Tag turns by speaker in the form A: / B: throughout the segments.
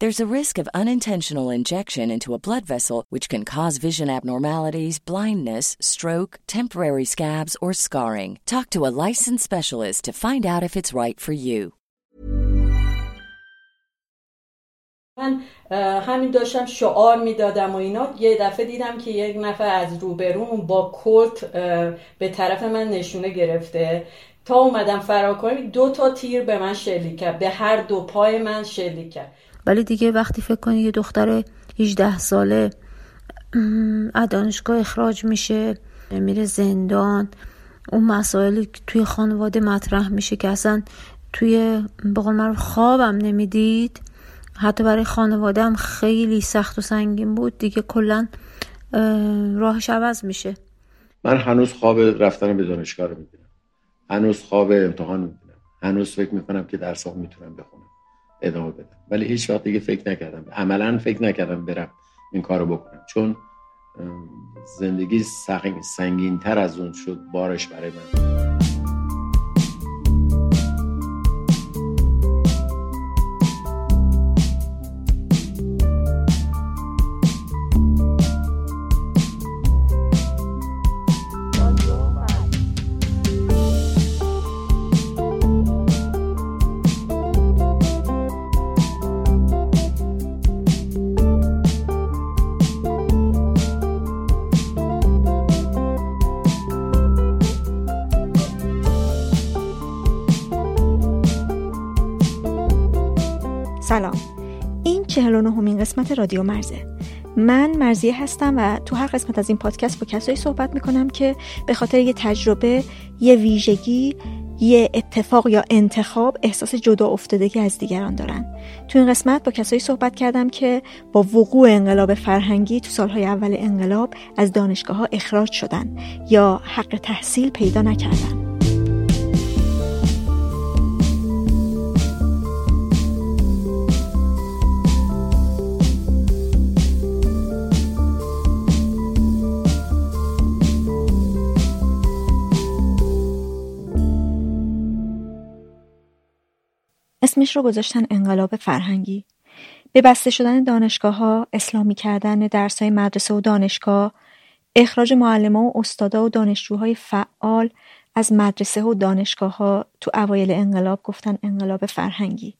A: There's a risk of unintentional injection into a blood vessel, which can cause vision abnormalities, blindness, stroke, temporary scabs, or scarring. Talk to a licensed specialist to find out if it's right for you.
B: من همین داشتم شعار میدادم و اینا یه دفعه دیدم که یک نفر از روبروم با کلت به طرف من نشونه گرفته تا اومدم فرار کنم دو تا تیر به من شلیک کرد به هر دو پای من شلیک کرد
C: ولی دیگه وقتی فکر کنی یه دختر 18 ساله از دانشگاه اخراج میشه میره زندان اون مسائلی توی خانواده مطرح میشه که اصلا توی بقول من خوابم نمی‌دید. حتی برای خانواده هم خیلی سخت و سنگین بود. دیگه کلا راهش عوض میشه.
D: من هنوز خواب رفتن به دانشگاه رو می‌بینم. هنوز خواب امتحان می‌بینم. هنوز فکر می‌کنم که درس می‌تونم بخونم. ادامه بدم. ولی هیچ وقت دیگه فکر نکردم. عملا فکر نکردم برم این کارو بکنم. چون زندگی سنگین تر از اون شد بارش برای من.
E: سلام. این 49 همین قسمت رادیو مرزه. من مرزیه هستم و تو هر قسمت از این پادکست با کسایی صحبت می‌کنم که به خاطر یه تجربه یه ویژگی یه اتفاق یا انتخاب احساس جدا افتادگی از دیگران دارن. تو این قسمت با کسایی صحبت کردم که با وقوع انقلاب فرهنگی تو سالهای اول انقلاب از دانشگاه ها اخراج شدن یا حق تحصیل پیدا نکردن. اسمش رو گذاشتن انقلاب فرهنگی به بسته شدن دانشگاه ها، اسلامی کردن درس های مدرسه و دانشگاه، اخراج معلمه و استادا و دانشجوهای فعال از مدرسه و دانشگاه ها تو اوایل انقلاب گفتن انقلاب فرهنگی.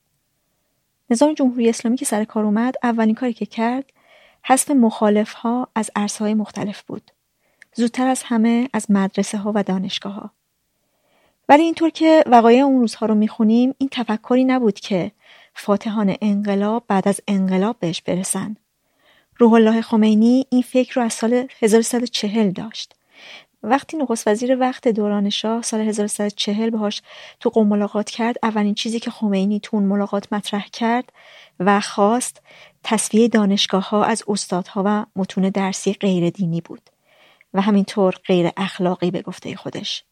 E: نظام جمهوری اسلامی که سر کار اومد اولین کاری که کرد حذف مخالف ها از عرصه مختلف بود. زودتر از همه از مدرسه ها و دانشگاه ها. ولی اینطور که وقایع اون روزها رو می‌خونیم این تفکری نبود که فاتحان انقلاب بعد از انقلاب بهش برسن. روح الله خمینی این فکر رو از سال 1340 داشت. وقتی نخست وزیر وقت دوران شاه سال 1340 باهاش تو قوم ملاقات کرد اولین چیزی که خمینی تو اون ملاقات مطرح کرد و خواست تصفیه دانشگاه ها از استادها و متون درسی غیر دینی بود و همینطور غیر اخلاقی به گفته خودش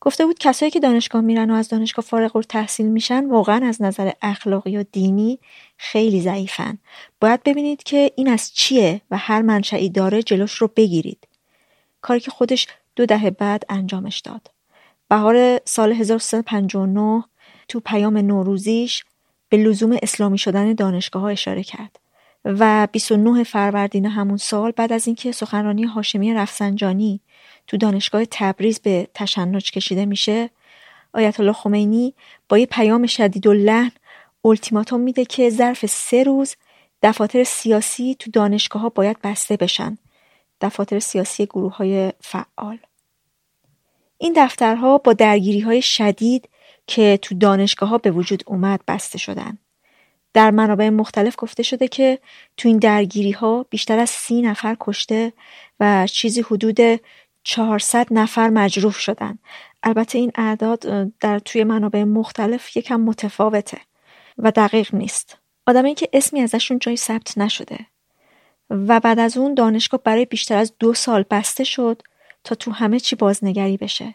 E: گفته بود کسایی که دانشگاه میرن و از دانشگاه فارغ تحصیل میشن واقعا از نظر اخلاقی و دینی خیلی ضعیفن. باید ببینید که این از چیه و هر منشعی داره جلوش رو بگیرید. کاری که خودش دو دهه بعد انجامش داد. بهار سال 1359 تو پیام نوروزیش به لزوم اسلامی شدن دانشگاه ها اشاره کرد و 29 فروردین همون سال بعد از اینکه سخنرانی هاشمی رفسنجانی تو دانشگاه تبریز به تشنج کشیده میشه. آیت الله خمینی با یه پیام شدید و لحن التیماتوم میده که ظرف سه روز دفاتر سیاسی تو دانشگاه ها باید بسته بشن. دفاتر سیاسی گروه های فعال. این دفترها با درگیری های شدید که تو دانشگاه ها به وجود اومد بسته شدن. در منابع مختلف گفته شده که تو این درگیری ها بیشتر از سی نفر کشته و چیزی حدود 400 نفر مجروح شدن. البته این اعداد در توی منابع مختلف یکم متفاوته و دقیق نیست. آدمایی که اسمی ازشون جایی ثبت نشده. و بعد از اون دانشگاه برای بیشتر از دو سال بسته شد تا تو همه چی بازنگری بشه.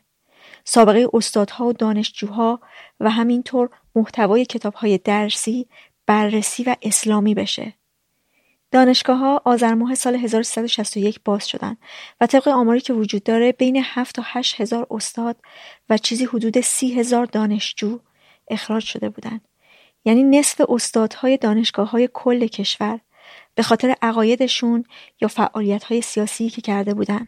E: سابقه استادها و دانشجوها و همینطور محتوای کتابهای درسی بررسی و اسلامی بشه. دانشگاه ها آذر ماه سال 1361 باز شدن و طبق آماری که وجود داره بین 7 تا 8 هزار استاد و چیزی حدود 30 هزار دانشجو اخراج شده بودند. یعنی نصف استادهای دانشگاه های کل کشور به خاطر عقایدشون یا فعالیت های سیاسی که کرده بودن.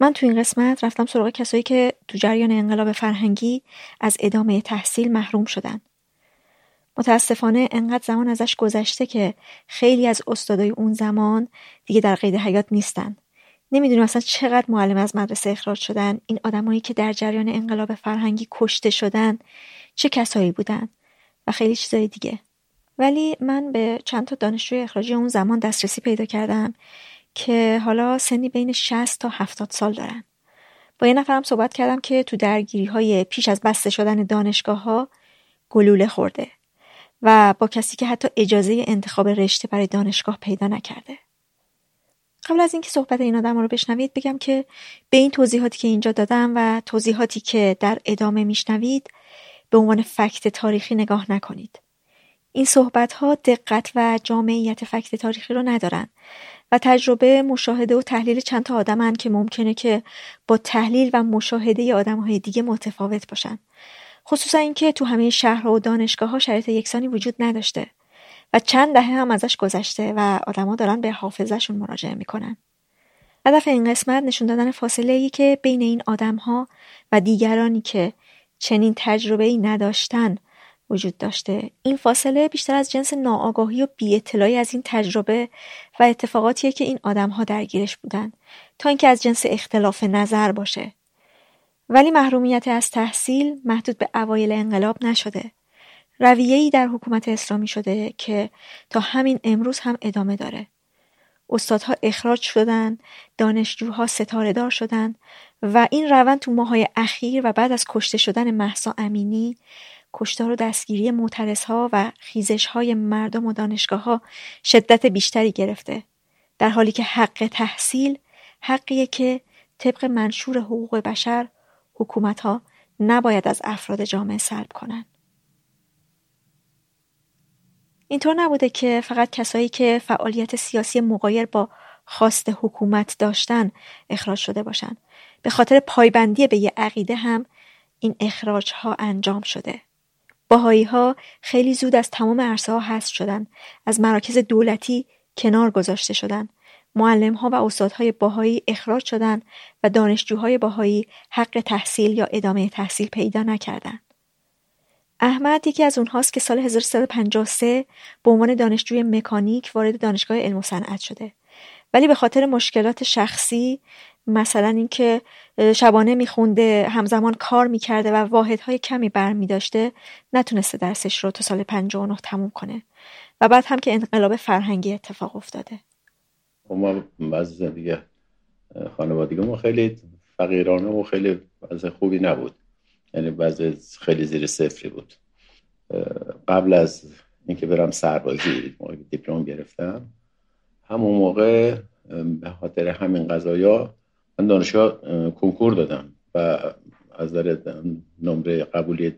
E: من تو این قسمت رفتم سراغ کسایی که تو جریان انقلاب فرهنگی از ادامه تحصیل محروم شدن. متاسفانه انقدر زمان ازش گذشته که خیلی از استادای اون زمان دیگه در قید حیات نیستن. نمی‌دونیم اصلا چقدر معلم از مدرسه اخراج شدن این آدمایی که در جریان انقلاب فرهنگی کشته شدن چه کسایی بودن و خیلی چیزای دیگه. ولی من به چند تا دانشجوی اخراجی اون زمان دسترسی پیدا کردم که حالا سنی بین 60 تا 70 سال دارن. با یه نفرم صحبت کردم که تو درگیری های پیش از بسته شدن دانشگاه گلوله خورده. و با کسی که حتی اجازه انتخاب رشته برای دانشگاه پیدا نکرده. قبل از اینکه صحبت این آدم رو بشنوید بگم که به این توضیحاتی که اینجا دادم و توضیحاتی که در ادامه میشنوید به عنوان فکت تاریخی نگاه نکنید. این صحبت ها دقت و جامعیت فکت تاریخی رو ندارن و تجربه مشاهده و تحلیل چند تا آدمن که ممکنه که با تحلیل و مشاهده آدم های دیگه متفاوت باشن خصوصا اینکه تو همه شهرها و دانشگاه ها شرایط یکسانی وجود نداشته و چند دهه هم ازش گذشته و آدما دارن به حافظشون مراجعه می‌کنن. هدف این قسمت نشون دادن فاصله ای که بین این آدم ها و دیگرانی که چنین تجربه ای نداشتن وجود داشته این فاصله بیشتر از جنس ناآگاهی و بی اطلاعی از این تجربه و اتفاقاتیه که این آدم ها درگیرش بودن تا اینکه از جنس اختلاف نظر باشه ولی محرومیت از تحصیل محدود به اوایل انقلاب نشده. رویه‌ای در حکومت اسلامی شده که تا همین امروز هم ادامه داره. استادها اخراج شدن، دانشجوها ستاره دار شدن و این روند تو ماهای اخیر و بعد از کشته شدن محسا امینی کشتار و دستگیری ها و خیزش های مردم و دانشگاه ها شدت بیشتری گرفته در حالی که حق تحصیل حقیه که طبق منشور حقوق بشر حکومت ها نباید از افراد جامعه سلب کنند. اینطور نبوده که فقط کسایی که فعالیت سیاسی مقایر با خواست حکومت داشتن اخراج شده باشند. به خاطر پایبندی به یه عقیده هم این اخراج ها انجام شده. باهایی ها خیلی زود از تمام عرصه ها هست شدن. از مراکز دولتی کنار گذاشته شدن. معلم ها و استادهای باهایی اخراج شدند و دانشجوهای باهایی حق تحصیل یا ادامه تحصیل پیدا نکردند. احمد یکی از اونهاست که سال 1353 به عنوان دانشجوی مکانیک وارد دانشگاه علم و صنعت شده. ولی به خاطر مشکلات شخصی مثلا اینکه شبانه میخونده همزمان کار می‌کرده و واحدهای کمی برمی داشته نتونسته درسش رو تا سال 59 تموم کنه. و بعد هم که انقلاب فرهنگی اتفاق افتاده.
D: ما بعض زندگی خانوادگی ما خیلی فقیرانه و خیلی وضع خوبی نبود. یعنی وضع خیلی زیر صفری بود. قبل از اینکه برم سربازی دیپلم گرفتم همون موقع به خاطر همین قضایا من دانشگاه کنکور دادم و از در نمره قبولی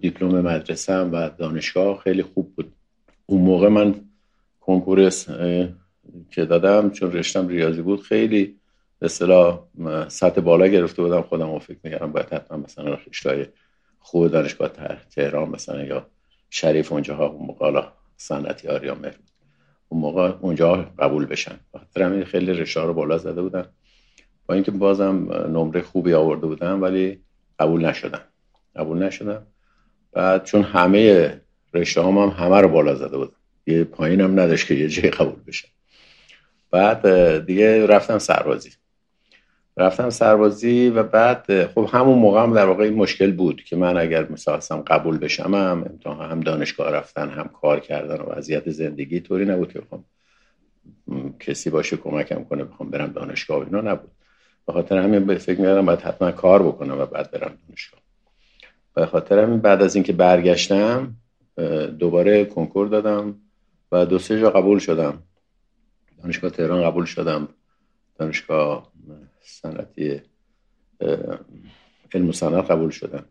D: دیپلم مدرسه و دانشگاه خیلی خوب بود. اون موقع من کنکور که دادم چون رشتم ریاضی بود خیلی به اصطلاح سطح بالا گرفته بودم. خودم و فکر می‌کردم باید حتما مثلا رشتهای خوب دانشگاه تهران مثلا یا شریف اونجاها اون موقع صنعتی آریا مهر اون موقع اونجا قبول بشن. خاطر همین خیلی رشته رو بالا زده بودن. با اینکه بازم نمره خوبی آورده بودم ولی قبول نشدم قبول نشدم بعد چون همه رشته هم, هم همه رو بالا زده بودم یه پایین هم نداشت که یه جای قبول بشه بعد دیگه رفتم سربازی. رفتم سربازی و بعد خب همون موقع هم در واقع این مشکل بود که من اگر مثلا قبول بشم هم امتحان هم دانشگاه رفتن هم کار کردن و وضعیت زندگی طوری نبود که بخوام کسی باشه کمکم کنه بخوام برم دانشگاه اینا نبود. به خاطر همین به فکر می‌کردم باید حتما کار بکنم و بعد برم دانشگاه. به خاطر همین بعد از اینکه برگشتم دوباره کنکور دادم و دو سه جا قبول شدم. دانشگاه تهران قبول شدم. دانشگاه صنعتی علم قبول شدم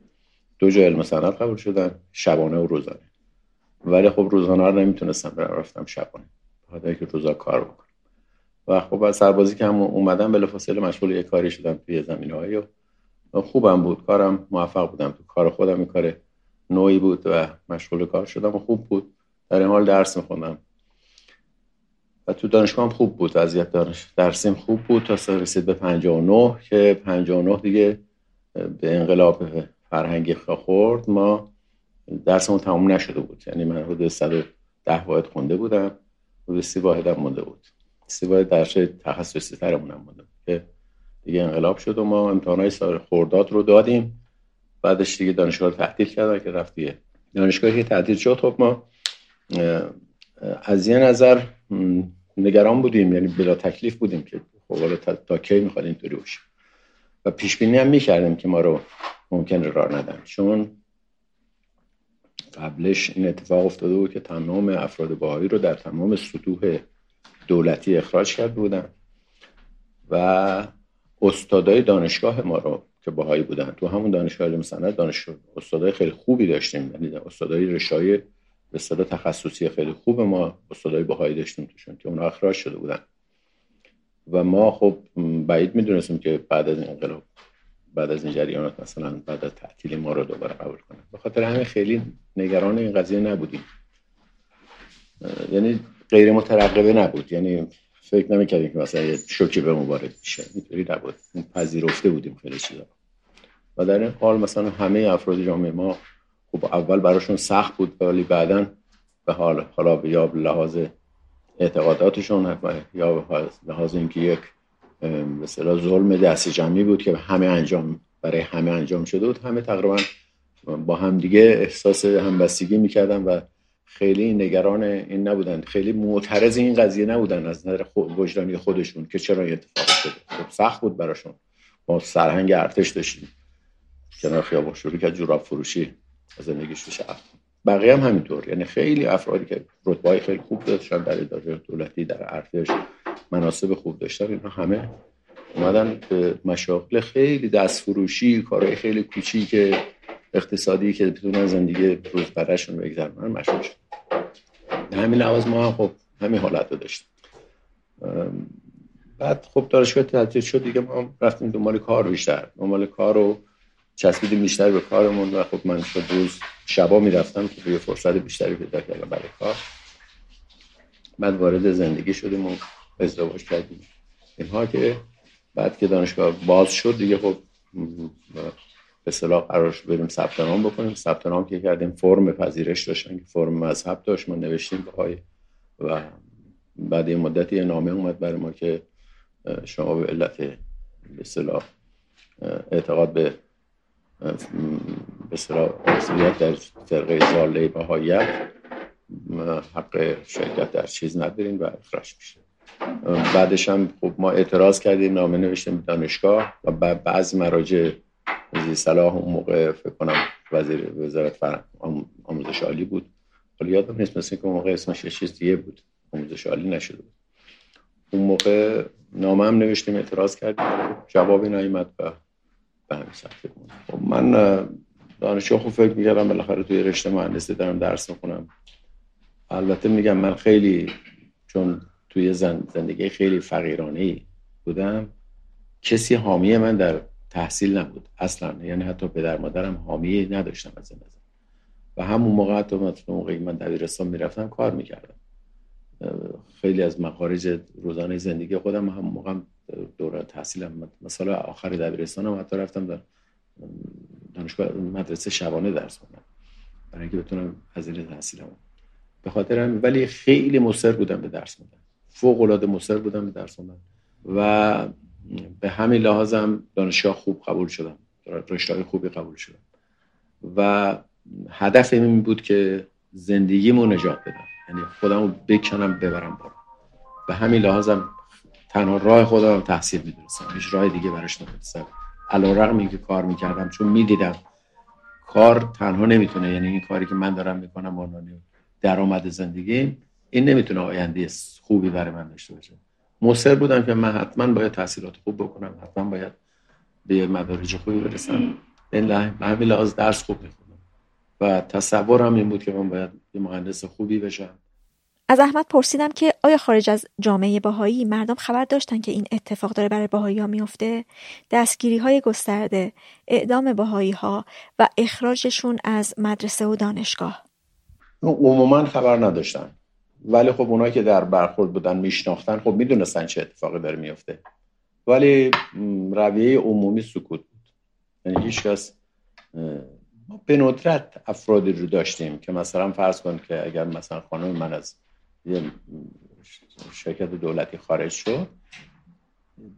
D: دو جا علم قبول شدن شبانه و روزانه. ولی خب روزانه رو نمی‌تونستم برم رفتم شبانه. بخاطر که روزا کار بکنم. و خب از سربازی که هم اومدم بلافاصله مشغول یه کاری شدم توی زمین و خوبم بود. کارم موفق بودم. تو کار خودم این کار نوعی بود و مشغول کار شدم و خوب بود. در این حال درس میخوندم. و تو دانشگاه خوب بود وضعیت دانش درسیم خوب بود تا رسید به 59 که 59 دیگه به انقلاب فرهنگی خورد ما درسمون تمام نشده بود. یعنی من حدود 110 واحد خونده بودم. حدود 30 واحد هم مونده بود. 30 واحد درس تخصصی ترمون هم مونده بود که دیگه انقلاب شد و ما امتحانای سال خورداد رو دادیم. بعدش دیگه دانشگاه رو تعطیل کردن که رفت دیگه. دانشگاهی که تعطیل شد خب ما از یه نظر نگران بودیم یعنی بلا تکلیف بودیم که خب حالا تا, کی می‌خواد اینطوری باشه. و پیش بینی هم می‌کردیم که ما رو ممکن راه ندن. چون قبلش این اتفاق افتاده بود که تمام افراد باهایی رو در تمام سطوح دولتی اخراج کرده بودن و استادای دانشگاه ما رو که باهایی بودن تو همون دانشگاه علم دانش استادای خیلی خوبی داشتیم. یعنی استادای رشای به صدا تخصصی خیلی خوب ما استادای بهایی داشتیم توشون که اونا اخراج شده بودن. و ما خب بعید می‌دونستیم که بعد از انقلاب بعد از این جریانات مثلا بعد از تعطیل ما رو دوباره قبول کنن به خاطر همین خیلی نگران این قضیه نبودیم. یعنی غیر مترقبه نبود. یعنی فکر نمی‌کردیم که مثلا یه شوکی به مبارد میشه. اینطوری نبود. پذیرفته بودیم خیلی چیزا و در این حال مثلا همه افراد جامعه ما خب اول براشون سخت بود ولی بعدا به حال حالا یا به لحاظ اعتقاداتشون یا به لحاظ اینکه یک مثلا ظلم دست جمعی بود که همه انجام برای همه انجام شده بود. همه تقریبا با هم دیگه احساس همبستگی می‌کردن و خیلی نگران این نبودن. خیلی معترض این قضیه نبودن از نظر وجدانی خودشون که چرا این اتفاق شده خب سخت بود براشون. ما سرهنگ ارتش داشتیم. کنار خیابون شروع کرد جوراب فروشی. زندگیش شهر بقیه هم همینطور. یعنی خیلی افرادی که رتبه خیلی خوب داشتن در اداره دولتی در ارتش مناسب خوب داشتن اینا همه اومدن به مشاغل خیلی دست فروشی کارهای خیلی کوچیک اقتصادی که بتونن زندگی روزمرهشون بگذرونن مشغول شد همین لحاظ ما هم خب همین حالت رو داشتیم بعد خب دانشگاه تعطیل شد دیگه ما رفتیم دنبال کار بیشتر. دنبال کار رو چسبیدیم بیشتر به کارمون و خب من شد روز شبا می‌رفتم که توی فرصت بیشتری پیدا کردم برای کار. بعد وارد زندگی شدیم و ازدواج کردیم. اینها که بعد که دانشگاه باز شد دیگه خب به صلاح قرار شد بریم ثبت نام بکنیم. ثبت نام که کردیم فرم پذیرش داشتن که فرم مذهب داشت. ما نوشتیم بهای و بعد یه مدتی یه نامه اومد برای ما که شما به علت به صلاح اعتقاد به به اصلاح در فرقه زاله بهایت حق شرکت در چیز نداریم و اخراج میشه. بعدش هم خب ما اعتراض کردیم نامه نوشتیم دانشگاه و بعضی مراجع وزیر صلاح اون موقع فکر کنم وزیر وزارت آموزش عالی بود. ولی یادم نیست مثل که اون موقع اسمش چیز دیگه بود. آموزش عالی نشده بود. اون موقع نامه هم نوشتیم اعتراض کردیم. جوابی نیامد و به همین خب من دانشگاه خوب فکر می‌کردم بالاخره توی رشته مهندسی دارم درس می‌خونم. البته میگم من خیلی چون توی زندگی خیلی فقیرانه بودم کسی حامی من در تحصیل نبود اصلا. یعنی حتی پدر مادرم حامی نداشتم از نظر. و همون موقع حتی موقعی من دبیرستان می‌رفتم کار می‌کردم. خیلی از مخارج روزانه زندگی خودم هم موقع دوره تحصیلم. مثلا آخر دبیرستانم حتی رفتم در دانشگاه مدرسه شبانه درس خوندم. برای اینکه بتونم هزینه تحصیلم به خاطر هم ولی خیلی مصر بودم به درس خوندن. فوق العاده مصر بودم به درس خوندن. و به همین لحاظم دانشگاه خوب قبول شدم. رشته خوبی قبول شدم. و هدف این بود که زندگیمو نجات بدم. یعنی خودمو بکنم ببرم بالا. به همین لحاظم تنها راه خودم تحصیل می‌دونستم. هیچ راه دیگه براش نمی‌دونستم. علا رقم که کار می‌کردم چون می‌دیدم کار تنها نمی‌تونه یعنی این کاری که من دارم می‌کنم عنوان درآمد زندگی این نمی‌تونه آینده خوبی برای من داشته باشه. مصر بودم که من حتما باید تحصیلات خوب بکنم حتما باید به مدارج خوبی برسم. به همین لحاظ درس خوب می‌خونم. و تصورم این بود که من باید یه مهندس خوبی بشم.
E: از احمد پرسیدم که آیا خارج از جامعه باهایی مردم خبر داشتن که این اتفاق داره برای باهایی ها میفته؟ دستگیری های گسترده اعدام باهایی ها و اخراجشون از مدرسه و دانشگاه.
D: عموما خبر نداشتن. ولی خب اونایی که در برخورد بودن میشناختن خب می‌دونستن چه اتفاقی داره میفته ولی رویه عمومی سکوت بود. یعنی هیچ کس ما به ندرت افرادی رو داشتیم که مثلا فرض کن که اگر مثلا خانم من از شرکت دولتی خارج شد.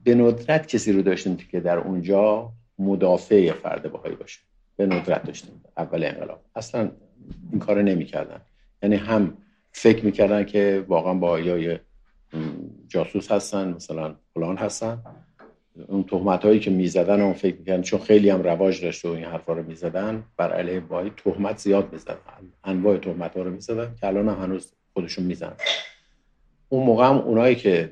D: به ندرت کسی رو داشتیم که در اونجا مدافع فرد بهایی باشه. به ندرت داشتیم. اول انقلاب. اصلا این کار نمی‌کردن. یعنی هم فکر می‌کردن که واقعا با یا جاسوس هستن مثلا فلان هستن. اون تهمت هایی که می‌زدن اون فکر می‌کردن چون خیلی هم رواج داشته و این حرفا رو می‌زدن بر علیه بایی تهمت زیاد می‌زدن. انواع تهمت ها رو می‌زدن که الان هنوز خودشون می‌زنن. اون موقع هم اونایی که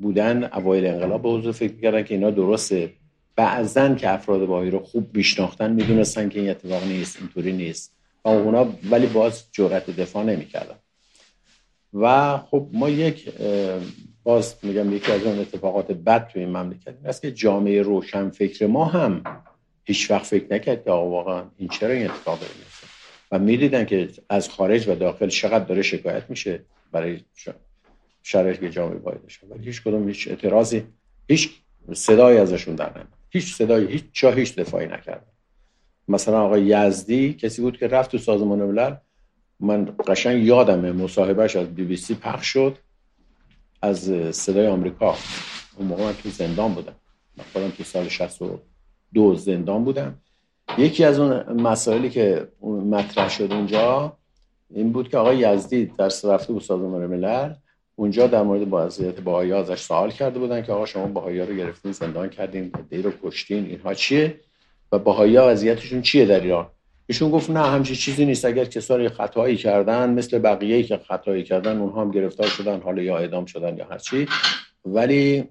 D: بودن اوایل انقلاب به حضور فکر می‌کردن که اینا درسته. بعضن که افراد باهایی رو خوب میشناختن می‌دونستن که این اتفاق نیست اینطوری نیست. و اونا ولی باز جرأت دفاع نمی‌کردن. و خب ما یک باز میگم یکی از اون اتفاقات بد توی این مملکت این است که جامعه روشن فکر ما هم هیچ وقت فکر نکرد که آقا واقعا این چرا این اتفاق داره و می‌دیدن که از خارج و داخل چقدر داره شکایت میشه برای شرایط که جامعه باید داشته ولی هیچ کدوم هیچ اعتراضی هیچ صدایی ازشون در نمید هیچ صدایی هیچ جا هیچ دفاعی نکرد. مثلا آقای یزدی کسی بود که رفت تو سازمان ملل. من قشنگ یادمه مصاحبهش از بی بی سی پخش شد. از صدای آمریکا. اون موقع من تو زندان بودم. من خودم تو سال 62 زندان بودم. یکی از اون مسائلی که مطرح شد اونجا این بود که آقای یزدی در رفته بود سازمان ملل. اونجا در مورد وضعیت باهایی ازش سوال کرده بودن که آقا شما باهایی رو گرفتین زندان کردین دی رو کشتین اینها چیه؟ و باهایی ها وضعیتشون چیه در ایران؟ ایشون گفت نه همچین چیزی نیست. اگر کسانی خطایی کردن مثل بقیه که خطایی کردن اونها هم گرفتار شدن حالا یا اعدام شدن یا هر چی. ولی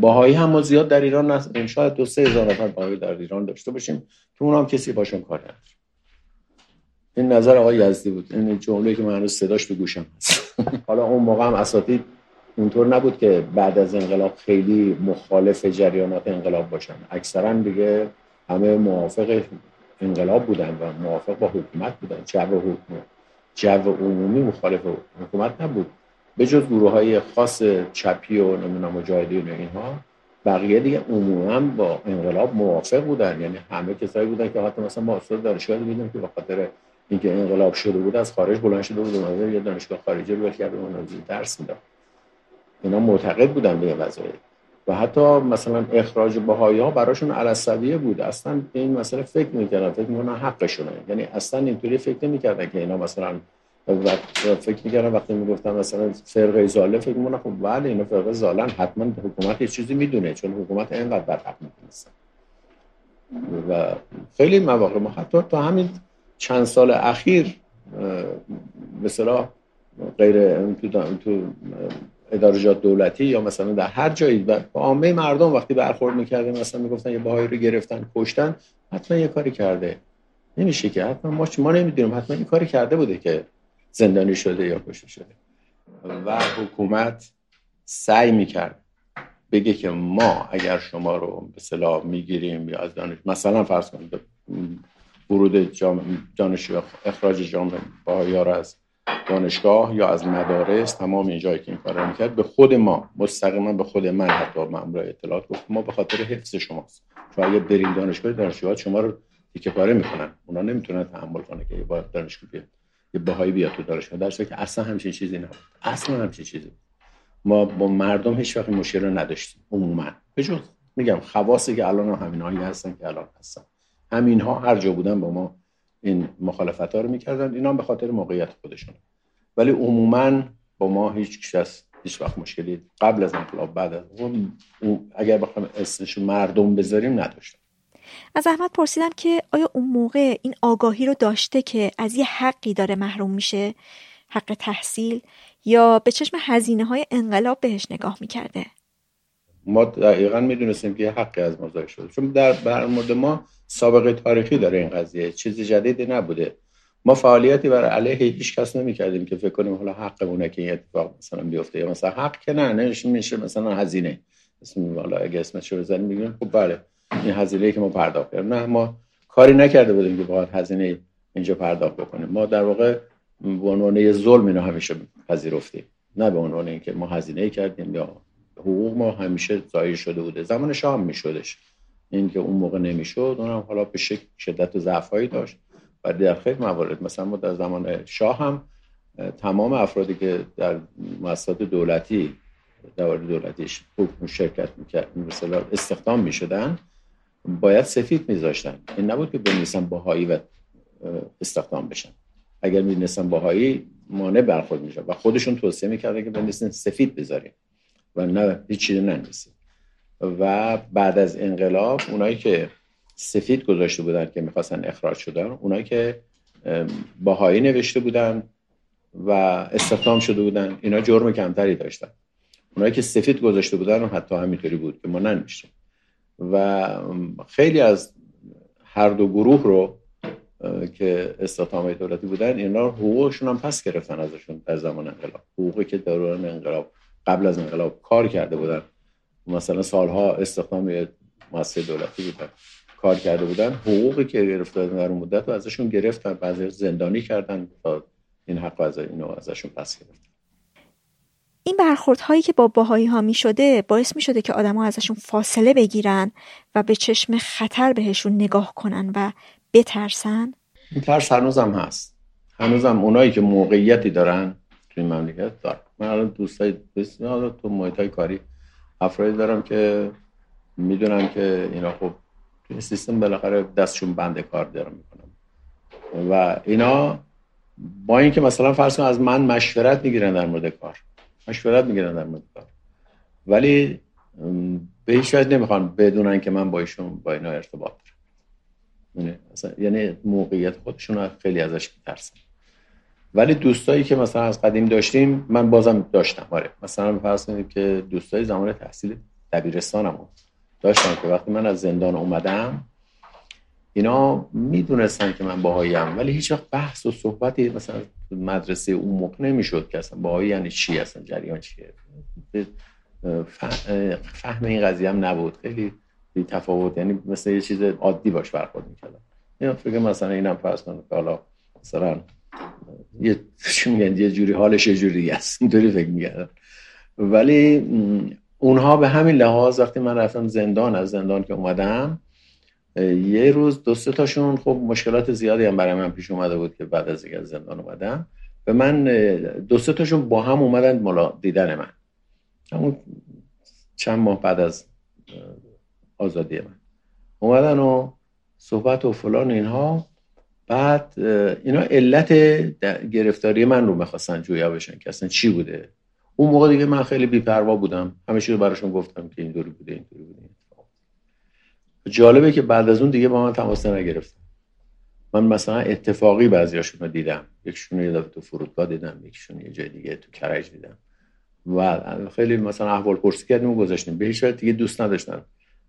D: باهایی هم ما زیاد در ایران نه شاید دو سه هزار نفر باهایی در ایران داشته باشیم که اونها هم کسی باشون کار نداره. این نظر آقای یزدی بود. این جمله که من هنوز صداش به گوشم هست. حالا اون موقع هم اساتید اونطور نبود که بعد از انقلاب خیلی مخالف جریانات انقلاب باشن. اکثرا دیگه همه موافق انقلاب بودن و موافق با حکومت بودن. جو حکومت جو عمومی مخالف حکومت نبود. به جز گروه های خاص چپی و نمی‌دونم مجاهدین و اینها بقیه دیگه عموما با انقلاب موافق بودن. یعنی همه کسایی بودن که حتی مثلا ما استاد دانشگاه دیدیم که به خاطر اینکه انقلاب شده بود از خارج بلند شده بود اومده یه دانشگاه خارجی رو کرده اون درس می‌داد. اینا معتقد بودن به این وضعیت و حتی مثلا اخراج بهایی ها براشون علصبیه بود. اصلا به این مسئله فکر می‌کردن فکر می‌کنن حقشونه. یعنی اصلا اینطوری فکر نمی‌کردن که اینا مثلا فکر می‌کردن وقتی می‌گفتن مثلا فرقه زاله فکر می‌کنن خب بله اینا فرقه زالن حتما حکومت یه چیزی می‌دونه چون حکومت اینقدر بر حق می‌تونستن و خیلی مواقع ما حتی تا همین چند سال اخیر مثلا غیر تو, ادارجات دولتی یا مثلا در هر جایی و عامه مردم وقتی برخورد می‌کردن مثلا می‌گفتن یه باهایی رو گرفتن کشتن حتما یه کاری کرده. نمیشه که حتما ما ما نمی‌دونیم حتما یه کاری کرده بوده که زندانی شده یا کشته شده. و حکومت سعی می‌کرد بگه که ما اگر شما رو به صلاح می‌گیریم یا از دانش مثلا فرض کنید ورود دانشجو اخراج جامعه با رو از دانشگاه یا از مدارس تمام این جایی که این کار می‌کرد به خود ما مستقیما به خود من حتی مامور اطلاعات گفت ما به خاطر حفظ شماست. چون اگه بریم دانشگاه دانشجوها شما رو تیکه پاره می‌کنن. اونا نمی‌تونن تحمل کنه که با دانشگاه بیاد. یه بهایی بیاد تو دانشگاه درسته که اصلا همچین چیزی نبود. اصلا همچین چیزی ما با مردم هیچ وقت مشکل رو نداشتیم. عموما. به جز میگم خواصی که الان همین هایی هستن که الان هستن. همین ها هر جا بودن با ما این مخالفت ها رو می‌کردن. اینا به خاطر موقعیت خودشون. ولی عموما با ما هیچ کس هیچ وقت مشکلی قبل از انقلاب بعد از اون اگر بخوام اسمش مردم بذاریم نداشتم
E: از احمد پرسیدم که آیا اون موقع این آگاهی رو داشته که از یه حقی داره محروم میشه؟ حق تحصیل یا به چشم هزینه های انقلاب بهش نگاه می‌کرده؟
D: ما دقیقا می‌دونستیم که یه حقی از ما شده. چون در بر مورد ما سابقه تاریخی داره این قضیه. چیزی جدیدی نبوده. ما فعالیتی برای علیه هیچ کس نمی‌کردیم که فکر کنیم حالا حقمونه که این اتفاق مثلا بیفته یا مثلا حق که نه نمیشه میشه مثلا هزینه. اسم حالا اگه اسمش رو بزنیم میگیم خب بله. این هزینه که ما پرداخت کردیم. نه ما کاری نکرده بودیم که باید هزینه اینجا پرداخت بکنیم. ما در واقع به عنوان ظلم اینو همیشه پذیرفتیم. نه به عنوان اینکه ما هزینه کردیم یا حقوق ما همیشه ضایع شده بوده. زمان شاه هم میشدش. این که اون موقع نمی‌شد اونم حالا به شدت و ضعفایی داشت. و در خیلی موارد مثلا ما در زمان شاه هم تمام افرادی که در مؤسسات دولتی دوار دولتیش شرکت می‌کرد مثلا استخدام می‌شدن باید سفید میذاشتن. این نبود که بنویسن باهایی و استخدام بشن. اگر می‌دونستن باهایی مانع برخورد میشه و خودشون توصیه می‌کردن که بنویسن سفید بذاریم و نه هیچ چیزی ننویسیم. و بعد از انقلاب اونایی که سفید گذاشته بودن که می‌خواستن اخراج شدن اونایی که باهایی نوشته بودن و استخدام شده بودن اینا جرم کمتری داشتن. اونایی که سفید گذاشته بودن حتی همینطوری بود که ما ننوشتیم. و خیلی از هر دو گروه رو که استخدام دولتی بودن اینا حقوقشون هم پس گرفتن ازشون در زمان انقلاب. حقوقی که دوران انقلاب قبل از انقلاب کار کرده بودن. مثلا سالها استخدام مؤسسه دولتی بودن کار کرده بودن. حقوقی که گرفته در اون مدت و ازشون گرفتن بعضی زندانی کردن تا این حق از اینو ازشون پس گرفتن.
E: این برخورد هایی که با باهایی ها می شده باعث می شده که آدما ازشون فاصله بگیرن و به چشم خطر بهشون نگاه کنن و بترسن؟
D: این ترس هنوزم هست. هنوزم اونایی که موقعیتی دارن توی مملکت دارن. من الان دوستای بسیار تو محیط کاری افرادی دارم که می‌دونم که اینا خب توی سیستم بالاخره دستشون بند کار دارم می‌کنم و اینا با اینکه مثلا فرض از من مشورت می‌گیرن در مورد کار. مشورت می‌گیرن در مورد کار. ولی به هیچ وجه نمی‌خوان بدونن که من با ایشون با اینا ارتباط دارم. یعنی, یعنی موقعیت خودشون خیلی ازش میترسن. ولی دوستایی که مثلا از قدیم داشتیم من بازم داشتم. آره مثلا فرض کنید که دوستای زمان تحصیل دبیرستانم داشتم که وقتی من از زندان اومدم اینا می‌دونستن که من باهاییم ولی هیچ وقت بحث و صحبتی مثلا مدرسه اون موقع نمی‌شد که اصلا باهایی یعنی چی اصلا جریان چیه؟ فهم این قضیه هم نبود. خیلی تفاوت یعنی مثل یه چیز عادی باش برخورد می‌کردم. اینا فکر مثلا اینم فرض کنم که حالا مثلا یه یه جوری حالش یه جوری است. اینطوری فکر می‌کردم. ولی اونها به همین لحاظ وقتی من رفتم زندان از زندان که اومدم یه روز دو سه تاشون خب مشکلات زیادی هم برای من پیش اومده بود که بعد از اینکه زندان اومدم. به من دو سه تاشون با هم اومدن ملا دیدن من. همون چند ماه بعد از آزادی من. اومدن و صحبت و فلان اینها. بعد اینا علت گرفتاری من رو می‌خواستن جویا بشن که اصلا چی بوده. اون موقع دیگه من خیلی بیپروا بودم. همیشه رو براشون گفتم که اینطوری بوده اینطوری بوده. جالبه که بعد از اون دیگه با من تماس نگرفتم من مثلا اتفاقی بعضیاشون رو دیدم. یکشون یه دفعه تو فرودگاه دیدم یکشون یه جای دیگه تو کرج دیدم. و خیلی مثلا احوال پرسی کردیم و گذاشتیم. به هیچ دیگه دوست نداشتن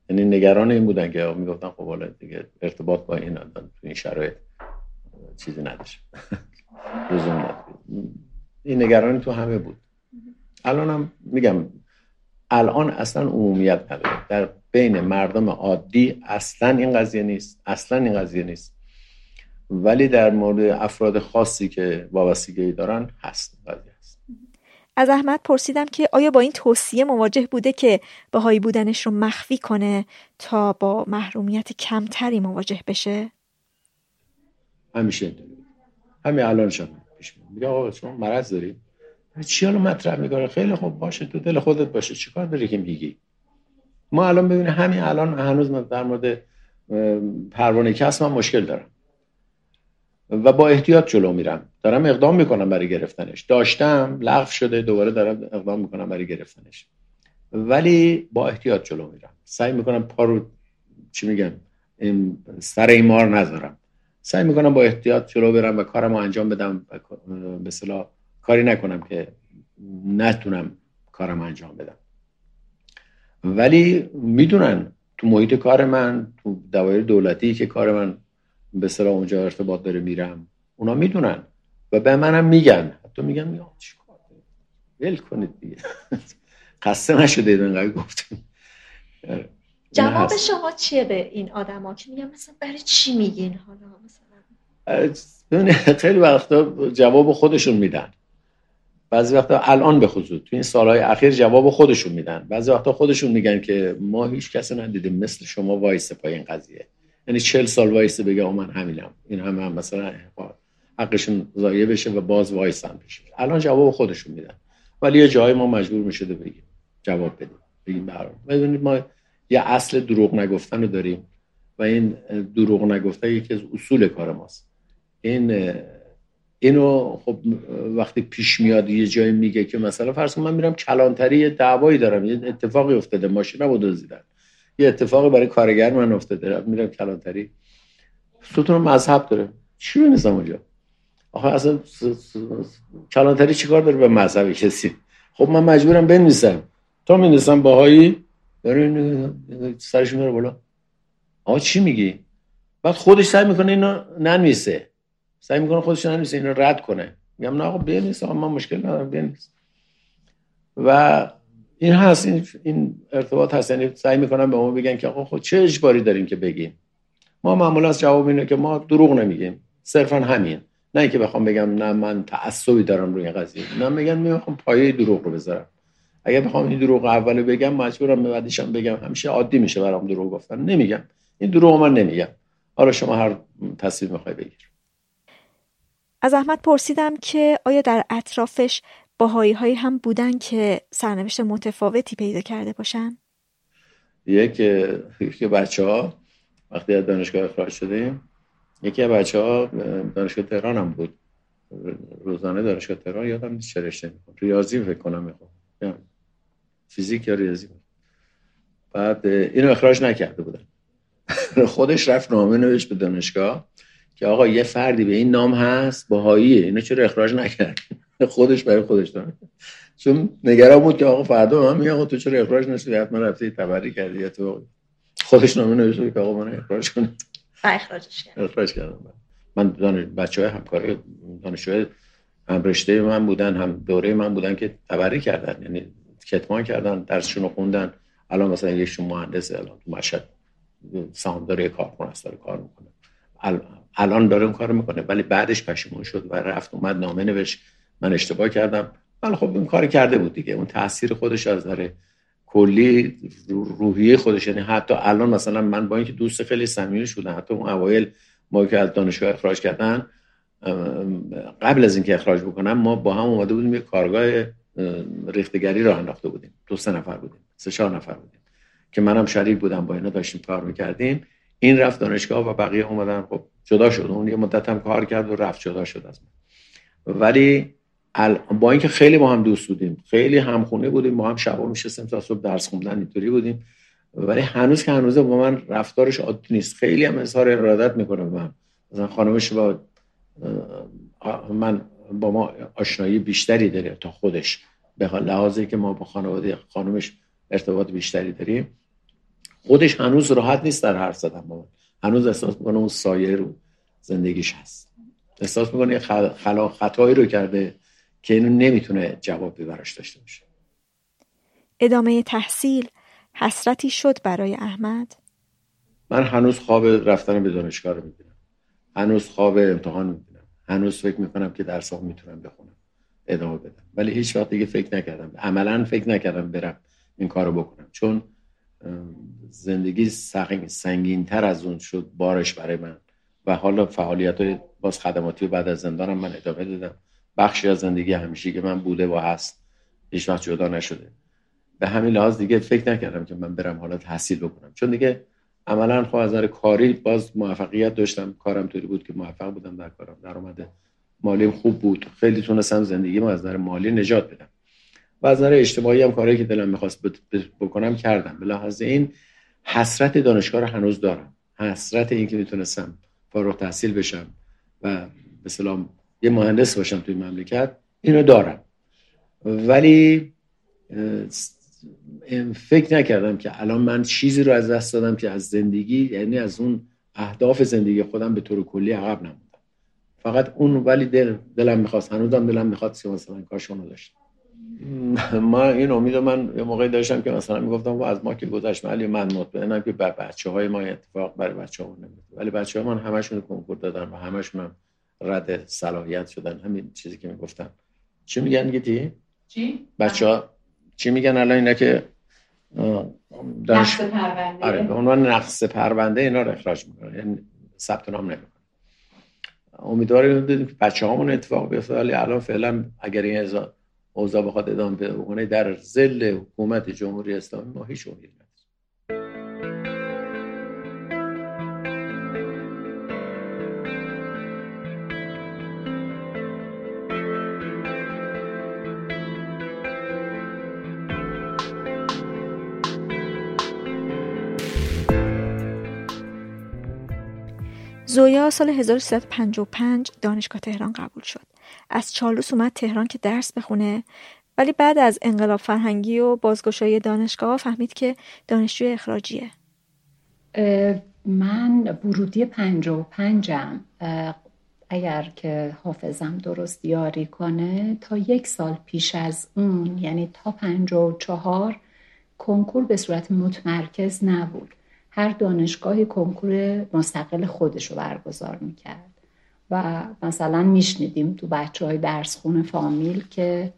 D: یعنی نگران این بودن که می‌گفتن خب حالا دیگه ارتباط با این تو این شرایط چیزی نداشت. لزوم این نگرانی تو همه بود. الان هم میگم الان اصلا عمومیت نداره. در بین مردم عادی اصلا این قضیه نیست اصلا این قضیه نیست. ولی در مورد افراد خاصی که وابستگی دارن هست قضیه هست.
E: از احمد پرسیدم که آیا با این توصیه مواجه بوده که بهایی بودنش رو مخفی کنه تا با محرومیت کمتری مواجه بشه؟
D: همیشه همین الان شما پیش میگه آقا شما مرض داری چی حالا مطرح می‌کنه؟ خیلی خوب باشه تو دل خودت باشه. چیکار داری که میگی؟ ما الان ببینیم همین الان هنوز من در مورد پروانه کسب من مشکل دارم. و با احتیاط جلو میرم. دارم اقدام می‌کنم برای گرفتنش. داشتم لغو شده دوباره دارم اقدام می‌کنم برای گرفتنش. ولی با احتیاط جلو میرم. سعی می‌کنم پارو چی میگم این سر ایمار نذارم. سعی می‌کنم با احتیاط جلو برم و کارم انجام بدم به کاری نکنم که نتونم کارم انجام بدم. ولی می‌دونن تو محیط کار من تو دوایر دولتی که کار من به صلاح اونجا ارتباط داره میرم اونا می‌دونن و به منم میگن. حتی میگن یا چیکار ول کنید دیگه. خسته نشده اینقدر گفتم
E: جواب شما چیه به این آدما که میگن مثلا برای چی میگین حالا
D: مثلا؟ خیلی وقتا جواب خودشون میدن. بعضی وقتا الان به خصوص تو این سالهای اخیر جواب خودشون میدن. بعضی وقتا خودشون میگن که ما هیچ کسی ندیدیم مثل شما وایسه پای این قضیه. یعنی چل سال وایسه بگه من همینم. این هم, هم مثلا حقشون ضایع بشه و باز وایسن بشه. الان جواب خودشون میدن. ولی یه جایی ما مجبور می‌شده بگیم. جواب بدیم. بگیم برام ببینید ما یه اصل دروغ نگفتن رو داریم و این دروغ نگفتن یکی از اصول کار ماست. این اینو خب وقتی پیش میاد یه جایی میگه که مثلا فرض من میرم کلانتری یه دعوایی دارم یه اتفاقی افتاده ماشینمو دزدیدن. یه اتفاقی برای کارگر من افتاده میرم کلانتری. ستون مذهب داره. چی بنویسم اونجا؟ آخه اصلا کلانتری چیکار داره به مذهب کسی؟ خب من مجبورم بنویسم. تا می‌نویسم باهایی سرش میره بالا. آقا چی میگی؟ بعد خودش سعی می‌کنه اینو ننویسه. سعی می‌کنه خودش ننویسه اینو رد کنه. میگم نه آقا بنویس آقا من مشکل ندارم بنویس و این هست این, این ارتباط هست. یعنی سعی می‌کنم به ما بگن که آقا خود چه اجباری داریم که بگیم؟ ما معمولا از جواب اینه که ما دروغ نمیگیم. صرفا همین. نه اینکه بخوام بگم نه من تعصبی دارم روی قضیه. نه میگن می‌خوام پایه دروغ رو بذارم. اگه بخوام این دروغ اول بگم مجبورم به بعدیشم بگم. همیشه عادی میشه برام دروغ گفتن. نمیگم. این دروغ من نمیگم. حالا شما هر تصمیم می‌خوای بگیر.
E: از احمد پرسیدم که آیا در اطرافش باهایی هایی هم بودن که سرنوشت متفاوتی پیدا کرده باشن؟
D: یک یکی بچه ها وقتی از دانشگاه اخراج شدیم یکی از بچه ها دانشگاه تهران هم بود. روزانه دانشگاه تهران یادم نیست چه رشته ریاضی فکر کنم می‌خوام فیزیک یا ریاضی بود. بعد اینو اخراج نکرده بودن. خودش رفت نامه نوشت به دانشگاه. که آقا یه فردی به این نام هست باهاییه. اینو چرا اخراج نکرد؟ خودش برای خودش داره. چون نگران بود که آقا فردا من میگه تو چرا اخراج نشدی؟ حتما رفتی تبری کردی تو خودش نامه نوشته که آقا من اخراج کنید
E: اخراجش کرد.
D: اخراج کردم. من دانش بچه های همکاری دانشجوی هم رشته من بودن هم دوره من بودن که تبری کردن. یعنی کتمان کردن درسشون رو خوندن. الان مثلا یکشون مهندس الان تو مشهد سهامدار کارخونه است داره کار می‌کنه. الان داره اون کار می‌کنه. ولی بعدش پشیمون شد و رفت اومد نامه نوشت. من اشتباه کردم. ولی خب این کار کرده بود دیگه. اون تاثیر خودش از داره کلی روحیه خودش. یعنی حتی الان مثلا من با اینکه دوست خیلی صمیمی شدم حتی اون اوایل ما که از دانشگاه اخراج کردن قبل از اینکه اخراج بکنم ما با هم اومده بودیم یه کارگاه ریختگری راه انداخته بودیم. دو سه نفر بودیم. سه چهار نفر بودیم. که منم شریک بودم با اینا داشتیم کار می‌کردیم. این رفت دانشگاه و بقیه اومدن. خب جدا شد. اون یه مدت هم کار کرد و رفت جدا شد از من. ولی با اینکه خیلی با هم دوست بودیم خیلی همخونه بودیم با هم شبا میشستیم تا صبح درس خوندن اینطوری بودیم. ولی هنوز که هنوز با من رفتارش عادی نیست. خیلی هم اظهار ارادت می‌کنه به من. مثلا خانمش با من با ما آشنایی بیشتری داره تا خودش. به لحاظی که ما با خانواده خانومش ارتباط بیشتری داریم. خودش هنوز راحت نیست در حرف زدن با هنوز احساس می‌کنه اون سایه رو زندگیش هست. احساس می‌کنه خلا خطایی رو کرده که اینو نمی‌تونه جواب براش داشته باشه.
E: ادامه تحصیل حسرتی شد برای احمد؟
D: من هنوز خواب رفتن به دانشگاه رو می‌بینم. هنوز خواب امتحان می‌بینم. هنوز فکر می‌کنم که درسام می‌تونم بخونم. ادامه بدم. ولی هیچ وقت دیگه فکر نکردم. عملا فکر نکردم برم این کارو بکنم. چون زندگی سنگین تر از اون شد بارش برای من. و حالا فعالیت های باز خدماتی بعد از زندانم من ادامه دادم. بخشی از زندگی همیشه که من بوده و هست. هیچ وقت جدا نشده. به همین لحاظ دیگه فکر نکردم که من برم حالا تحصیل بکنم. چون دیگه عملا خب از نظر کاری باز موفقیت داشتم. کارم طوری بود که موفق بودم در کارم. درآمد مالیم خوب بود. خیلی تونستم زندگی ما از نظر مالی نجات بدم. و از نظر اجتماعی هم کاری که دلم می‌خواست بکنم کردم. به لحاظ این حسرت دانشگاه رو هنوز دارم. حسرت این که می‌تونستم فارغ تحصیل بشم و به سلام یه مهندس باشم توی مملکت اینو دارم. ولی فکر نکردم که الان من چیزی رو از دست دادم که از زندگی یعنی از اون اهداف زندگی خودم به طور کلی عقب نموندم. فقط اون ولی دل دلم می‌خواست هنوزم دلم می‌خواد که مثلا کاش اونو داشتم ما این امید من یه موقعی داشتم که مثلا می‌گفتم و از ما که گذشت ولی من مطمئنم که بر بچه های ما اتفاق برای بچه ها ولی بچه ها من همشون کنکور دادن و همشون هم رد صلاحیت شدن. همین چیزی که می‌گفتم چی میگن گیتی؟
B: چی؟
D: بچه ها چی میگن الان اینا که؟
B: دانش... نقص پرونده.
D: آره به عنوان نقص پرونده اینا رو اخراج می‌کنن. یعنی ثبت نام نمی‌کنن. امیدواریم بچه هامون اتفاق بیفته ولی الان فعلا اگر این اوضاع بخواد ادامه بکنه در زل حکومت جمهوری اسلامی ما هیچ امید
E: زویا سال 1355 دانشگاه تهران قبول شد. از چالوس اومد تهران که درس بخونه ولی بعد از انقلاب فرهنگی و بازگشایی دانشگاه فهمید که دانشجوی اخراجیه.
F: من پنج و پنجم اگر که حافظم درست یاری کنه تا یک سال پیش از اون یعنی تا پنج و چهار کنکور به صورت متمرکز نبود هر دانشگاهی کنکور مستقل خودش رو برگزار می‌کرد. و مثلا میشنیدیم تو بچه های درس خونه فامیل که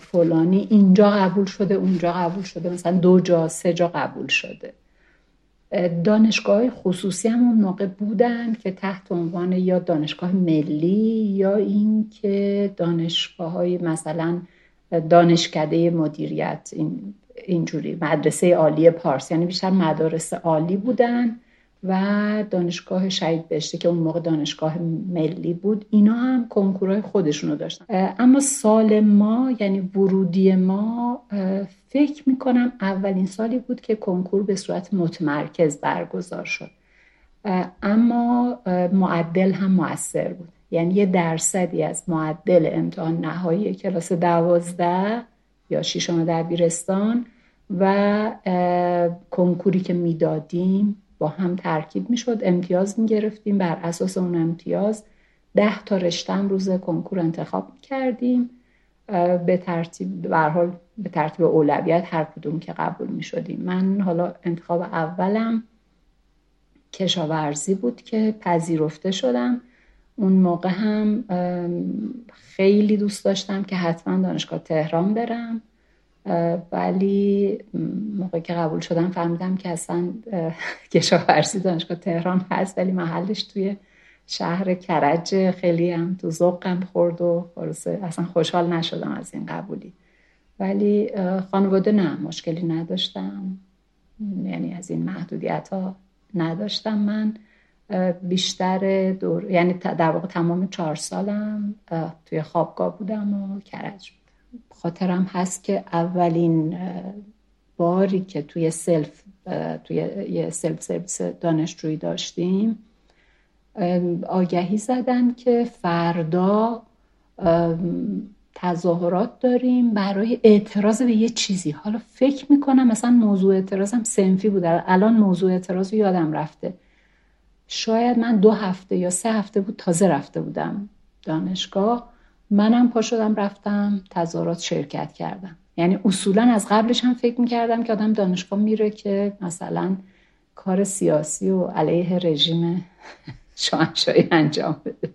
F: فلانی اینجا قبول شده اونجا قبول شده مثلا دو جا سه جا قبول شده. دانشگاه خصوصی هم اون موقع بودن که تحت عنوان یا دانشگاه ملی یا اینکه دانشگاه های مثلا دانشکده مدیریت این اینجوری. مدرسه عالی پارس. یعنی بیشتر مدارس عالی بودن و دانشگاه شهید بهشته که اون موقع دانشگاه ملی بود. اینا هم کنکورهای خودشونو داشتن. اما سال ما یعنی ورودی ما فکر می‌کنم اولین سالی بود که کنکور به صورت متمرکز برگزار شد. اما معدل هم موثر بود. یعنی یه درصدی از معدل امتحان نهایی کلاس دوازده یا ششم دبیرستان و کنکوری که می‌دادیم با هم ترکیب می‌شد امتیاز می‌گرفتیم بر اساس اون امتیاز ده تا رشتم روز کنکور انتخاب کردیم به ترتیب حال به ترتیب اولویت هر کدوم که قبول می شدیم من حالا انتخاب اولم کشاورزی بود که پذیرفته شدم. اون موقع هم خیلی دوست داشتم که حتما دانشگاه تهران برم. ولی موقع که قبول شدم فهمیدم که اصلا کشاورزی دانشگاه تهران هست ولی محلش توی شهر کرج خیلی هم تو ذوقم خورد و اصلا خوشحال نشدم از این قبولی. ولی خانواده نه مشکلی نداشتم. یعنی از این محدودیت ها نداشتم من. بیشتر دور یعنی در واقع تمام چهار سالم توی خوابگاه بودم و کرج خاطرم هست که اولین باری که توی سلف توی یه سلف سرویس دانشجویی داشتیم آگهی زدن که فردا تظاهرات داریم برای اعتراض به یه چیزی. حالا فکر می‌کنم مثلا موضوع اعتراضم صنفی بوده الان موضوع اعتراض یادم رفته. شاید من دو هفته یا سه هفته بود تازه رفته بودم دانشگاه. منم پا شدم رفتم تظاهرات شرکت کردم. یعنی اصولا از قبلش هم فکر می‌کردم که آدم دانشگاه میره که مثلا کار سیاسی و علیه رژیم شاهنشاهی انجام بده.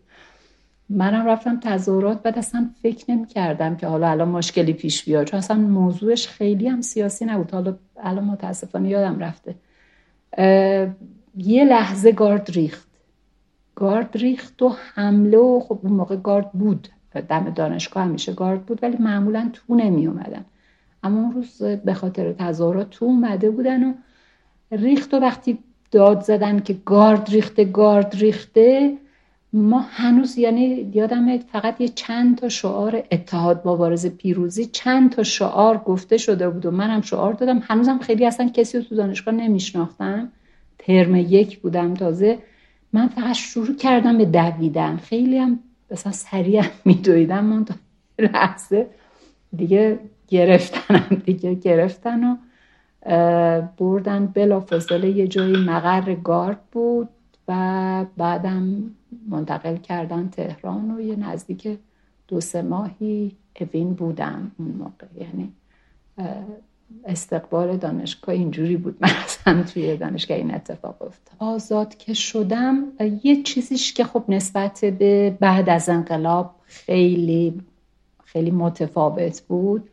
F: منم رفتم تظاهرات بعد اصلا فکر نمی کردم که حالا الان مشکلی پیش بیاد. چون اصلا موضوعش خیلی هم سیاسی نبود. حالا الان متاسفانه یادم رفته. یه لحظه گارد ریخت. گارد ریخت و حمله و خب اون موقع گارد بود دم دانشگاه همیشه گارد بود ولی معمولا تو نمی اومدن اما اون روز به خاطر تظاهرات تو اومده بودن و ریخت و وقتی داد زدن که گارد ریخته گارد ریخته ما هنوز یعنی یادم فقط یه چند تا شعار اتحاد مبارز پیروزی چند تا شعار گفته شده بود و منم شعار دادم. هنوزم خیلی اصلا کسی رو تو دانشگاه نمیشناختم. ترم یک بودم تازه. من فقط شروع کردم به دویدن. خیلی هم مثلا سریع میدویدم. من تا لحظه دیگه گرفتنم دیگه گرفتن و بردن بلا فاصله یه جایی مقر گارد بود و بعدم منتقل کردن تهران و یه نزدیک دو سه ماهی اوین بودم اون موقع. یعنی استقبال دانشگاه اینجوری بود. من اصلا توی دانشگاه این اتفاق افتاد. آزاد که شدم یه چیزیش که خب نسبت به بعد از انقلاب خیلی خیلی متفاوت بود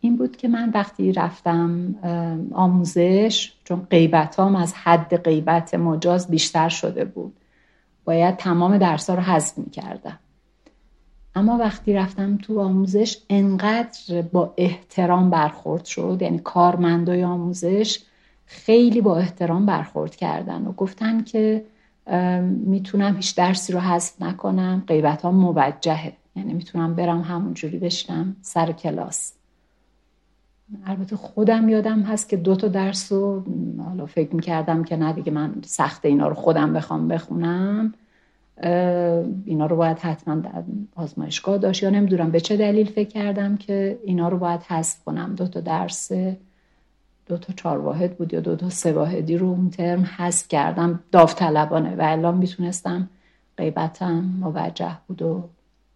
F: این بود که من وقتی رفتم آموزش چون قیبت هم از حد قیبت مجاز بیشتر شده بود باید تمام درس رو حذف می کردم اما وقتی رفتم تو آموزش انقدر با احترام برخورد شد یعنی کارمندای آموزش خیلی با احترام برخورد کردن و گفتن که می‌تونم هیچ درسی رو حذف نکنم قیبت ها موجهه. یعنی می‌تونم برم همونجوری بشنم سر کلاس. البته خودم یادم هست که دو تا درس رو حالا فکر می‌کردم که نه دیگه من سخت اینا رو خودم بخوام بخونم. اینا رو باید حتما در آزمایشگاه داشت. یا نمی‌دونم به چه دلیل فکر کردم که اینا رو باید حذف کنم. دو تا درس دو تا چهار واحد بود یا دو تا سه واحدی رو اون ترم حذف کردم داوطلبانه و الان می‌تونستم غیبتم موجه بود و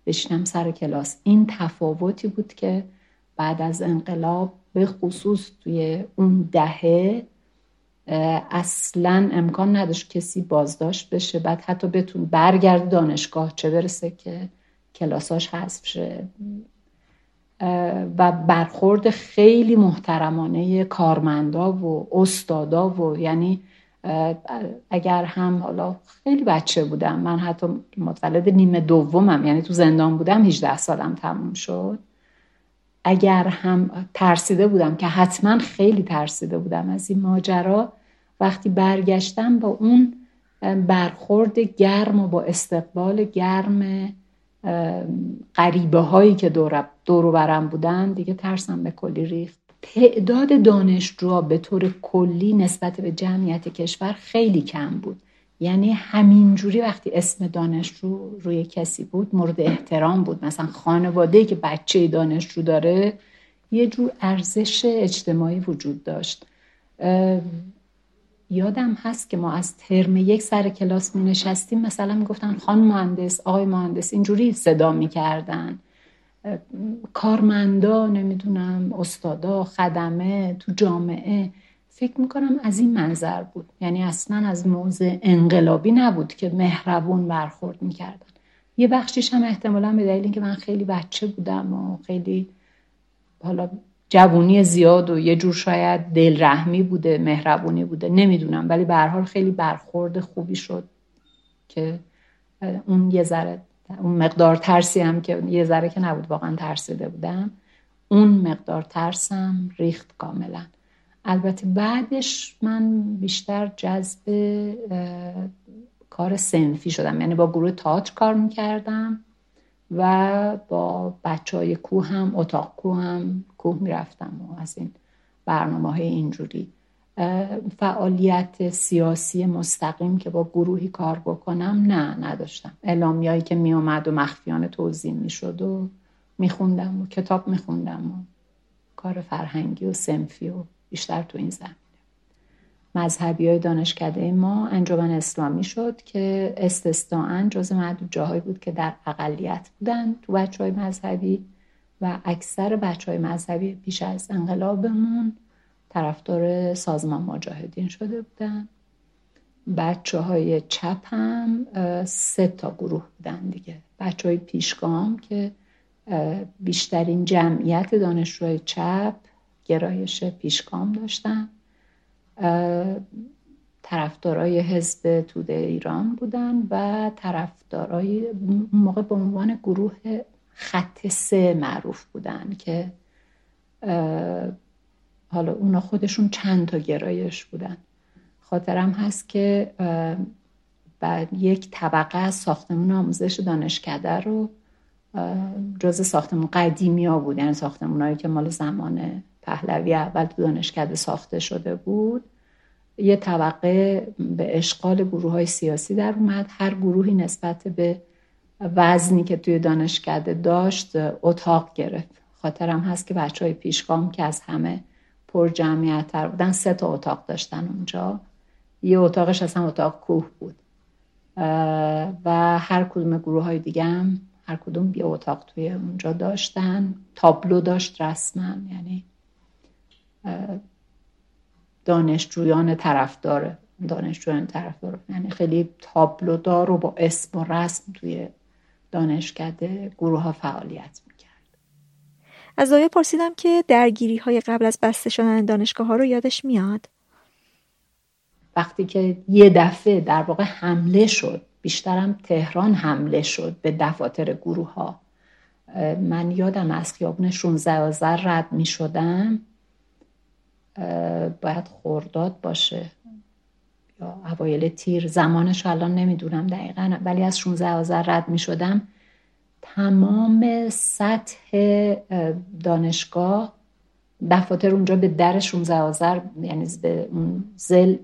F: بشینم سر کلاس. این تفاوتی بود که بعد از انقلاب به خصوص توی اون دهه اصلا امکان نداشت کسی بازداشت بشه. بعد حتی بتون برگرد دانشگاه چه برسه که کلاساش حذف شه. و برخورد خیلی محترمانه کارمندا و استادا و یعنی اگر هم حالا خیلی بچه بودم. من حتی متولد نیمه دومم یعنی تو زندان بودم 18 سالم تموم شد. اگر هم ترسیده بودم که حتما خیلی ترسیده بودم از این ماجرا وقتی برگشتم با اون برخورد گرم و با استقبال گرم قریبه هایی که دور, دور برم بودن دیگه ترسم به کلی ریخت. تعداد دانشجوها به طور کلی نسبت به جمعیت کشور خیلی کم بود. یعنی همینجوری وقتی اسم دانشجو روی کسی بود مورد احترام بود. مثلا خانواده که بچه دانشجو داره یه جور ارزش اجتماعی وجود داشت. یادم هست که ما از ترم یک سر کلاس می نشستیم. مثلا می گفتن خان مهندس آقای مهندس اینجوری صدا می کردن. کارمندا نمی‌دونم استادا خدمه تو جامعه. فکر می‌کنم از این منظر بود. یعنی اصلا از موضع انقلابی نبود که مهربون برخورد می‌کردن. یه بخشیش هم احتمالا به دلیل اینکه من خیلی بچه بودم و خیلی حالا جوونی زیاد و یه جور شاید دلرحمی بوده مهربونی بوده نمی‌دونم. ولی به حال خیلی برخورد خوبی شد که اون یه ذره اون مقدار ترسی هم که یه ذره که نبود واقعا ترسیده بودم. اون مقدار ترسم ریخت کاملا. البته بعدش من بیشتر جذب کار سنفی شدم. یعنی با گروه تئاتر کار می‌کردم و با بچه های کوه هم اتاق کوه هم کوه می‌رفتم و از این برنامه های اینجوری فعالیت سیاسی مستقیم که با گروهی کار بکنم نه نداشتم. اعلامیایی که میومد و مخفیانه توضیح می‌شد و میخوندم و کتاب میخوندم و کار فرهنگی و سنفی و بیشتر تو این زمینه. مذهبی های دانشکده ما انجمن اسلامی شد که استثناعا جز معدود جاهایی بود که در اقلیت بودن تو بچه های مذهبی. و اکثر بچه های مذهبی پیش از انقلابمون طرفدار سازمان مجاهدین شده بودن. بچه های چپ هم سه تا گروه بودن دیگه. بچه های پیشگام که بیشترین جمعیت دانشجوهای چپ گرایش پیشگام داشتن. طرفدارای حزب توده ایران بودن و طرفدارای موقع به عنوان گروه خط سه معروف بودن که حالا اونا خودشون چند تا گرایش بودن. خاطرم هست که بعد یک طبقه از ساختمون آموزش دانشکده رو جز ساختمون قدیمی ها بود. یعنی ساختمون که مال زمان پهلوی اول تو دانشکده ساخته شده بود. یه طبقه به اشغال گروه های سیاسی در اومد. هر گروهی نسبت به وزنی که توی دانشکده داشت اتاق گرفت. خاطرم هست که بچه های پیشگام که از همه پر جمعیت تر بودن سه تا اتاق داشتن اونجا. یه اتاقش اصلا اتاق کوه بود. و هر کدوم گروه های دیگه هم هر کدوم یه اتاق توی اونجا داشتن. تابلو داشت رسما یعنی دانشجویان طرفدار دانشجویان طرفدار. یعنی خیلی تابلو دار و با اسم و رسم توی دانشکده گروه ها فعالیت می‌کرد.
E: از آیا پرسیدم که درگیری های قبل از بسته شدن دانشگاه ها رو یادش میاد.
F: وقتی که یه دفعه در واقع حمله شد بیشترم تهران حمله شد به دفاتر گروه ها من یادم از خیابون 16 آذر رد می شدم باید خورداد باشه. یا اوایل تیر زمانش الان نمی‌دونم دقیقا ولی از 16 آذر رد می شدم تمام سطح دانشگاه دفاتر اونجا به در 16 آذر یعنی به اون زل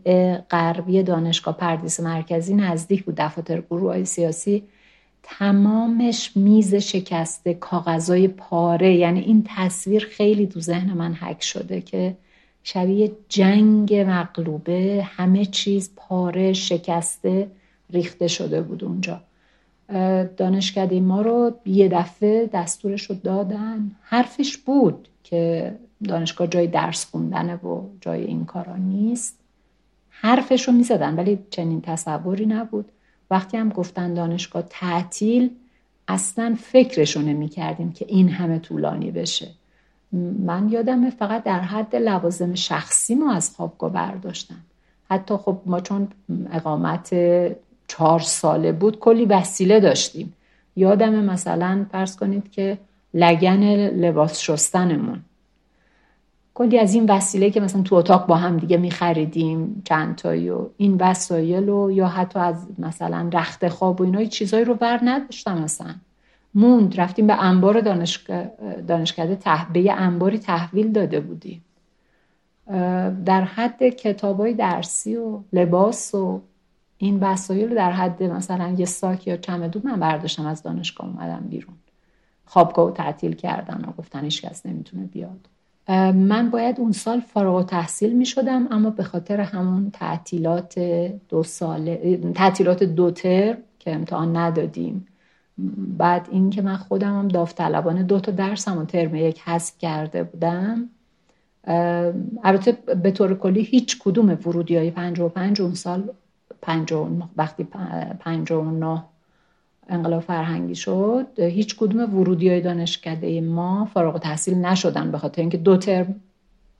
F: غربی دانشگاه پردیس مرکزی نزدیک بود دفاتر گروه های سیاسی. تمامش میز شکسته کاغذای پاره یعنی این تصویر خیلی تو ذهن من حک شده که شبیه جنگ مغلوبه همه چیز پاره شکسته ریخته شده بود اونجا. دانشکده ما رو یه دفعه دستورش رو دادن. حرفش بود که دانشگاه جای درس خوندنه و جای این کارا نیست. حرفش رو می‌زدن ولی چنین تصوری نبود. وقتی هم گفتن دانشگاه تعطیل اصلا فکرشو نمی کردیم که این همه طولانی بشه. من یادمه فقط در حد لوازم شخصی ما از خوابگاه برداشتن. حتی خب ما چون اقامت چهار ساله بود کلی وسیله داشتیم. یادمه مثلا فرض کنید که لگن لباس شستنمون. کلی از این وسیله که مثلا تو اتاق با هم دیگه میخریدیم چند تایی و این وسایل و یا حتی از مثلا رخت خواب و اینا چیزایی رو بر نداشتم مثلا. موند. رفتیم به انبار دانشکده. به انباری تحویل داده بودیم. در حد کتاب های درسی و لباس و این وسایل در حد مثلا یه ساک یا چمدون من برداشتم از دانشگاه اومدم بیرون. خوابگاه تعطیل کردن و گفتن هیچ کس نمی‌تونه بیاد. من باید اون سال فارغ تحصیل می شدم اما به خاطر همون تعطیلات دو ساله تعطیلات دو تر که امتحان ندادیم بعد این که من خودم هم داوطلبانه دو تا درسم و ترم یک حذف کرده بودم البته به طور کلی هیچ کدوم ورودی های پنج و پنج اون سال پنج و وقتی پنج و نه انقلاب فرهنگی شد هیچ کدوم ورودی های دانشکده ما فارغ تحصیل نشدن به خاطر اینکه دو ترم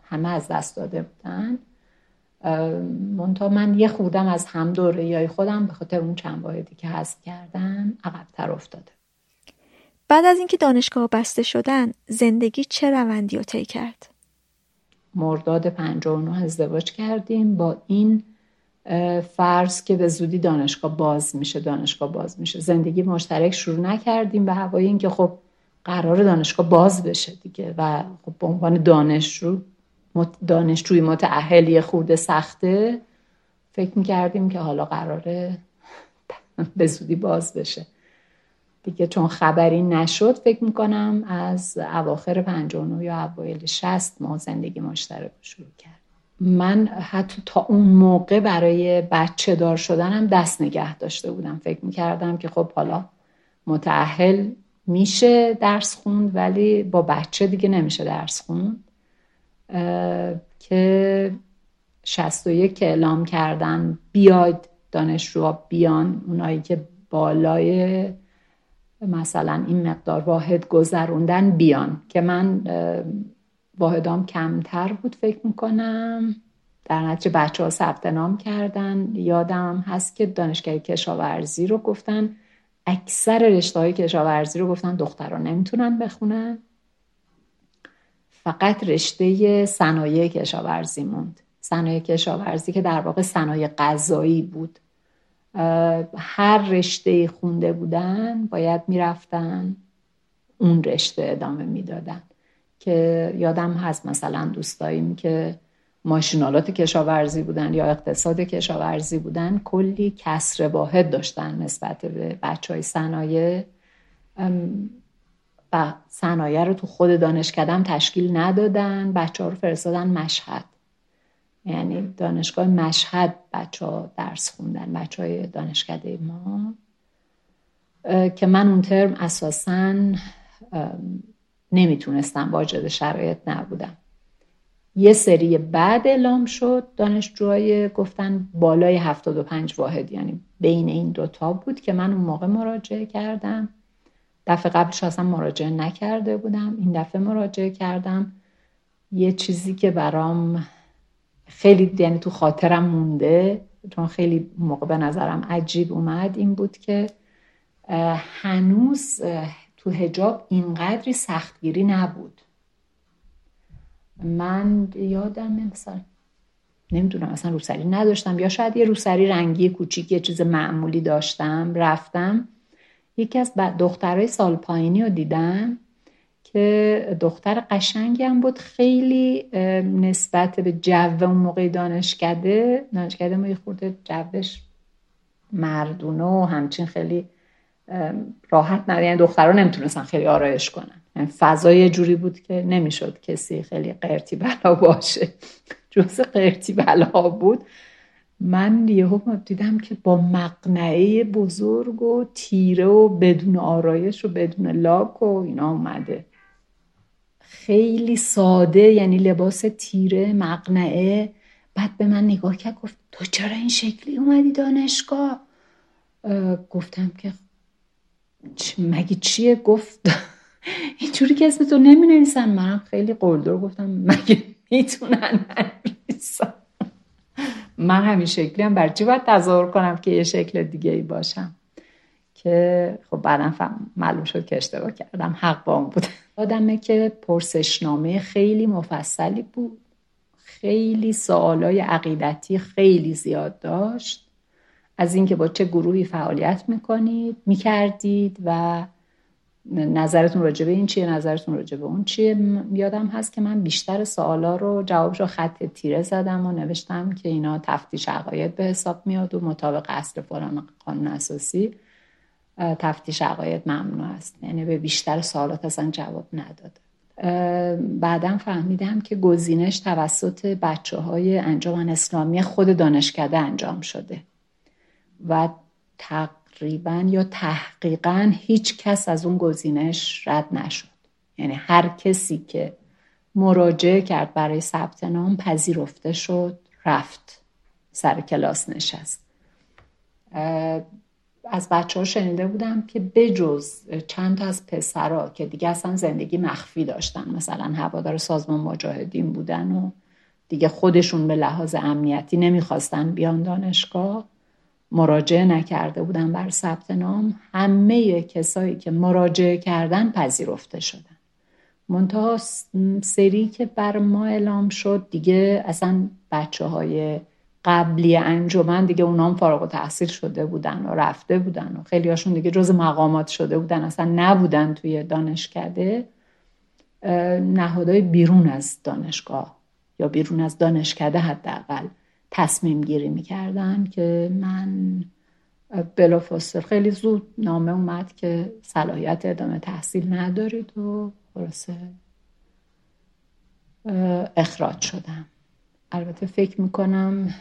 F: همه از دست داده بودن. منتها من یه خوردم از هم دوره های خودم به خاطر اون چند واحدی که حذف کردن عقبتر افتاده.
E: بعد از اینکه دانشگاه بسته شدن زندگی چه روندی رو طی کرد؟
F: مرداد 59 ازدواج کردیم با این فرض که به زودی دانشگاه باز میشه دانشگاه باز میشه. زندگی مشترک شروع نکردیم به هوای اینکه خب قرار دانشگاه باز بشه دیگه و خب به عنوان دانشجو دانشجوی متعهلی خورده سخته. فکر می‌کردیم که حالا قراره به زودی باز بشه. دیگه چون خبری نشد فکر می‌کنم از اواخر 59 یا اوایل 60 ما زندگی مشترک شروع کرد من حتی تا اون موقع برای بچه دار شدنم دست نگه داشته بودم. فکر می‌کردم که خب حالا متعهل میشه درس خوند ولی با بچه دیگه نمیشه درس خوند. که 61 که اعلام کردن بیاید دانشجوها بیان اونایی که بالای مثلا این مقدار واحد گذروندن بیان. که من واحدام کمتر بود فکر می‌کنم. در نتیجه بچه ها ثبت نام کردن. یادم هست که دانشگاه کشاورزی رو گفتن. اکثر رشته های کشاورزی رو گفتن دختران نمی‌تونن بخونن. فقط رشته صنایع کشاورزی موند. صنایع کشاورزی که در واقع صنایع غذایی بود. هر رشته خونده بودن باید می‌رفتن اون رشته ادامه می‌دادن. که یادم هست مثلا دوستاییم که ماشینالات کشاورزی بودن یا اقتصاد کشاورزی بودن کلی کسر واحد داشتن نسبت به بچه های صنایع و صنایع رو تو خود دانشکدم تشکیل ندادن. بچه ها رو فرستادن مشهد. یعنی دانشگاه مشهد بچه ها درس خوندن بچه های دانشکده ما. که من اون ترم اساسا نمی‌تونستم واجد شرایط نبودم. یه سری بعد اعلام شد دانشجوهای گفتن بالای 75 واحد یعنی بین این دوتا بود که من اون موقع مراجعه کردم. دفعه قبلش اصلا مراجعه نکرده بودم. این دفعه مراجعه کردم. یه چیزی که برام خیلی یعنی تو خاطرم مونده چون خیلی موقع به نظرم عجیب اومد این بود که هنوز تو هجاب اینقدری سختگیری نبود. من یادم مثلا نمی‌دونم اصلا روسری نداشتم یا شاید یه روسری رنگی کوچیک یه چیز معمولی داشتم رفتم. یکی از دخترای سال پایینی رو دیدم که دختر قشنگی هم بود خیلی نسبت به جو اون موقع دانشکده دانشکده ما یه خورده جوش مردونه و همچین خیلی راحت نه یعنی دخترها نمی‌تونستن خیلی آرایش کنن. یعنی فضای جوری بود که نمی‌شد کسی خیلی قرتی بلا باشه. جز قرتی بلا بود. من یهو دیدم که با مقنعه بزرگ و تیره و بدون آرایش و بدون لاک و اینا اومده. خیلی ساده یعنی لباس تیره مقنعه. بعد به من نگاه کرد گفت تو چرا این شکلی اومدی دانشگاه؟ گفتم که مگه چیه؟ گفت اینجوری که اسم تو نمی نویسن منم خیلی قلدر گفتم مگه می‌تونن نویسن؟ من همین شکلی هم بر چی باید تظاهر کنم که یه شکل دیگه ای باشم؟ که خب بعدا معلوم شد که اشتباه کردم. حق با اون بود آدمه که پرسشنامه خیلی مفصلی بود. خیلی سوالای عقیدتی خیلی زیاد داشت. از اینکه با چه گروهی فعالیت می‌کنید می‌کردید و نظرتون راجع به این چیه نظرتون راجع به اون چیه؟ یادم هست که من بیشتر سوالا رو جوابش رو خط تیره زدم و نوشتم که اینا تفتیش عقاید به حساب میاد و مطابق اصل فلان قانون اساسی تفتیش عقاید ممنوع است. یعنی به بیشتر سوالات اصلا جواب نداده. بعدا فهمیدم که گزینش توسط بچه های انجام اسلامی خود دانشکده انجام شده و تقریبا یا تحقیقا هیچ کس از اون گزینش رد نشد. یعنی هر کسی که مراجعه کرد برای ثبت نام پذیرفته شد رفت سر کلاس نشست. از بچه ها شنیده بودم که بجز چند تا از پسرها که دیگه اصلا زندگی مخفی داشتن مثلا هوادار سازمان مجاهدین بودن و دیگه خودشون به لحاظ امنیتی نمی‌خواستن بیان دانشگاه مراجعه نکرده بودن بر ثبت نام همه کسایی که مراجعه کردن پذیرفته شدن. منتها سری که بر ما اعلام شد دیگه اصلا بچه های قبلی انجمن دیگه اونام فارغ و تحصیل شده بودن و رفته بودن و خیلی هاشون دیگه جز مقامات شده بودن اصلا نبودن توی دانشکده. نهادهای بیرون از دانشگاه یا بیرون از دانشکده حداقل. تصمیم گیری می‌کردن که من بلافاصله خیلی زود نامه اومد که صلاحیت ادامه تحصیل ندارید و خلاصه اخراج شدم. البته فکر می‌کنم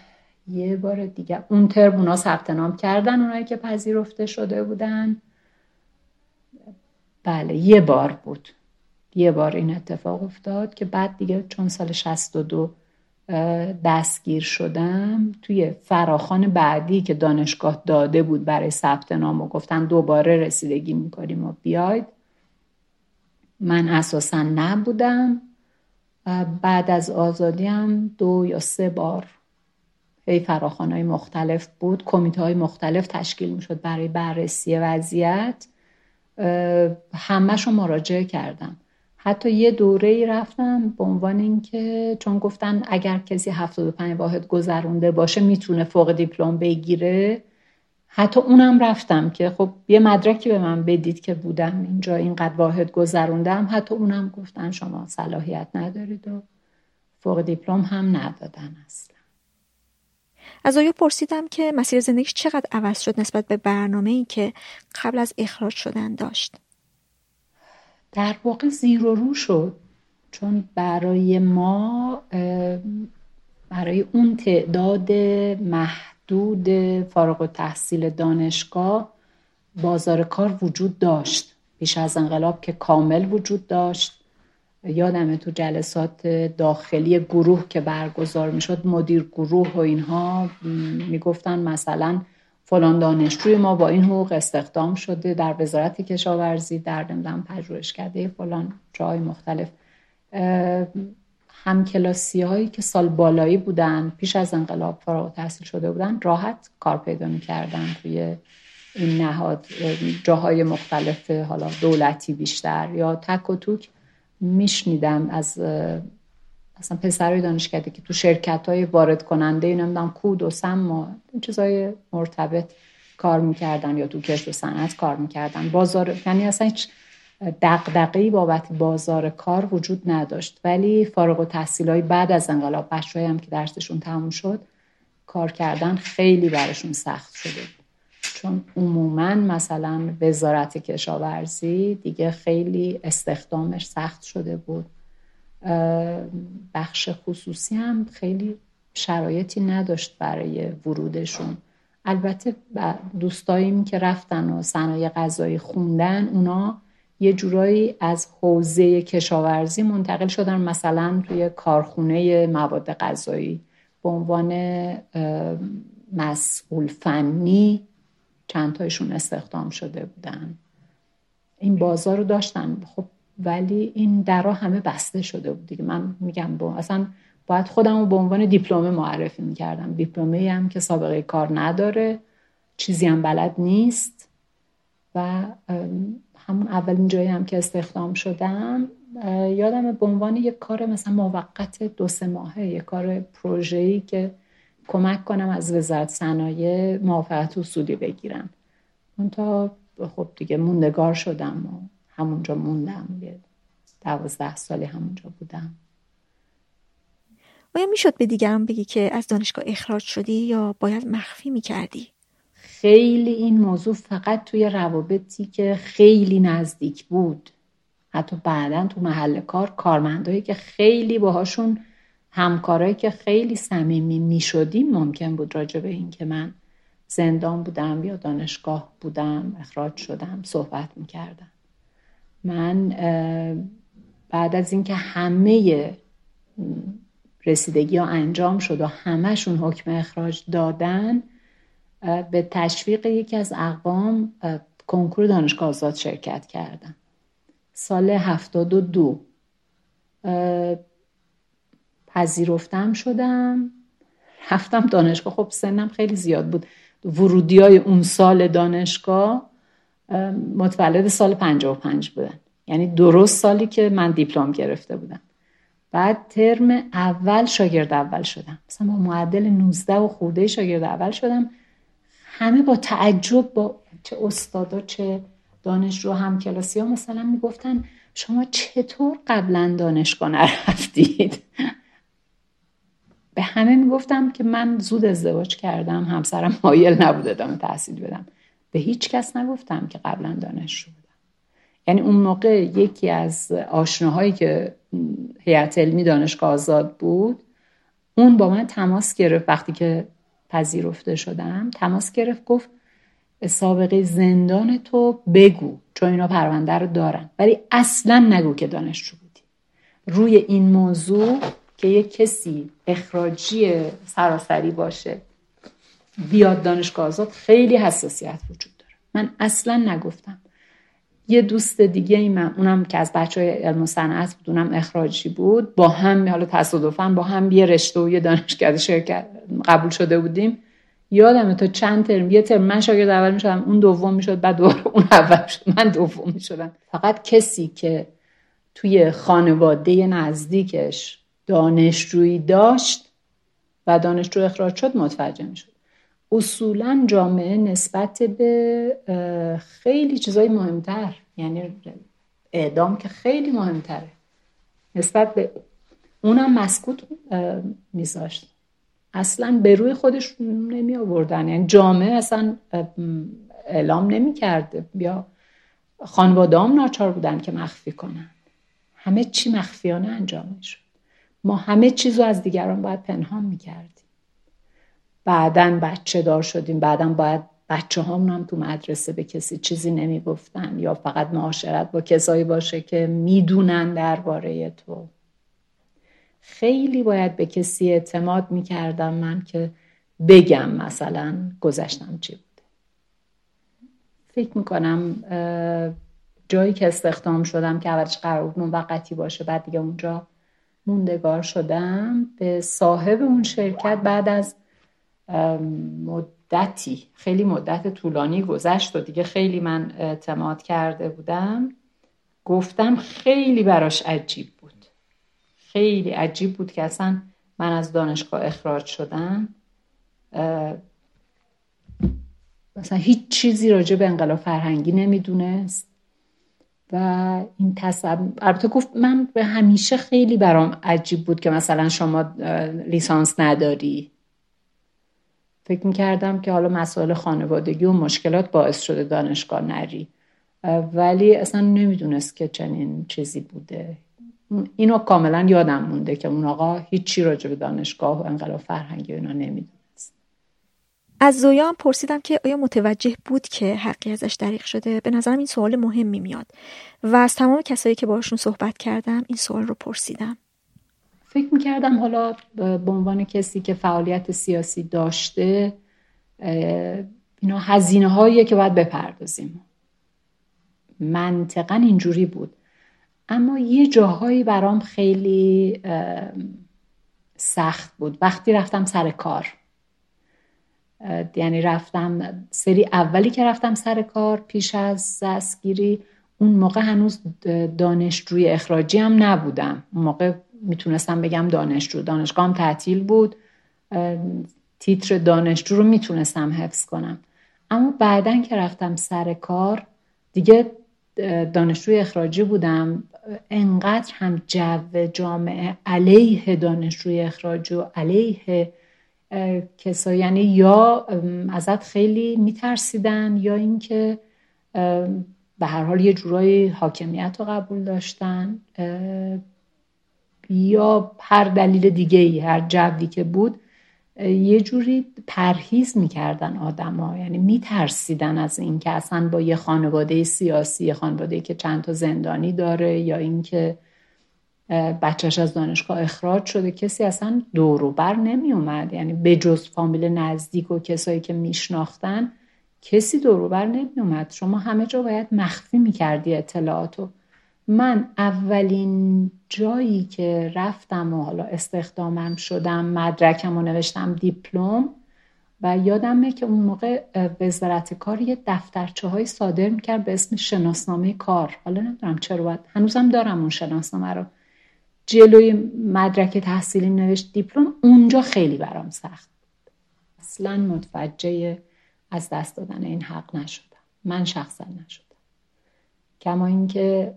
F: یه بار دیگه اون ترم اونا ثبت نام کردن اونایی که پذیرفته شده بودن. بله یه بار بود. یه بار این اتفاق افتاد که بعد دیگه چون سال 62 دستگیر شدم توی فراخان بعدی که دانشگاه داده بود برای ثبت نام و گفتن دوباره رسیدگی می‌کنیم و بیاید. من اساسا نبودم. بعد از آزادی هم دو یا سه بار هی فراخان های مختلف بود. کمیته های مختلف تشکیل می‌شد برای بررسی وضعیت. همهشو مراجعه کردم. حتی یه دوره ای رفتم به عنوان اینکه چون گفتن اگر کسی 75 واحد گذرونده باشه می‌تونه فوق دیپلم بگیره حتی اونم رفتم که خب یه مدرکی به من بدید که بودم اینجا اینقدر واحد گذروندم حتی اونم گفتن شما صلاحیت ندارید و فوق دیپلم هم ندادن اصلا.
E: از آیا پرسیدم که مسیر زندگیش چقدر عوض شد نسبت به برنامه ای که قبل از اخراج شدن داشت؟
F: در واقع زیر و رو شد. چون برای ما برای اون تعداد محدود فارغ و تحصیل دانشگاه بازار کار وجود داشت. پیش از انقلاب که کامل وجود داشت. یادمه تو جلسات داخلی گروه که برگزار می‌شد مدیر گروه و اینها می‌گفتن مثلا فلان دانشجوی ما با این حقوق استخدام شده در وزارت کشاورزی در نمی‌دونم پژوهشکده فلان جای مختلف. هم کلاسی هایی که سال بالایی بودن پیش از انقلاب فارغ تحصیل شده بودن راحت کار پیدا می‌کردن توی این نهاد. جاهای مختلف حالا دولتی بیشتر یا تک و توک میشنیدم از مثلا پسرای دانشکده که تو شرکت های وارد کننده نمی‌دونم کود و سم و این چیزای مرتبط کار می‌کردن یا تو کشت و صنعت کار می‌کردن. بازار یعنی اصلا هیچ دقدقهی بابت بازار کار وجود نداشت. ولی فارغ و تحصیل های بعد از انقلاب بچه هم که درسشون تموم شد کار کردن خیلی براشون سخت شده چون عموما مثلا وزارت کشاورزی دیگه خیلی استخدامش سخت شده بود. بخش خصوصی هم خیلی شرایطی نداشت برای ورودشون. البته دوستاییم که رفتن و صنایع غذایی خوندن اونا یه جورایی از حوزه کشاورزی منتقل شدن مثلا توی کارخونه مواد غذایی. به عنوان مسئول فنی چند تایشون استخدام شده بودن. این بازار رو داشتن. خب ولی این درا همه بسته شده بود دیگه. من میگم با اصلا باید خودم رو به عنوان دیپلمه معرفی می‌کردم. دیپلمه هم که سابقه کار نداره چیزی هم بلد نیست و همون اولین جایی هم که استخدام شدم یادم به عنوان یک کار مثلا موقت دو سه ماهه یک کار پروژه‌ای که کمک کنم از وزارت صنایع موافقت و سودی بگیرم. اون تا خب دیگه موندگار شدم و همونجا موندم. یه دوازده سالی همونجا بودم.
E: آیا می‌شد به دیگران بگی که از دانشگاه اخراج شدی یا باید مخفی می‌کردی؟
F: خیلی این موضوع فقط توی روابطی که خیلی نزدیک بود. حتی بعدا تو محل کار کارمندایی که خیلی باهاشون همکارایی که خیلی صمیمی می‌شدیم ممکن بود راجع به این که من زندان بودم یا دانشگاه بودم اخراج شدم صحبت می‌کردم. من بعد از اینکه همه رسیدگی ها انجام شد و همهشون حکم اخراج دادن به تشویق یکی از اقوام کنکور دانشگاه آزاد شرکت کردم. سال هفتاد و دو پذیرفتم شدم. رفتم دانشگاه. خب سنم خیلی زیاد بود. ورودی های اون سال دانشگاه متولد سال 55 بودن. یعنی درست سالی که من دیپلم گرفته بودم. بعد ترم اول شاگرد اول شدم. مثلا با معدل 19 و خورده شاگرد اول شدم. همه با تعجب با چه استادا چه دانشجو هم کلاسی ها مثلا می‌گفتن شما چطور قبلا دانشگاه نرفتید؟ به همه می‌گفتم که من زود ازدواج کردم همسرم مایل نبود ادامه تحصیل بدم. به هیچ کس نگفتم که قبلا دانشجو بودم یعنی اون موقع یکی از آشناهایی که هیئت علمی دانشگاه آزاد بود اون با من تماس گرفت وقتی که پذیرفته شدم. تماس گرفت گفت سابقه زندان تو بگو چون اینا پرونده رو دارن. ولی اصلا نگو که دانشجو بودی. روی این موضوع که یک کسی اخراجی سراسری باشه بیاد دانشگاه آزاد خیلی حساسیت وجود داره. من اصلا نگفتم. یه دوست دیگه ای من اونم که از بچه های علم و صنعت بود اونم اخراجی بود. با هم حالا تصادفا با هم یه رشته و یه دانشگاه شرکت قبول شده بودیم. یادمه تا چند ترم یه ترم من شاگرد اول می‌شدم اون دوم می‌شد بعد دوباره اون اول شد من دوم می‌شدم. فقط کسی که توی خانواده نزدیکش دانشجویی داشت و دانشجو اخراج شد متوجه می‌شد. اصولا جامعه نسبت به خیلی چیزای مهمتر یعنی اعدام که خیلی مهمتره. نسبت به اونم مسکوت میذاشت. اصلا به روی خودش نمی آوردن یعنی جامعه اصلا اعلام نمی کرده یا خانوادام ناچار بودن که مخفی کنن. همه چی مخفیانه انجام می شد ما همه چیز رو از دیگران باید پنهان می کردیم بعدا بچه دار شدیم. بعدا باید بچه هم تو مدرسه به کسی چیزی نمی‌گفتن یا فقط معاشرت با کسایی باشه که می‌دونن درباره تو. خیلی باید به کسی اعتماد می‌کردم من که بگم مثلا گذشتم چی بوده فکر می‌کنم جایی که استخدام شدم که اولش قرار بود موقتی باشه بعد دیگه اونجا موندگار شدم به صاحب اون شرکت بعد از مدتی خیلی مدت طولانی گذشت و دیگه خیلی من اعتماد کرده بودم. گفتم خیلی براش عجیب بود. خیلی عجیب بود که اصلا من از دانشگاه اخراج شدم. مثلا هیچ چیزی راجع به انقلاب فرهنگی نمی‌دونست. و این تصور البته گفت من به همیشه خیلی برام عجیب بود که مثلا شما لیسانس نداری. فکر می‌کردم که حالا مسائل خانوادگی و مشکلات باعث شده دانشگاه نری. ولی اصلا نمی‌دونست که چنین چیزی بوده. اینو کاملا یادم مونده که اون آقا هیچی راجع به دانشگاه و انقلاب فرهنگی و اینا نمی‌دونست.
E: از زویا هم پرسیدم که آیا متوجه بود که حقی ازش دریق شده؟ به نظرم این سوال مهمی میاد. و از تمام کسایی که باشون صحبت کردم این سوال رو پرسیدم.
F: فکر می‌کردم حالا به عنوان کسی که فعالیت سیاسی داشته اینا هزینه هاییه که باید بپردازیم. منطقا اینجوری بود. اما یه جاهایی برام خیلی سخت بود. وقتی رفتم سر کار. یعنی رفتم سری اولی که رفتم سر کار پیش از دستگیری اون موقع هنوز دانشجوی اخراجی هم نبودم. اون موقع می‌تونستم بگم دانشجو. دانشگاهم تعطیل بود. تیتر دانشجو رو می‌تونستم حفظ کنم. اما بعدا که رفتم سر کار دیگه دانشجوی اخراجی بودم. انقدر هم جو جامعه علیه دانشجوی اخراجی و علیه کسا یعنی یا ازت خیلی میترسیدن یا اینکه به هر حال یه جورایی حاکمیت رو قبول داشتن. یا هر دلیل دیگه ای هر جوی که بود یه جوری پرهیز می‌کردن آدما یعنی میترسیدن از اینکه اصلا با یه خانواده سیاسی یه خانواده که چند تا زندانی داره یا اینکه بچهش از دانشگاه اخراج شده کسی اصلا دوروبر نمی اومد یعنی به جز فامیل نزدیک و کسایی که میشناختن کسی دوروبر نمی اومد شما همه جا باید مخفی می‌کردی اطلاعاتو. من اولین جایی که رفتم و حالا استخدامم شدم مدرکم و نوشتم دیپلم و یادمه که اون موقع وزارت کار یه دفترچه های صادر می‌کرد به اسم شناسنامه کار. حالا نمی‌دونم چرا باید هنوزم دارم اون شناسنامه رو. جلوی مدرک تحصیلی نوشت دیپلم اونجا خیلی برام سخت اصلا متوجه از دست دادن این حق نشدم. من شخصا نشدم. کما اینکه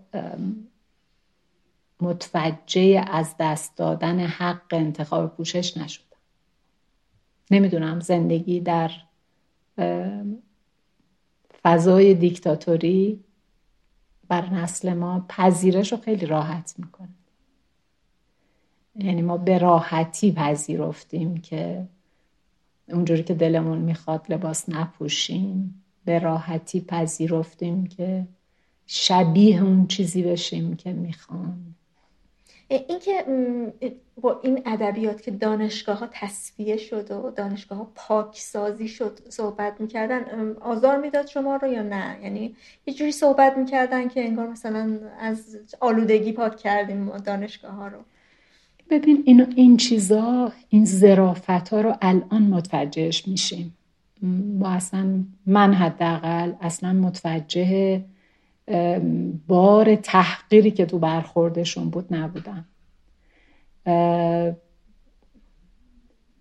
F: متوجه از دست دادن حق انتخاب پوشش نشدم. نمی‌دونم زندگی در فضای دیکتاتوری بر نسل ما پذیرش رو خیلی راحت می‌کنه. یعنی ما به راحتی پذیرفتیم که اونجوری که دلمون می‌خواد لباس نپوشیم به راحتی پذیرفتیم که شبیه اون چیزی بشیم که می‌خوان
E: اینکه با این ادبیات که دانشگاه ها تصفیه شد و دانشگاه ها پاکسازی شد صحبت می‌کردن آزار می‌داد شما رو یا نه؟ یعنی یه جوری صحبت می‌کردن که انگار مثلا از آلودگی پاک کردیم دانشگاه ها رو.
F: ببین این, این چیزا این زرافت ها رو الان متوجهش میشیم. ما اصلا من حداقل اصلا متوجه بار تحقیری که تو برخوردشون بود نبودم.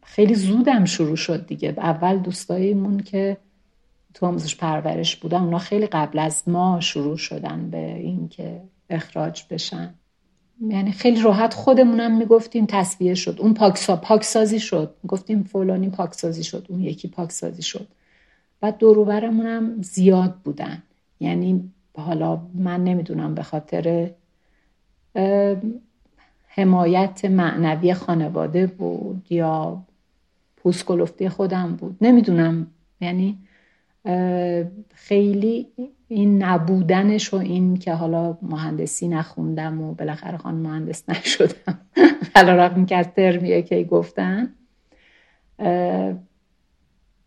F: خیلی زودم شروع شد دیگه. اول دوستاییمون که تو آموزش پرورش بودن اونا خیلی قبل از ما شروع شدن به اینکه اخراج بشن. یعنی خیلی راحت خودمونم می‌گفتیم تصویه شد. اون پاکسا پاکسازی شد. گفتیم فلانی پاکسازی شد. اون یکی پاکسازی شد. بعد دوروبرمونم زیاد بودن. یعنی حالا من نمی‌دونم به خاطر حمایت معنوی خانواده بود یا پوسکلفتی خودم بود. نمی‌دونم. یعنی خیلی این نبودنش و این که حالا مهندسی نخوندم و بالاخره خان مهندس نشدم. حالا رقم که از ترمیه که گفتن.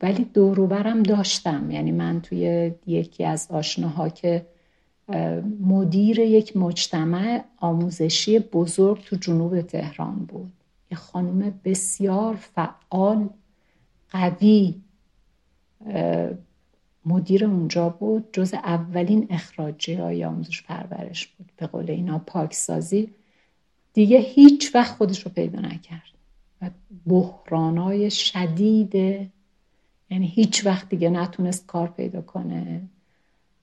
F: ولی دوروبرم داشتم. یعنی من توی یکی از آشناها که مدیر یک مجتمع آموزشی بزرگ تو جنوب تهران بود. یه خانم بسیار فعال قوی مدیر اونجا بود. جز اولین اخراجی های آموزش پرورش بود. به قول اینا پاکسازی. دیگه هیچ وقت خودش رو پیدا نکرد. و بحرانای شدید یعنی هیچ وقت دیگه نتونست کار پیدا کنه.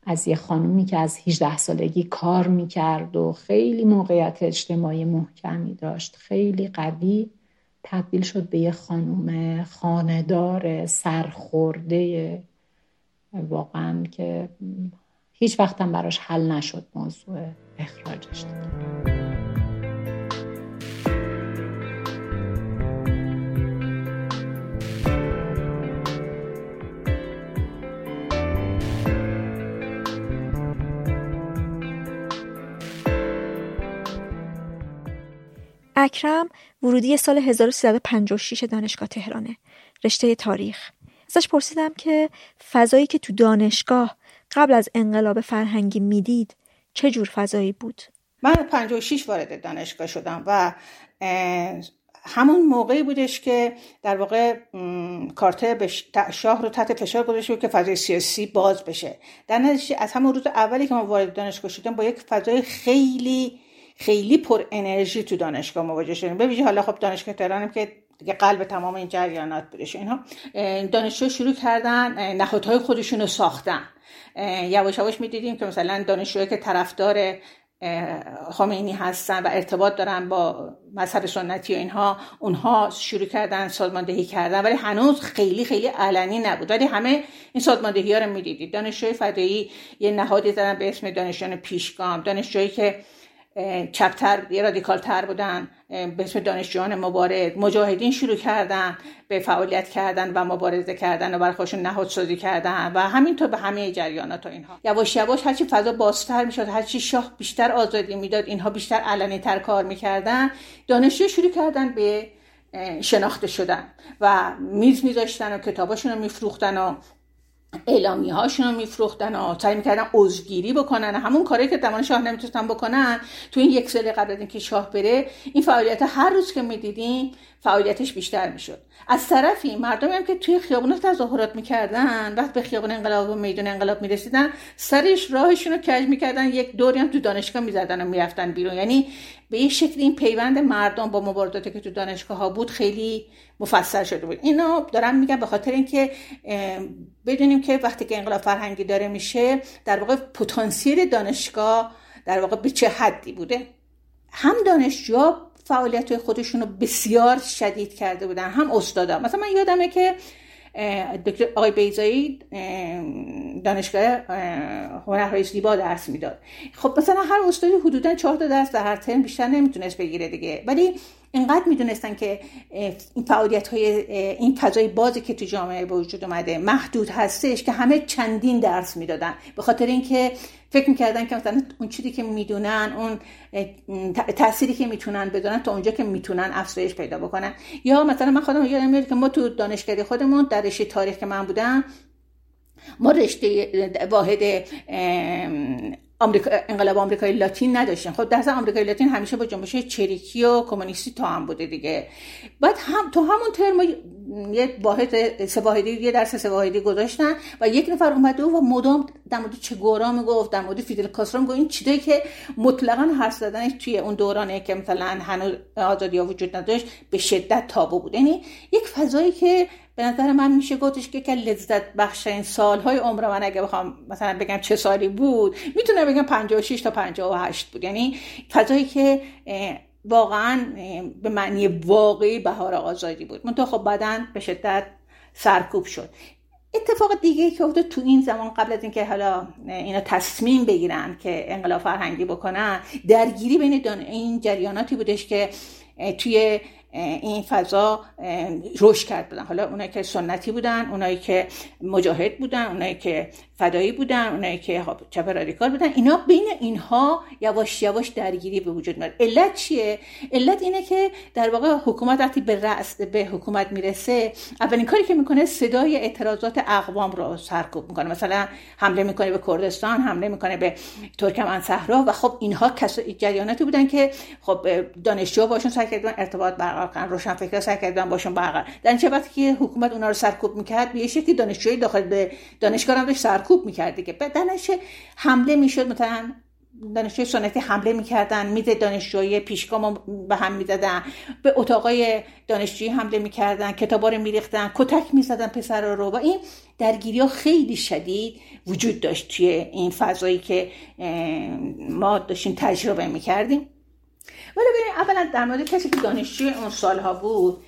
F: از یه خانومی که از 18 سالگی کار می‌کرد و خیلی موقعیت اجتماعی محکمی داشت خیلی قوی تبدیل شد به یه خانوم خاندار سرخورده واقعا که هیچ وقتم براش حل نشد موضوع اخراجش دیگه.
E: اکرم ورودی سال 1356 دانشگاه تهرانه. رشته تاریخ. ازش پرسیدم که فضایی که تو دانشگاه قبل از انقلاب فرهنگی می‌دید چه جور فضایی بود؟
G: من 56 وارد دانشگاه شدم و همون موقعی بودش که در واقع کارته شاه رو تحت فشار گذاشته که فضای سیاسی باز بشه. در نتیجه از همون روز اولی که ما وارد دانشگاه شدیم با یک فضای خیلی خیلی پر انرژی تو دانشگاه مواجه شدیم. به حالا خب دانشگاه تهرانم که دیگه قلب تمام این جریانات بودش اینها دانشجو شروع کردن نهادهای خودشون رو ساختن. یواش یواش می‌دیدیم که مثلا دانشجوهایی که طرفدار خامینی هستن و ارتباط دارن با مذهب سنتی و اینها اونها شروع کردن سازماندهی کردن. ولی هنوز خیلی خیلی علنی نبود. ولی همه این سازماندهی ها رو می‌دیدید. دانشجوی فدایی یه نهادی دارن به اسم دانشجویان پیشگام. دانشجویی که چپتر یه رادیکال تر بودن به اسم دانشجویان مبارز. مجاهدین شروع کردن به فعالیت کردن و مبارزه کردن و برای خودشون نهاد سازی کردن و همینطور به همه جریانات و اینها. یواش یواش هرچی فضا بازتر می‌شد هرچی شاه بیشتر آزادی می‌داد اینها بیشتر علنی تر کار می‌کردن. دانشجو شروع کردن به شناخته شدن و میز میذاشتن و کتاباشون رو میفروختن و اعلامی هاشون رو میفروختن و سعی می‌کردن عضوگیری بکنن همون کاری که زمان شاه نمی‌تونستن بکنن تو این یک سال قبل اینکه شاه بره این فعالیت هر روز که می‌دیدیم فعالیتش بیشتر می‌شد. از طرفی مردمی هم که توی خیابون تظاهرات می‌کردن وقت به خیابون انقلاب و میدون انقلاب می‌رسیدن سرش راهشون رو کج می‌کردن یک دوری هم تو دانشگاه می‌زدن و می‌رفتن بیرون. یعنی به یه شکل این پیوند مردم با مبارزاتی که تو دانشگاه ها بود خیلی مفصل شده بود. اینا دارم میگم به خاطر اینکه بدونیم که وقتی که انقلاب فرهنگی داره میشه در واقع پتانسیل دانشگاه در واقع به چه حدی بوده. هم دانشجو فعالیت خودشون رو بسیار شدید کرده بودن. هم استادا مثلا من یادمه که دکتر آقای بیزایی دانشگاه هنرهای زیبا درس می‌داد. خب مثلا هر استادی حدودا چهار تا درس در هر ترم بیشتر نمی‌تونست بگیره دیگه. ولی اینقدر می‌دونستن که این فعالیت های این فضای بازی که تو جامعه به وجود اومده محدود هستش که همه چندین درس می‌دادن. به خاطر اینکه فکر می‌کردن که مثلا اون چیزی که می‌دونن اون تأثیری که می‌تونن بدونن تا اونجا که می‌تونن افزایش پیدا بکنن. یا مثلا من خودم یادم میاد که ما تو دانشکده خودمون در رشته تاریخ که من بودم ما رشته واحد آمریکا انقلاب آمریکای لاتین نداشتن. خب در آمریکای لاتین همیشه با جنبش چریکی و کمونیستی تا هم بوده دیگه. بعد هم تو همون ترم یه واحد سه یه درس سه واحدی گذاشتن و یک نفر اومده و مدام در مورد چه گورا می‌گفت در مورد فیدل کاسترو می‌گفت. این چیزایی که مطلقا حرف زدنش توی اون دورانه که مثلا هنوز آزادی ها وجود نداشت به شدت تابو بود. یعنی یک فضایی که به نظر من میشه گفتش که که لذت بخش این سالهای عمر من اگه بخوام مثلا بگم چه سالی بود می‌تونم بگم 56 تا 58 بود. یعنی فضایی که واقعا به معنی واقعی بهار آزادی بود. منتها خب بعدا به شدت سرکوب شد. اتفاق دیگه که افتاد تو این زمان قبل از اینکه حالا اینا تصمیم بگیرن که انقلاب فرهنگی بکنن درگیری بین این جریاناتی بودش که توی این فضا رشد کرد بودن. حالا اونایی که سنتی بودن اونایی که مجاهد بودن اونایی که فدایی بودن اونایی که خب چپ رادیکال بودن اینا بین اینها یواش یواش درگیری به وجود میاد. علت چیه؟ علت اینه که در واقع حکومت وقتی به رأس به حکومت می‌رسه اولین کاری که می‌کنه صدای اعتراضات اقوام رو سرکوب می‌کنه. مثلا حمله می‌کنه به کردستان حمله می‌کنه به ترکمن صحرا و خب اینها کس جریاناتی بودن که خب دانشجو باشون سعی کردن ارتباط برقرار کنن روشن فکر سعی کردن باشون برقرار در چه وقتی که حکومت اونا رو سرکوب می‌کرد به شکلی دانشجوی داخل به دانشگاه هم داشت سرکوب می‌کرد دیگه بدنش حمله می‌شد مثلا دانشجوی سنتی حمله می‌کردن میز دانشجوی پیشگام به هم می‌زدن به اتاقای دانشجویی حمله می‌کردن کتابا رو میریختن کتک می‌زدن پسر رو و این درگیری ها خیلی شدید وجود داشت توی این فضایی که ما داشتیم تجربه می‌کردیم. ولی ببینید اولا در مورد کسی که دانشجوی اون سالها بود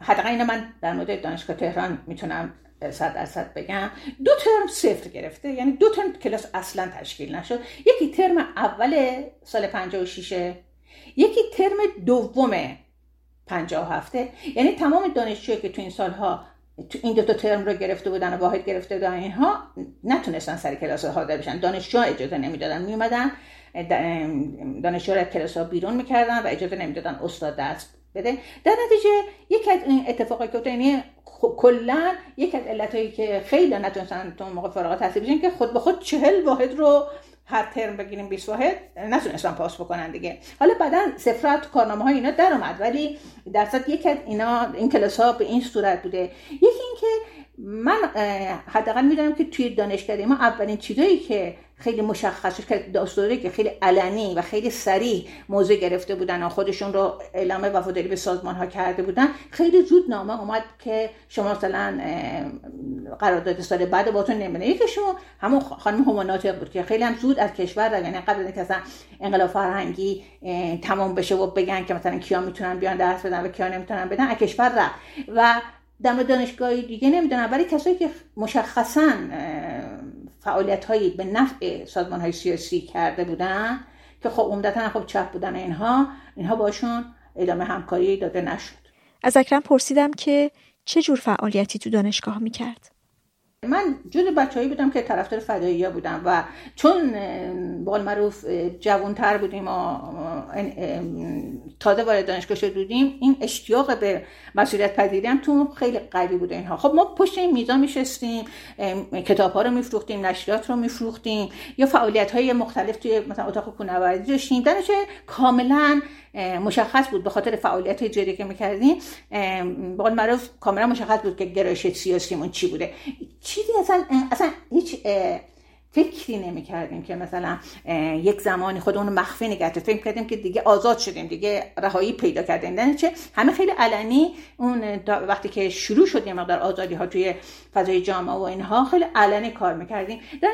G: حداقل اینو من در مورد دانشگاه تهران می‌تونم صد درصد بگم دو ترم صفر گرفته. یعنی دو ترم کلاس اصلا تشکیل نشد. یکی ترم اول سال 56 یکی ترم دوم 57 یعنی تمام دانشجویی که تو این سالها تو این دو تا ترم رو گرفته بودن و واحد گرفته بودن اینها نتونستن سر کلاس حاضر بشن. دانشجو اجازه نمی‌دادن. میومدن دانشجو رو کلاس ها بیرون می‌کردن و اجازه نمی‌دادن استاد درس بده. در نتیجه یک از این اتفاقی که یعنی کلا یک از علتهایی که خیلی نتونستن تو موقع فراغت تحصیل بشن که خود به خود چهل واحد رو هر ترم بگیریم 20 واحد نتونستن پاس بکنن دیگه. حالا بعدا سفرت کارنامه های اینا در اومد ولی درصد یک از اینا این کلاس ها به این صورت بوده. یکی اینکه من حداقل می‌دونم که توی دانشکده ما اولین چیزایی که خیلی مشخص که داستوری که خیلی علنی و خیلی سریع موضوع گرفته بودن و خودشون رو اعلام وفاداری به سازمان ها کرده بودن. خیلی زود نامه اومد که شما مثلا قرارداد سال بعد باتون نمیده یکیشون همون خانم همانات بود که خیلی هم زود از کشور را یعنی قبل اینکه اصلا انقلاب فرهنگی تمام بشه و بگن که مثلا کیا می‌تونن بیان درس بدن و کیا نمی‌تونن بدن از کشور رفت. و در دانشگاهی دیگه نمی‌دونم ولی کسایی که مشخصا فعالیت هایی به نفع سازمان های سیاسی کرده بودن که خب عمدتا خب چپ بودن اینها اینها باشون ادامه همکاری داده نشد.
E: از اکرم پرسیدم که چه جور فعالیتی تو دانشگاه می‌کرد؟
G: من جز بچههایی بودم که طرفدار فدایی بودم و چون بال معروف جوانتر بودیم و تازه وارد دانشگاه شده بودیم این اشتیاق به مسئولیت پذیری تو خیلی قوی بوده اینها. خب ما پشت این میزان میشستیم کتاب ها رو میفروختیم نشریات رو میفروختیم یا فعالیت های مختلف توی مثلا اتاق کوهنوردی داشتیم. درش کاملا مشخص بود به خاطر فعالیت جدی که می‌کردیم. با معروف کاملا مشخص بود که گرایش سیاسیمون چی بوده. چیزی اصلا اصلا هیچ فکری نمی کردیم که مثلا یک زمانی خودمون مخفی نگه فکر کردیم که دیگه آزاد شدیم دیگه رهایی پیدا کردیم. چه؟ همه خیلی علنی اون وقتی که شروع شدیم مقدار آزادی ها توی فضای جامعه و اینها خیلی علنی کار می‌کردیم. در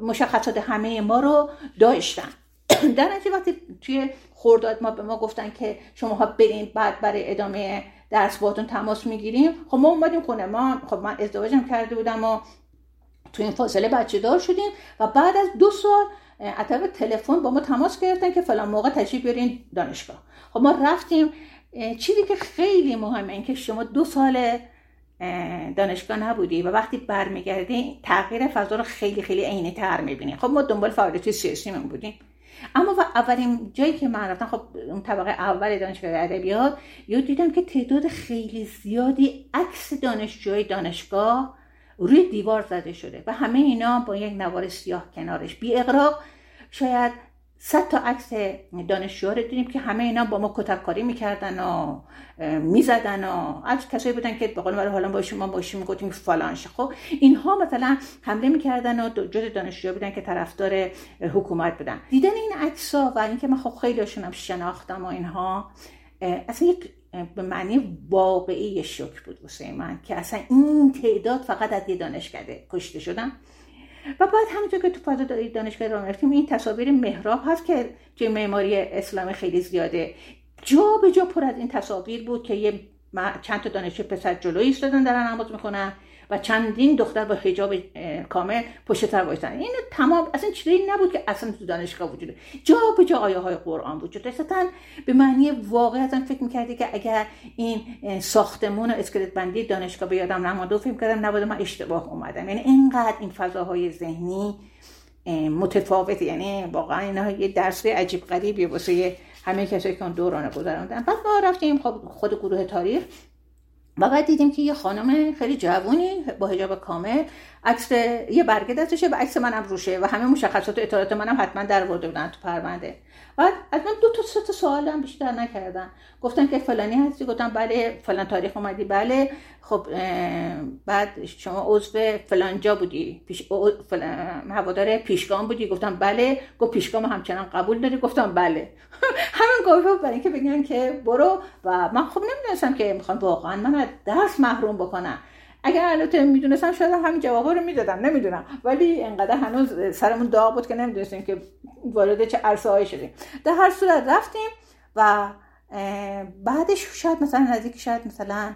G: مشخصات همه ما رو داشتن. در وقتی توی خورداد ما به ما گفتن که شماها برین بعد برای ادامه درس باتون تماس می‌گیریم. خب ما اومدیم خونه ما خب من ازدواجم کرده بودم و تو این فاصله بچه دار شدیم و بعد از دو سال از تلفن با ما تماس گرفتن که فلان موقع تشریف بیارین دانشگاه. خب ما رفتیم چیزی که خیلی مهمه این که شما دو سال دانشگاه نبودی و وقتی برمیگردی تغییر فضا رو خیلی خیلی عینی تر می‌بینی. خب ما دنبال فعالیت سیاسی من بودیم. اما و اولین جایی که من رفتم خب اون طبقه اول دانشگاه ادبیات یاد دیدم که تعداد خیلی زیادی عکس دانشجوی دانشگاه روی دیوار زده شده و همه اینا با یک نوار سیاه کنارش. بی اقراق شاید صد تا عکس دانشجوها رو دیدیم که همه اینا با ما کتککاری می‌کردن و می‌زدن و از کسایی بودن که به قول من حالا با شما باشیم می‌گفتیم فلانش خب اینها مثلا حمله می‌کردن و جز دانشجوها بودن که طرفدار حکومت بودن. دیدن این عکس و اینکه من خب خیلیشون هم شناختم و اینها اصلا یک به معنی واقعی شک بود واسه من که اصلا این تعداد فقط از یه دانشکده کشته شدن. و بعد همینطور که تو فضا دانشگاه رو رفتیم این تصاویر محراب هست که توی معماری اسلامی خیلی زیاده. جا به جا پر از این تصاویر بود که یه چند تا دانشجو پسر جلوی ایستادن دارن نماز می‌خونن. و چندین دختر با حجاب کامل پشت سر وایسن این تمام اصلا چیزی نبود که اصلا تو دانشگاه وجود جا به جا آیه های قرآن وجود داشت به معنی واقع اصلا فکر می‌کردی که اگر این ساختمون و اسکلت بندی دانشگاه به یادم نماده و فکر کردم نبوده من اشتباه اومدم. یعنی اینقدر این فضاهای ذهنی متفاوته. یعنی واقعا اینا یه درس عجیب غریبی واسه همه کسایی که اون دوران گذروندن. بعد ما رفتیم خب خود گروه تاریخ. و بعد دیدیم که یه خانم خیلی جوونی با حجاب کامل عکس یه برگه دستشه و عکس منم روشه و همه مشخصات و اطلاعات منم حتما در ورده بودن تو پرونده. بعد از من دو تا سه تا سوال هم بیشتر نکردن. گفتن که فلانی هستی؟ گفتم بله فلان تاریخ اومدی؟ بله. خب بعد شما عضو فلان جا بودی. پیش هوادار پیشگام بودی. گفتم بله. گفت پیشگام همچنان قبول داری؟ گفتم بله. همین گفت برای اینکه بگن که برو. و من خب نمی‌دونستم که می‌خوام واقعا من از درس محروم بکنم اگر البته می‌دونستم شاید همین جوابا رو می‌دادم نمی‌دونم. ولی انقدر هنوز سرمون داغ بود که نمی‌دونستیم که وارد چه عرصه شدیم. در هر صورت رفتیم و بعدش شاید مثلا نزدیک شاید مثلا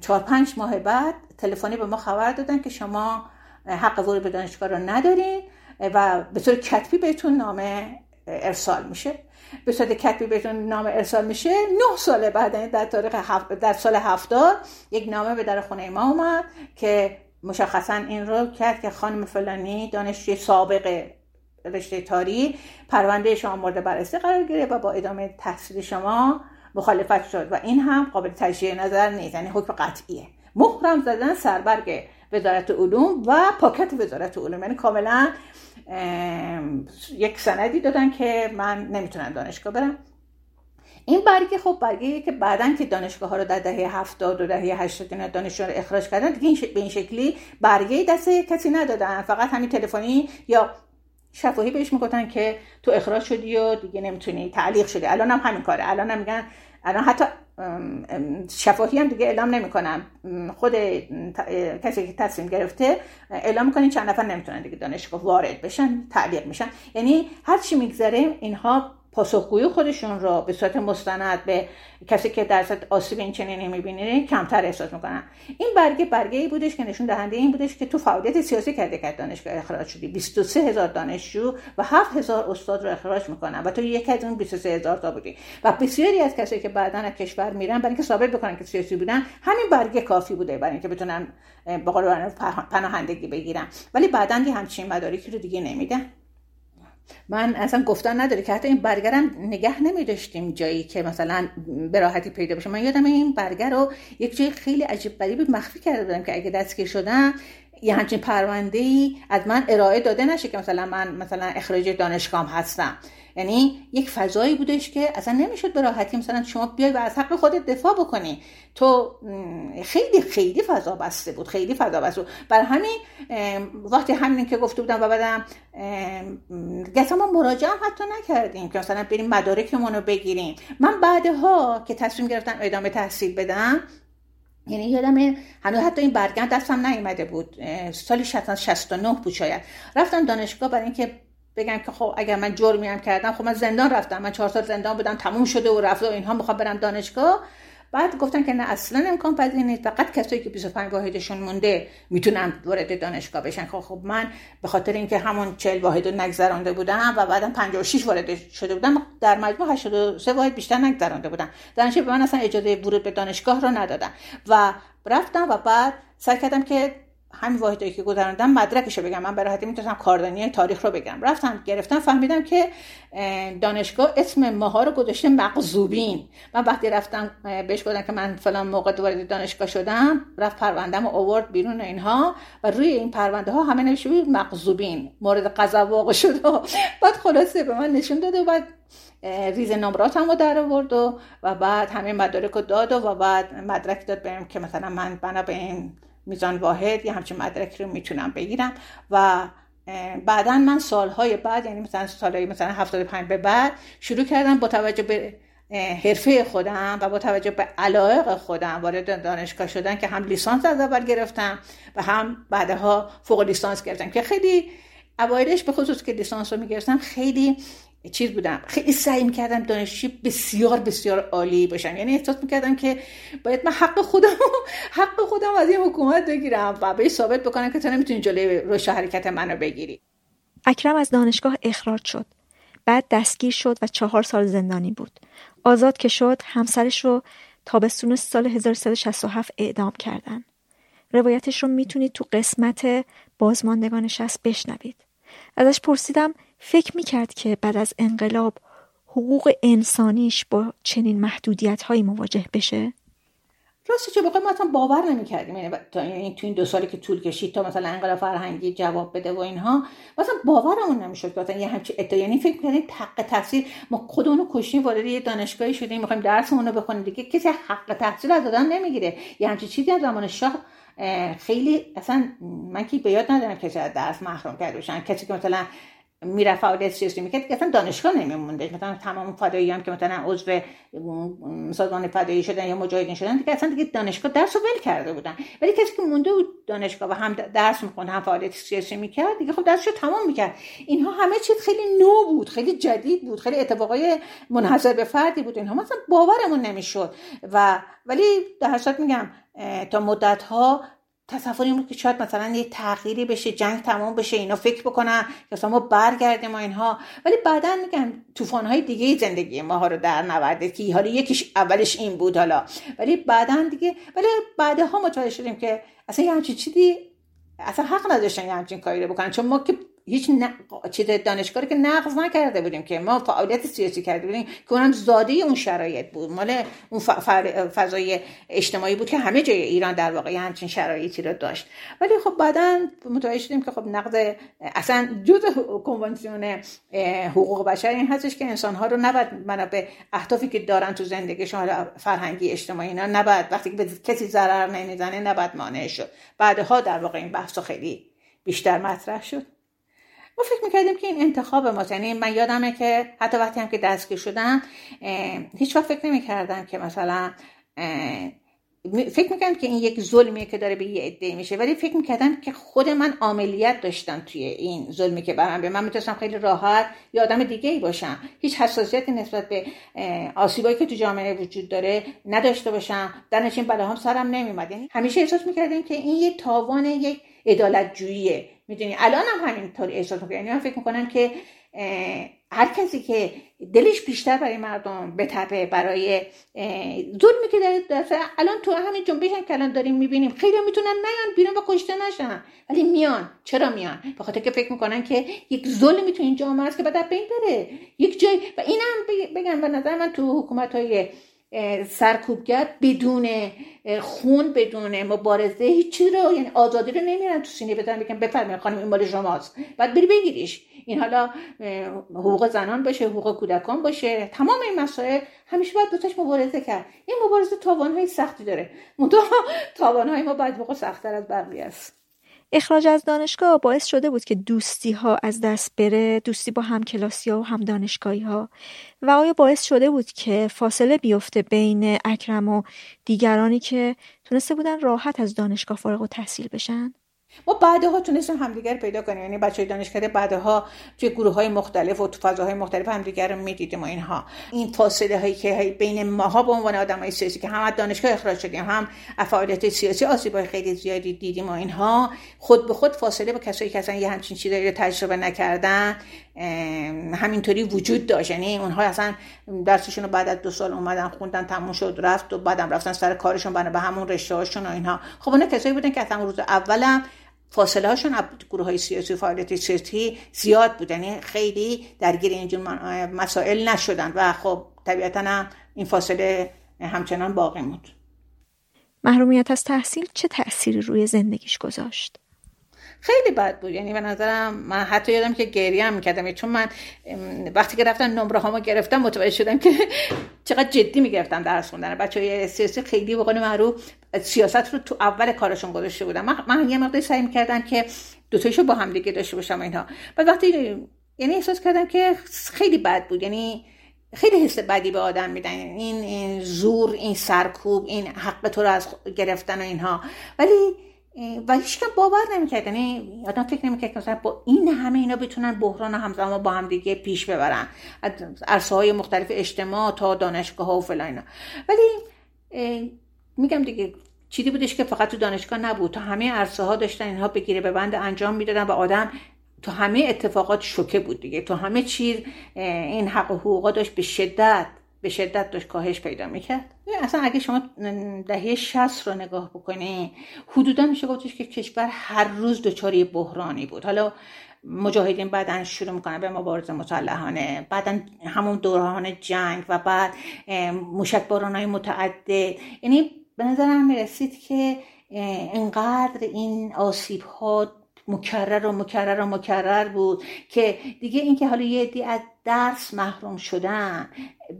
G: چهار پنج ماه بعد تلفنی به ما خبر دادن که شما حق ورود به دانشگاه رو ندارین و به طور کتبی بهتون نامه ارسال میشه. به صورت کتبی بهتون نامه ارسال میشه. نه سال بعد یعنی در تاریخ در سال هفتاد یک نامه به در خونه ما اومد که مشخصا این رو کرد که خانم فلانی دانشجوی سابق رشته تاریخ پرونده شما مورد بررسی قرار گرفت و با ادامه تحصیل شما مخالفت شد و این هم قابل تجزیه نظر نیست یعنی حکم قطعیه. محرم زدن سربرگ وزارت علوم و پاکت وزارت علوم یعنی کاملا یک سندی دادن که من نمی‌تونم دانشگاه برم. این برگه خب برگه که بعدا که دانشگاه ها رو در دهه 70 و دهه 80 دانشجو رو اخراج کردن دیگه به این شکلی برگه دست کسی ندادن. فقط همین تلفنی یا شفاهی بهش می‌گفتن که تو اخراج شدی و دیگه نمی‌تونی تعلیق شدی. الان هم همین کاره. الان هم میگن الان حتی شفاهی هم دیگه اعلام نمی‌کنم خود کسی که تصمیم گرفته اعلام می‌کنین چند نفر نمی‌تونن دیگه دانشگاه وارد بشن تعلیق میشن. یعنی هر چی میگذره اینها پاسخگویی خودشون رو به صورت مستند به کسی که درصد آسیب این چنینی می‌بینه کمتر احساس می‌کنن. این برگه برگه ای بودش که نشون دهنده این بودش که تو فعالیت سیاسی کرده که دانشگاه اخراج شدی. 23 هزار دانشجو و 7 هزار استاد رو اخراج می‌کنن و تو یکی از اون 23 هزار تا بودی. و بسیاری از کسایی که بعدا از کشور میرن برای اینکه ثابت بکنن که سیاسی بودن همین برگه کافی بوده برای اینکه بتونن به قول پناهندگی بگیرن. ولی بعدا یه همچین مدارکی رو دیگه نمیدن. من اصلا گفتن نداره که حتی این برگرم نگه نمی داشتیم جایی که مثلا به راحتی پیدا بشه. من یادم این برگر رو یک جای خیلی عجیب غریبی مخفی کرده بودم که اگه دستگیر شدم یه همچین پرونده ای از من ارائه داده نشه که مثلا من مثلا اخراج دانشگاه هستم. یعنی یک فضایی بودش که اصلا نمی‌شد به راحتی مثلا شما بیای و از حق خودت دفاع بکنی. تو خیلی خیلی فضا بسته بود خیلی فضا بسته بود. برای همین وقتی همین که گفته بودم و بعدم گفتم ما مراجعه حتی نکردیم که مثلا بریم مدارکمون رو بگیریم. من بعدها که تصمیم گرفتم ادامه تحصیل بدم یعنی یادم هنوز حتی این برگم دستم نیومده بود. سال 69 بود شاید. رفتم دانشگاه برای اینکه بگم که خب اگر من جرمی هم کردم خب من زندان رفتم. من چهار سال زندان بودم تموم شده و رفته و اینها می‌خوام برم دانشگاه. بعد گفتن که نه اصلا امکان پذیر نیست فقط کسایی که 25 واحدشون مونده می‌تونن وارد دانشگاه بشن. خب خب من به خاطر اینکه همون 40 واحد رو نگذرانده بودم و بعدم 56 وارد شده بودم در مجموع 83 واحد بیشتر نگذرانده بودم. دانشگاه به من اصلا اجازه ورود به دانشگاه رو ندادن. و رفتم و بعد سعی کردم که همین واحدی که گذراندم مدرکشو بگم. من به راحتی می‌تونم کاردانی تاریخ رو بگم. رفتم گرفتم فهمیدم که دانشگاه اسم ماها رو گذاشته مقزوبین. من وقتی رفتم بهش گفتم که من فلان موقع وارد دانشگاه شدم رفت پروندهم آورد بیرون اینها و روی این پرونده ها همه نوشته بود مقزوبین. مورد قضا واقع شد و بعد خلاصه به من نشون داده و بعد ریز نمراتم رو در آورد و, و بعد همه مدارک رو داد و, و بعد مدرک داد بهم که مثلا من بنا به این میزان واحد یا همچین مدرک رو می‌تونم بگیرم و بعدا من سالهای بعد یعنی مثلا سالهای مثلا 75 به بعد شروع کردم با توجه به حرفه خودم و با توجه به علایق خودم وارد دانشگاه شدن که هم لیسانس از اول گرفتم و هم بعدها فوق لیسانس گرفتم که خیلی اوایلش به خصوص که لیسانس رو می‌گرفتم خیلی چیز بودم. خیلی سعی می‌کردم دانشجوی بسیار بسیار عالی باشم. یعنی احساس می‌کردم که باید من حق خودم حق خودم از این حکومت بگیرم و به ثابت بکنم که تو نمی‌تونی جلوی رشد حرکت منو بگیری.
E: اکرم از دانشگاه اخراج شد. بعد دستگیر شد و چهار سال زندانی بود. آزاد که شد همسرش رو تابستون سال 1367 اعدام کردن. روایتش رو می‌تونید تو قسمت بازماندگان شست بشنوید. ازش پرسیدم فکر می‌کرد که بعد از انقلاب حقوق انسانیش با چنین محدودیت هایی مواجه بشه؟
G: راستی چه بخواه ما اصلا باور نمی‌کردیم. یعنی یعنی تو این دو سالی که طول کشید تا مثلا انقلاب فرهنگی جواب بده و اینها مثلا باورمون نمی‌شد که مثلا یه همچی ادعا یعنی فکر کردیم حق تحصیل ما خودمون رو کشتیم وارد یه دانشگاهی شدیم می‌خوایم درسمون رو بخونیم دیگه. کسی حق تحصیل از آدم نمی‌گیره. یه همچی چیزی از زمان شاه خیلی اصلا من که به یاد ندارم کسی از درس محروم کرده باشن. کسی که مثلا می‌رفت فعالیت سیاسی می‌کرد که اصلا دانشگاه نمیمونده مثلا تمام فدایی هم که مثلا عضو سازمان فدایی شدن یا مجاهدین شدن دیگه اصلا دیگه دانشگاه درس رو ول کرده بودن. ولی کسی که مونده بود دانشگاه و هم درس می‌خوند هم فعالیت سیاسی می‌کرد دیگه خب درسشو تمام می‌کرد. اینها همه چیز خیلی نو بود خیلی جدید بود خیلی اتفاقای منحصر به فردی بود. اینها مثلا باورمون نمی‌شد. و ولی در میگم تا مدت ها تصور این که شاید مثلا یه تغییری بشه جنگ تمام بشه اینا فکر بکنن که ما برگردیم و اینها. ولی بعدا میگم طوفان های دیگه زندگی ما ها رو در نورده که حالا یکیش اولش این بود حالا. ولی بعدا دیگه ولی بعدها متوجه شدیم که اصلا یه همچین چیزی اصلا حق نداشتن یه همچین کاری رو بکنن. چون ما که هیچ. چیز دانشگاه که نقض نکرده بودیم که ما فعالیت سیاسی کرده بودیم که اونم زاده اون شرایط بود. مال اون فضای اجتماعی بود که همه جای ایران در واقع همچین شرایطی رو داشت. ولی خب بعدا متوجه شدیم که خب نقض اصلا جز کنوانسیون حقوق بشر این هستش که انسان ها رو نباید بنا به اهدافی که دارن تو زندگیشون فرهنگی اجتماعی اینا نباید وقتی که به کسی ضرر نمی‌زنه نباید مانع شد. بعدها در واقع این بحث خیلی بیشتر مطرح شد. ما فکر می‌کردیم که این انتخاب ما یعنی من یادمه که حتی وقتی هم که دستگیر شدم هیچ وقت فکر نمی‌کردم که مثلا فکر می‌کردم که این یک ظلمیه که داره به یه عده میشه ولی فکر می‌کردم که خود من عملیت داشتم توی این ظلمی که برام به من می‌تونستم خیلی راحت یا آدم دیگه ای باشم. هیچ حساسیتی نسبت به آسیبایی که تو جامعه وجود داره نداشته باشم. در نشین هم سرم نمیومد یعنی همیشه احساس می‌کردم که این یه تاوان یک عدالت جوییه می‌دونی. الان هم همینطور احساس می‌کنم یعنی من فکر می‌کنم که هر کسی که دلش بیشتر برای مردم بتپه برای ظلمی که داره الان تو همین جنبش که الان داریم می‌بینیم خیلی می‌تونن نیان بیرون و کشته نشن. ولی میان. چرا میان؟ به خاطر که فکر می‌کنن که یک ظلمی تو این جامعه است که بعد بین بره. یک جای و اینم بگم به نظر من تو حکومت های سرکوبگر بدون خون بدون مبارزه هیچ رو یعنی آزادی رو نمیرن تو سینه. بدن بگن بفرمایید خانم این مال شماست. بعد بری بگیریش. این حالا حقوق زنان باشه حقوق کودکان باشه. تمام این مسائل همیشه باید دوتاش مبارزه کرد. این مبارزه تاوانهای سختی داره. منتها تاوانهای ما بعد موقع سختتر از بقیه است.
E: اخراج از دانشگاه باعث شده بود که دوستی ها از دست بره دوستی با هم کلاسی ها و هم دانشگاهی ها و آیا باعث شده بود که فاصله بیفته بین اکرم و دیگرانی که تونسته بودن راحت از دانشگاه فارغ و تحصیل بشن؟
G: ما بعدها تونستیم همدیگر پیدا کنیم. یعنی بچه دانشکده بعدها توی گروه های مختلف و تو فضاهای مختلف همدیگر رو می‌دیدیم و اینها. این فاصله هایی که بین ماها به عنوان آدم های سیاسی که هم از دانشگاه اخراج شدیم هم فعالیت سیاسی آسیب های خیلی زیادی دیدیم و اینها خود به خود فاصله با کسایی که اصلا یه همچین چیزایی رو تجربه نکردن همینطوری وجود داشت. یعنی اونها اصلا درسشون رو بعد از دو سال اومدن خوندن تموم شد رفت و بعدم رفتن سر کارشون بنا به همون رشته هاشون و اینها. خب اونها کسایی بودن که اصلا روز اولم فاصله هاشون گروه های سیاسی فعالیت سیاسی زیاد بود یعنی خیلی درگیر اینجور مسائل نشدن و خب طبیعتا این فاصله همچنان باقی بود
E: محرومیت از تحصیل چه تأثیری روی زندگیش گذاشت؟
G: خیلی بد بود. یعنی به نظرم من حتی یادم که گریه هم می‌کردم. چون من وقتی که رفتن نمره هامو گرفتم متوجه شدم که چقدر جدی می‌گرفتم درس خوندن. بچه های سیاسی خیلی به معروف سیاست رو تو اول کارشون گذاشته بودم من, من یه مقداری سعی می‌کردم که دوتایشو با هم دیگه داشته باشم اینها. بعد وقتی یعنی احساس کردم که خیلی بد بود. یعنی خیلی حس بدی به آدم میدن. این, این زور این سرکوب این حق تو رو از گرفتن و اینها. ولی و هیچ باور نمی‌کرد یعنی آدم فکر نمی‌کرد که مثلا با این همه اینا بتونن بحران همزمان با هم دیگه پیش ببرن عرصه های مختلف اجتماع تا دانشگاه ها و فلان اینا. ولی میگم دیگه چیزی بودش که فقط تو دانشگاه نبود تا همه عرصه ها داشتن اینها بگیره به بند انجام می‌دادن و آدم تو همه اتفاقات شوکه بود دیگه. تو همه چیز این حق و حقوقا داشت به شدت به شدت داشت کاهش پیدا می‌کرد. اصلا اگه شما دهه 60 رو نگاه بکنی حدودا میشه گفتش که کشور هر روز دچار بحرانی بود. حالا مجاهدین بعدا شروع می‌کنن به مبارزه مسلحانه بعدا همون دوران جنگ و بعد موشک های متعدد. یعنی به نظرم می‌رسید که اینقدر این آسیب ها مکرر و مکرر و مکرر بود که دیگه اینکه حالا یه دی از درس محروم شدن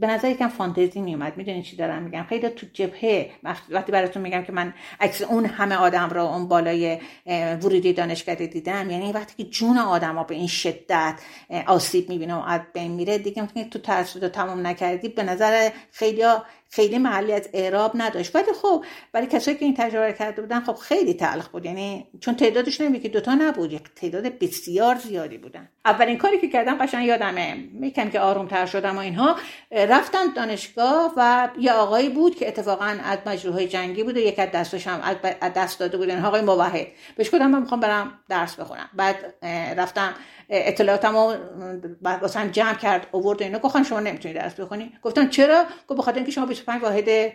G: به نظر یکم فانتزی میومد. می‌دونی چی دارم میگم؟ خیلی تو جبهه وقتی براتون میگم که من عکس اون همه آدم رو اون بالای ورودی دانشکده دیدم یعنی وقتی که جون آدم ها به این شدت آسیب می‌بینه و از بین میره دیگه تو ترسید و تمام نکردی. به نظر خیلی خیلی محلی از اعراب نداشت. ولی خب برای کسایی که این تجربه کرده بودن خب خیلی تلخ بود. یعنی چون تعدادش نمی که دوتا نبود تعداد بسیار زیادی بودن. اولین کاری که کردم قشنگ یادمه. می‌کنم که آروم تر شدم و اینها رفتن دانشگاه و یه آقایی بود که اتفاقا از مجروح جنگی بود و یک از دستش هم از دست داده بود. آقای موحد. بهش گفتم من می‌خوام برم درس بخونم. بعد رفتم اطلاعاتمو واسه جمع کرد آورد اینا. گفتن شما نمی‌تونید درس بخونی. گفتم چرا؟ گفت بخاطر اینکه شما 25 واحد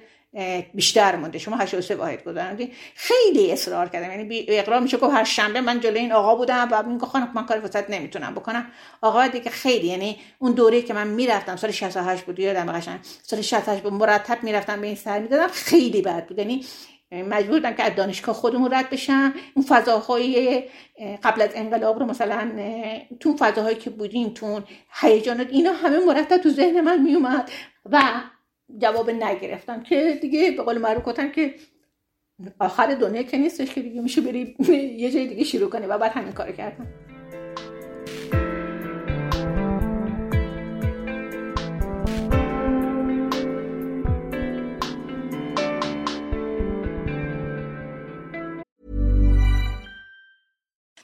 G: بیشتر مونده. شما 83 واحد گذروندی. خیلی اصرار کردم. یعنی اقرار میشه گفت هر شنبه من جلوی این آقا بودم و میگه خانم من کاری واسط نمی‌تونم بکنم. آقا دیگه خیلی یعنی اون دوره که من می‌رفتم سال 68 بود. یادم قشنگ. سال 68 بود. مرتب می‌رفتم به این سر می‌دادم. خیلی بد بود. یعنی مجبور بودم که از دانشگاه خودمون رد بشم اون فضاهای قبل از انقلاب رو مثلا تو فضاهایی که بودیم تو هیجانات اینا همه مرتب تو ذهن من میومد و جواب نگرفتم که دیگه به قول معروف گفتم که آخر دنیا که نیستش که دیگه میشه بری یه جای دیگه شروع کنی و بعد همین کار کردم.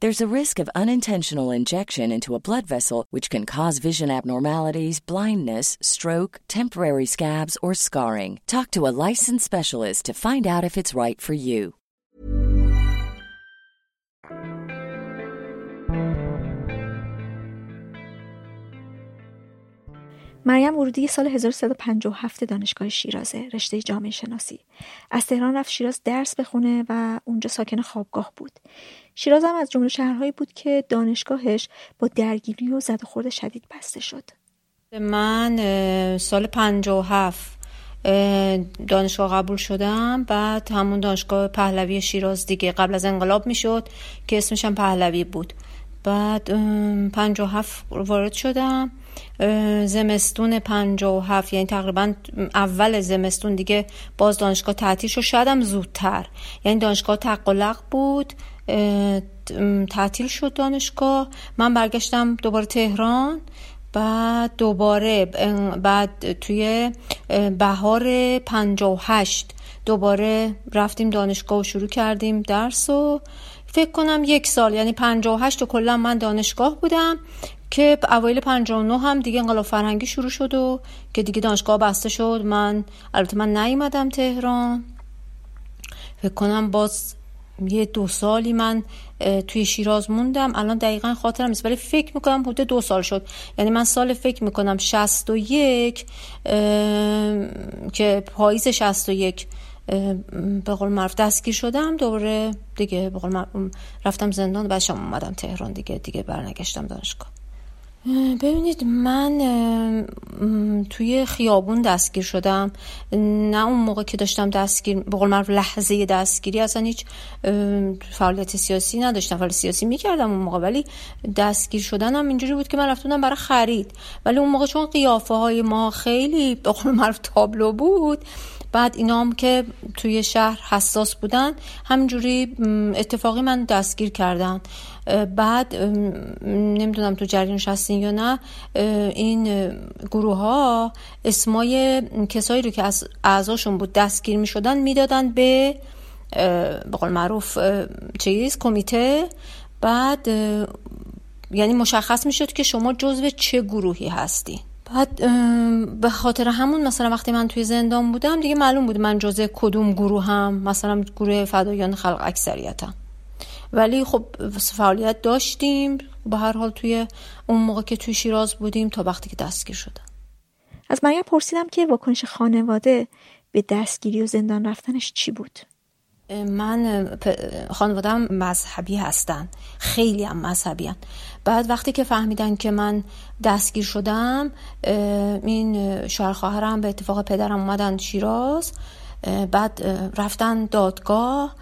A: There's a risk of unintentional injection into a blood vessel, which can cause vision abnormalities, blindness, stroke, temporary scabs, or scarring. Talk to a licensed specialist to find out if it's right for you.
E: مریم ورودی سال 1357 دانشگاه شیرازه رشته جامعه شناسی از تهران رفت شیراز درس بخونه و اونجا ساکن خوابگاه بود شیراز هم از جمله شهرهایی بود که دانشگاهش با درگیری و زد خورد شدید بسته شد.
C: من سال 57 دانشگاه قبول شدم. بعد همون دانشگاه پهلوی شیراز دیگه قبل از انقلاب می‌شد که اسمش هم پهلوی بود. بعد پنج و هفت وارد شدم. زمستون پنج و هفت یعنی تقریبا اول زمستون دیگه باز دانشگاه تعطیل شد. شاید زودتر. یعنی دانشگاه تقلق بود. تعطیل شد دانشگاه. من برگشتم دوباره تهران. بعد دوباره بعد توی بهار پنجا و هشت دوباره رفتیم دانشگاه و شروع کردیم درس و فکر کنم یک سال یعنی 58 و کلا من دانشگاه بودم که اوایل 59 هم دیگه انقلاب فرهنگی شروع شد و که دیگه دانشگاه بسته شد. من البته من نیومدم تهران. فکر کنم باز یه دو سالی من توی شیراز موندم. الان دقیقا خاطرم نیست ولی فکر می‌کنم حدود دو سال شد. یعنی من سال فکر می‌کنم شست و یک که پاییز شست و یک به قول معروف دستگیر شدم. دوباره دیگه به قول رفتم زندان بعدش اومدم تهران دیگه دیگه برنگشتم دانشگاه. ببینید من توی خیابون دستگیر شدم. نه اون موقع که داشتم دستگیر به قول معروف لحظه دستگیری اصلا هیچ فعالیت سیاسی نداشتم. فعالیت سیاسی می‌کردم اون موقع ولی دستگیر شدنم اینجوری بود که من رفتم برای خرید. ولی اون موقع چون قیافه های ما خیلی به قول معروف تابلو بود بعد اینا هم که توی شهر حساس بودن همینجوری اتفاقی من دستگیر کردن. بعد نمی‌دونم تو جریانش هستین یا نه این گروه ها اسمای کسایی رو که از اعضاشون بود دستگیر می شدن می‌دادن به به قول معروف چیز کمیته بعد یعنی مشخص می که شما جزو چه گروهی هستی بعد به خاطر همون مثلا وقتی من توی زندان بودم دیگه معلوم بود من جزء کدوم گروه هم مثلا گروه فدایان خلق اکثریتم ولی خب فعالیت داشتیم. به هر حال توی اون موقع که توی شیراز بودیم تا وقتی که دستگیر شدم.
E: از مریم پرسیدم که واکنش خانواده به دستگیری و زندان رفتنش چی بود؟
C: من خانوادم مذهبی هستن. خیلی هم مذهبی هن. بعد وقتی که فهمیدن که من دستگیر شدم این شوهر خواهرم به اتفاق پدرم اومدن شیراز. بعد رفتن دادگاه.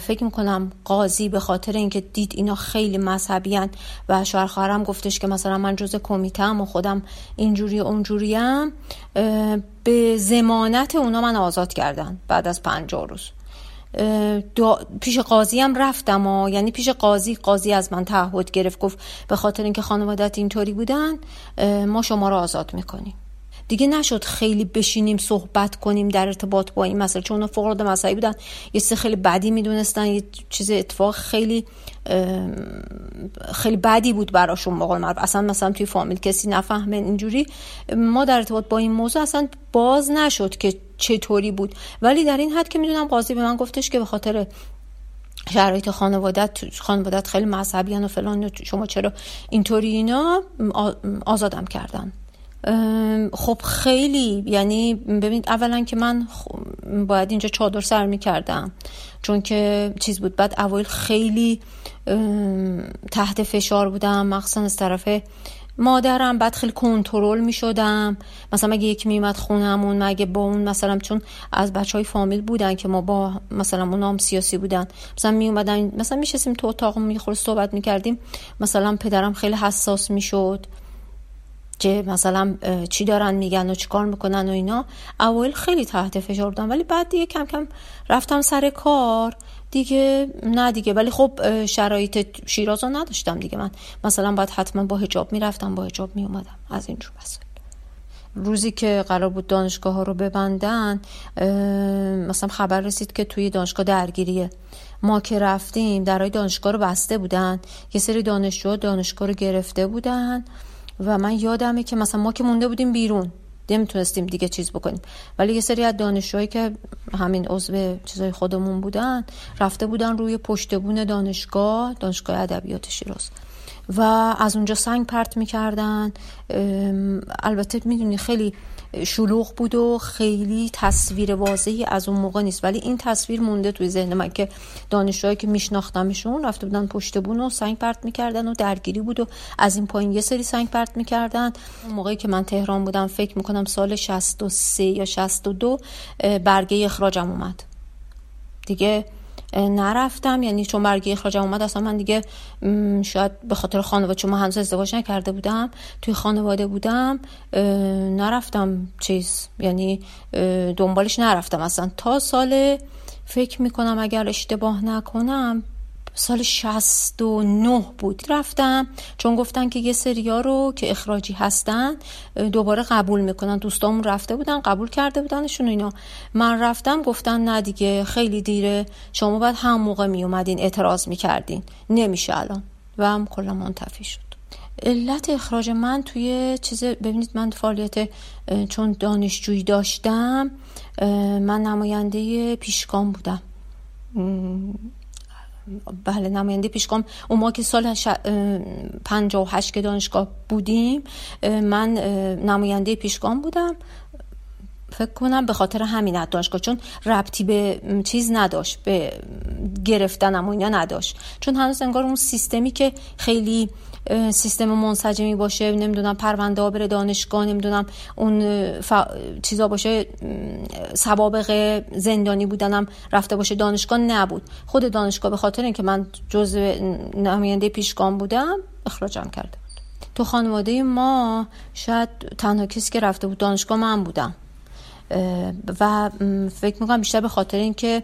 C: فکر می‌کنم قاضی به خاطر اینکه دید اینا خیلی مذهبی و شوهر خواهرم گفتش که مثلا من جز کمیته و خودم اینجوری اونجوریم به زمانت اونا من آزاد کردن بعد از پنجاه روز. پیش قاضی هم رفتم و یعنی پیش قاضی قاضی از من تعهد گرفت گفت به خاطر اینکه خانوادت اینطوری بودن ما شما رو آزاد می‌کنیم. دیگه نشد خیلی بشینیم صحبت کنیم در ارتباط با این مسئله چون فوق العاده مسئله بودن. یه چیز خیلی بدی می‌دونستن یه چیز اتفاق خیلی خیلی بدی بود براشون مقال معروف. اصلا مثلا توی فامیل کسی نفهمه اینجوری. ما در ارتباط با این موضوع اصلا باز نشد که چطوری بود. ولی در این حد که می‌دونم قاضی به من گفتش که به خاطر شرایط خانوادت خانوادت خیلی مذهبی و فلان شما چرا اینطوری اینا آزادم کردن. خب خیلی یعنی ببینید اولا که من باید اینجا چادر سر می کردم چون که چیز بود. بعد اول خیلی تحت فشار بودم مخصوصا از طرف مادرم. بعد خیلی کنترل می شدم مثلا مگه یک میمد خونمون مگه با اون مثلا چون از بچه های فامیل بودن که ما با مثلا اون نام سیاسی بودن. مثلا می اومدن مثلا میشستیم تو اتاق می صحبت می کردیم مثلا پدرم خیلی حساس می شد که مثلا چی دارن میگن و چیکار می‌کنن و اینا اول خیلی تحت فشار بودم ولی بعد دیگه کم کم رفتم سر کار. دیگه نه دیگه ولی خب شرایط شیراز رو نداشتم دیگه من. مثلا باید حتما با هجاب می‌رفتم با هجاب میومدم از اینجور مسئله. روزی که قرار بود دانشگاه ها رو ببندن مثلا خبر رسید که توی دانشگاه درگیریه. ما که رفتیم درای دانشگاه رو بسته بودن. یه سری دانشجو دانشگاه رو گرفته بودن. و من یادمه که مثلا ما که مونده بودیم بیرون نمی‌تونستیم دیگه چیز بکنیم. ولی یه سری از دانشجوهایی که همین عضو چیزای خودمون بودن رفته بودن روی پشت بون دانشگاه دانشگاه ادبیات شیراز. و از اونجا سنگ پرت می‌کردن. البته می‌دونی خیلی شلوغ بود و خیلی تصویر واضحی از اون موقع نیست. ولی این تصویر مونده توی ذهن من که دانشجوهایی که میشناختمشون رفته بودن پشت بون و سنگ پرت می‌کردن و درگیری بود و از این پایین یه سری سنگ پرت می‌کردن. اون موقعی که من تهران بودم فکر می‌کنم سال 63 یا 62 برگه اخراجم اومد. دیگه نرفتم. یعنی چون برگه اخراجم اومد اصلا من دیگه شاید به خاطر خانواده چون من هنوز ازدواج نکرده بودم توی خانواده بودم نرفتم چیز. یعنی دنبالش نرفتم اصلا. تا سال فکر می‌کنم اگر اشتباه نکنم سال 69 بود. رفتم چون گفتن که یه سریا رو که اخراجی هستن دوباره قبول می‌کنن. دوستامون رفته بودن قبول کرده بودنشون اینا. من رفتم گفتن نه دیگه خیلی دیره. شما باید هم موقع می اومدین اعتراض می‌کردین. نمیشه الان. و هم کلا منتفی شد. علت اخراج من توی چیز ببینید من فعالیت چون دانشجویی داشتم من نماینده پیشگام بودم. بله نماینده پیشگام. اون ما که سال ش... 58 که دانشگاه بودیم من نماینده پیشگام بودم. فکر کنم به خاطر همین دانشگاه چون ربطی به چیز نداشت به گرفتنم و اینا نداشت. چون هنوز انگار اون سیستمی که خیلی سیستم منسجمی باشه نمی‌دونم پرونده ها بره دانشگاه نمی‌دونم اون چیزا باشه سوابق زندانی بودنم رفته باشه. دانشگاه نبود. خود دانشگاه به خاطر اینکه من جزء نماینده پیشگام بودم اخراجم کرده بود. تو خانواده ما شاید تنها کسی که رفته بود دانشگاه من بودم. و فکر می‌کنم بیشتر به خاطر اینکه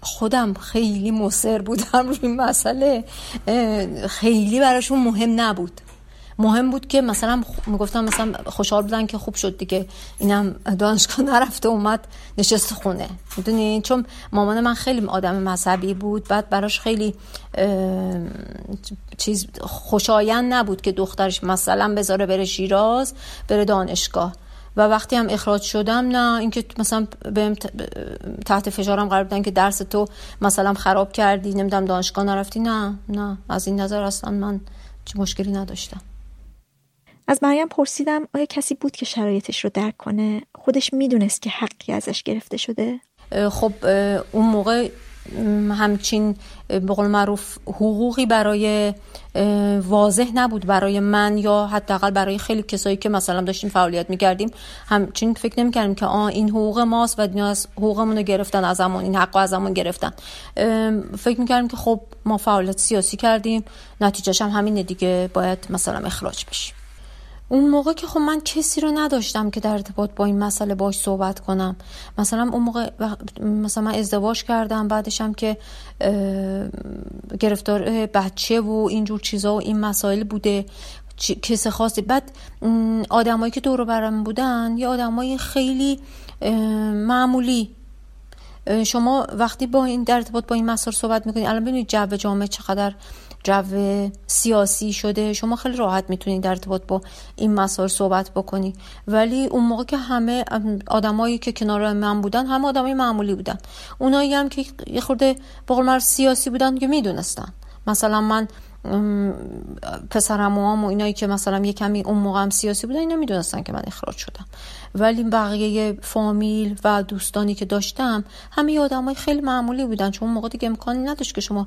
C: خودم خیلی مصر بودم روی این مسئله خیلی براشون مهم نبود. مهم بود که مثلا می‌گفتم مثلا خوشحال بودن که خوب شد دیگه. اینم دانشگاه نرفته اومد نشست خونه. می‌دونی؟ چون مامان من خیلی آدم مذهبی بود بعد براش خیلی چیز خوشایند نبود که دخترش مثلا بذاره بره شیراز بره دانشگاه. و وقتی هم اخراج شدم نه اینکه مثلا بهم تحت فشارم قرار بدن که درس تو مثلا خراب کردی نمی‌دونم دانشگاه نرفتی نه نه از این نظر اصلا من چه مشکلی نداشتم.
E: از مریم پرسیدم آیا کسی بود که شرایطش رو درک کنه؟ خودش می‌دونست که حقی ازش گرفته شده؟
C: خب اون موقع همچین به قول معروف حقوقی برای واضح نبود برای من یا حداقل برای خیلی کسایی که مثلا داشتیم فعالیت می‌کردیم. همچین فکر نمی‌کردیم که آه این حقوق ماست و دنیا از حقوقمون رو گرفتن از همون این حق از همون گرفتن. فکر می‌کردیم که خب ما فعالیت سیاسی کردیم نتیجهش هم همینه دیگه باید مثلا اخراج بشیم اون موقع که خب من کسی رو نداشتم که در ارتباط با این مسئله باش صحبت کنم. مثلا اون موقع مثلا من ازدواج کردم بعدشم که گرفتار بچه و اینجور چیزا و این مسائل بوده کس خاصی. بعد آدمایی که دور برم بودن یه آدمای خیلی معمولی. شما وقتی با این در ارتباط با این مسائل صحبت می‌کنید الان ببینید جو جامعه چقدر جو سیاسی شده شما خیلی راحت می‌تونید در ارتباط با این مسائل صحبت بکنی. ولی اون موقع که همه آدمایی که کنار من بودن همه آدمای معمولی بودن. اونایی هم که یه خورده به سیاسی بودن که می‌دونستن. مثلا من پسرم و اینایی که مثلا یه کمی اون موقع هم سیاسی بودن اینا می‌دونستن که من اخراج شدم. ولی بقیه فامیل و دوستانی که داشتم همه های خیلی معمولی بودن. چون موقع دیگه امکانی نداشت که شما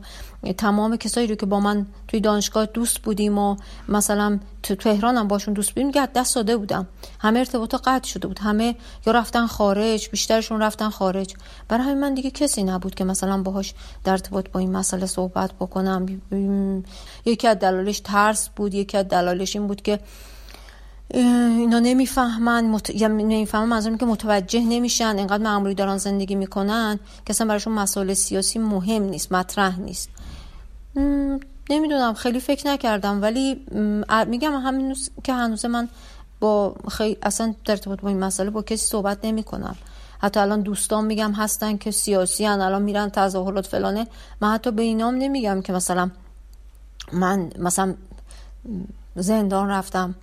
C: تمام کسایی رو که با من توی دانشگاه دوست بودیم و مثلا تو هم باشون دوست بودیم دیگه دست ساده بودم. همه ارتباطا قطع شده بود. همه یا رفتن خارج بیشترشون رفتن خارج. برای همین من دیگه کسی نبود که مثلا باهاش در ارتباط با این مسئله صحبت بکنم. یکی از دلایلش ترس بود یکی از دلایلش این بود که اینا نمی‌فهمن مت... یا نمی‌فهمن منظورم که متوجه نمیشن انقدر معمولی دارن زندگی می‌کنن که اصلا براشون مسائل سیاسی مهم نیست مطرح نیست. نمی‌دونم خیلی فکر نکردم ولی میگم همین که هنوز من با خیلی اصلا در ارتباط با این مسئله با کسی صحبت نمی کنم حتی الان دوستان میگم هستن که سیاسی هن الان میرن تظاهرات فلانه. من حتی به اینام نمیگم که مثلا من مثلا زندان رفتم.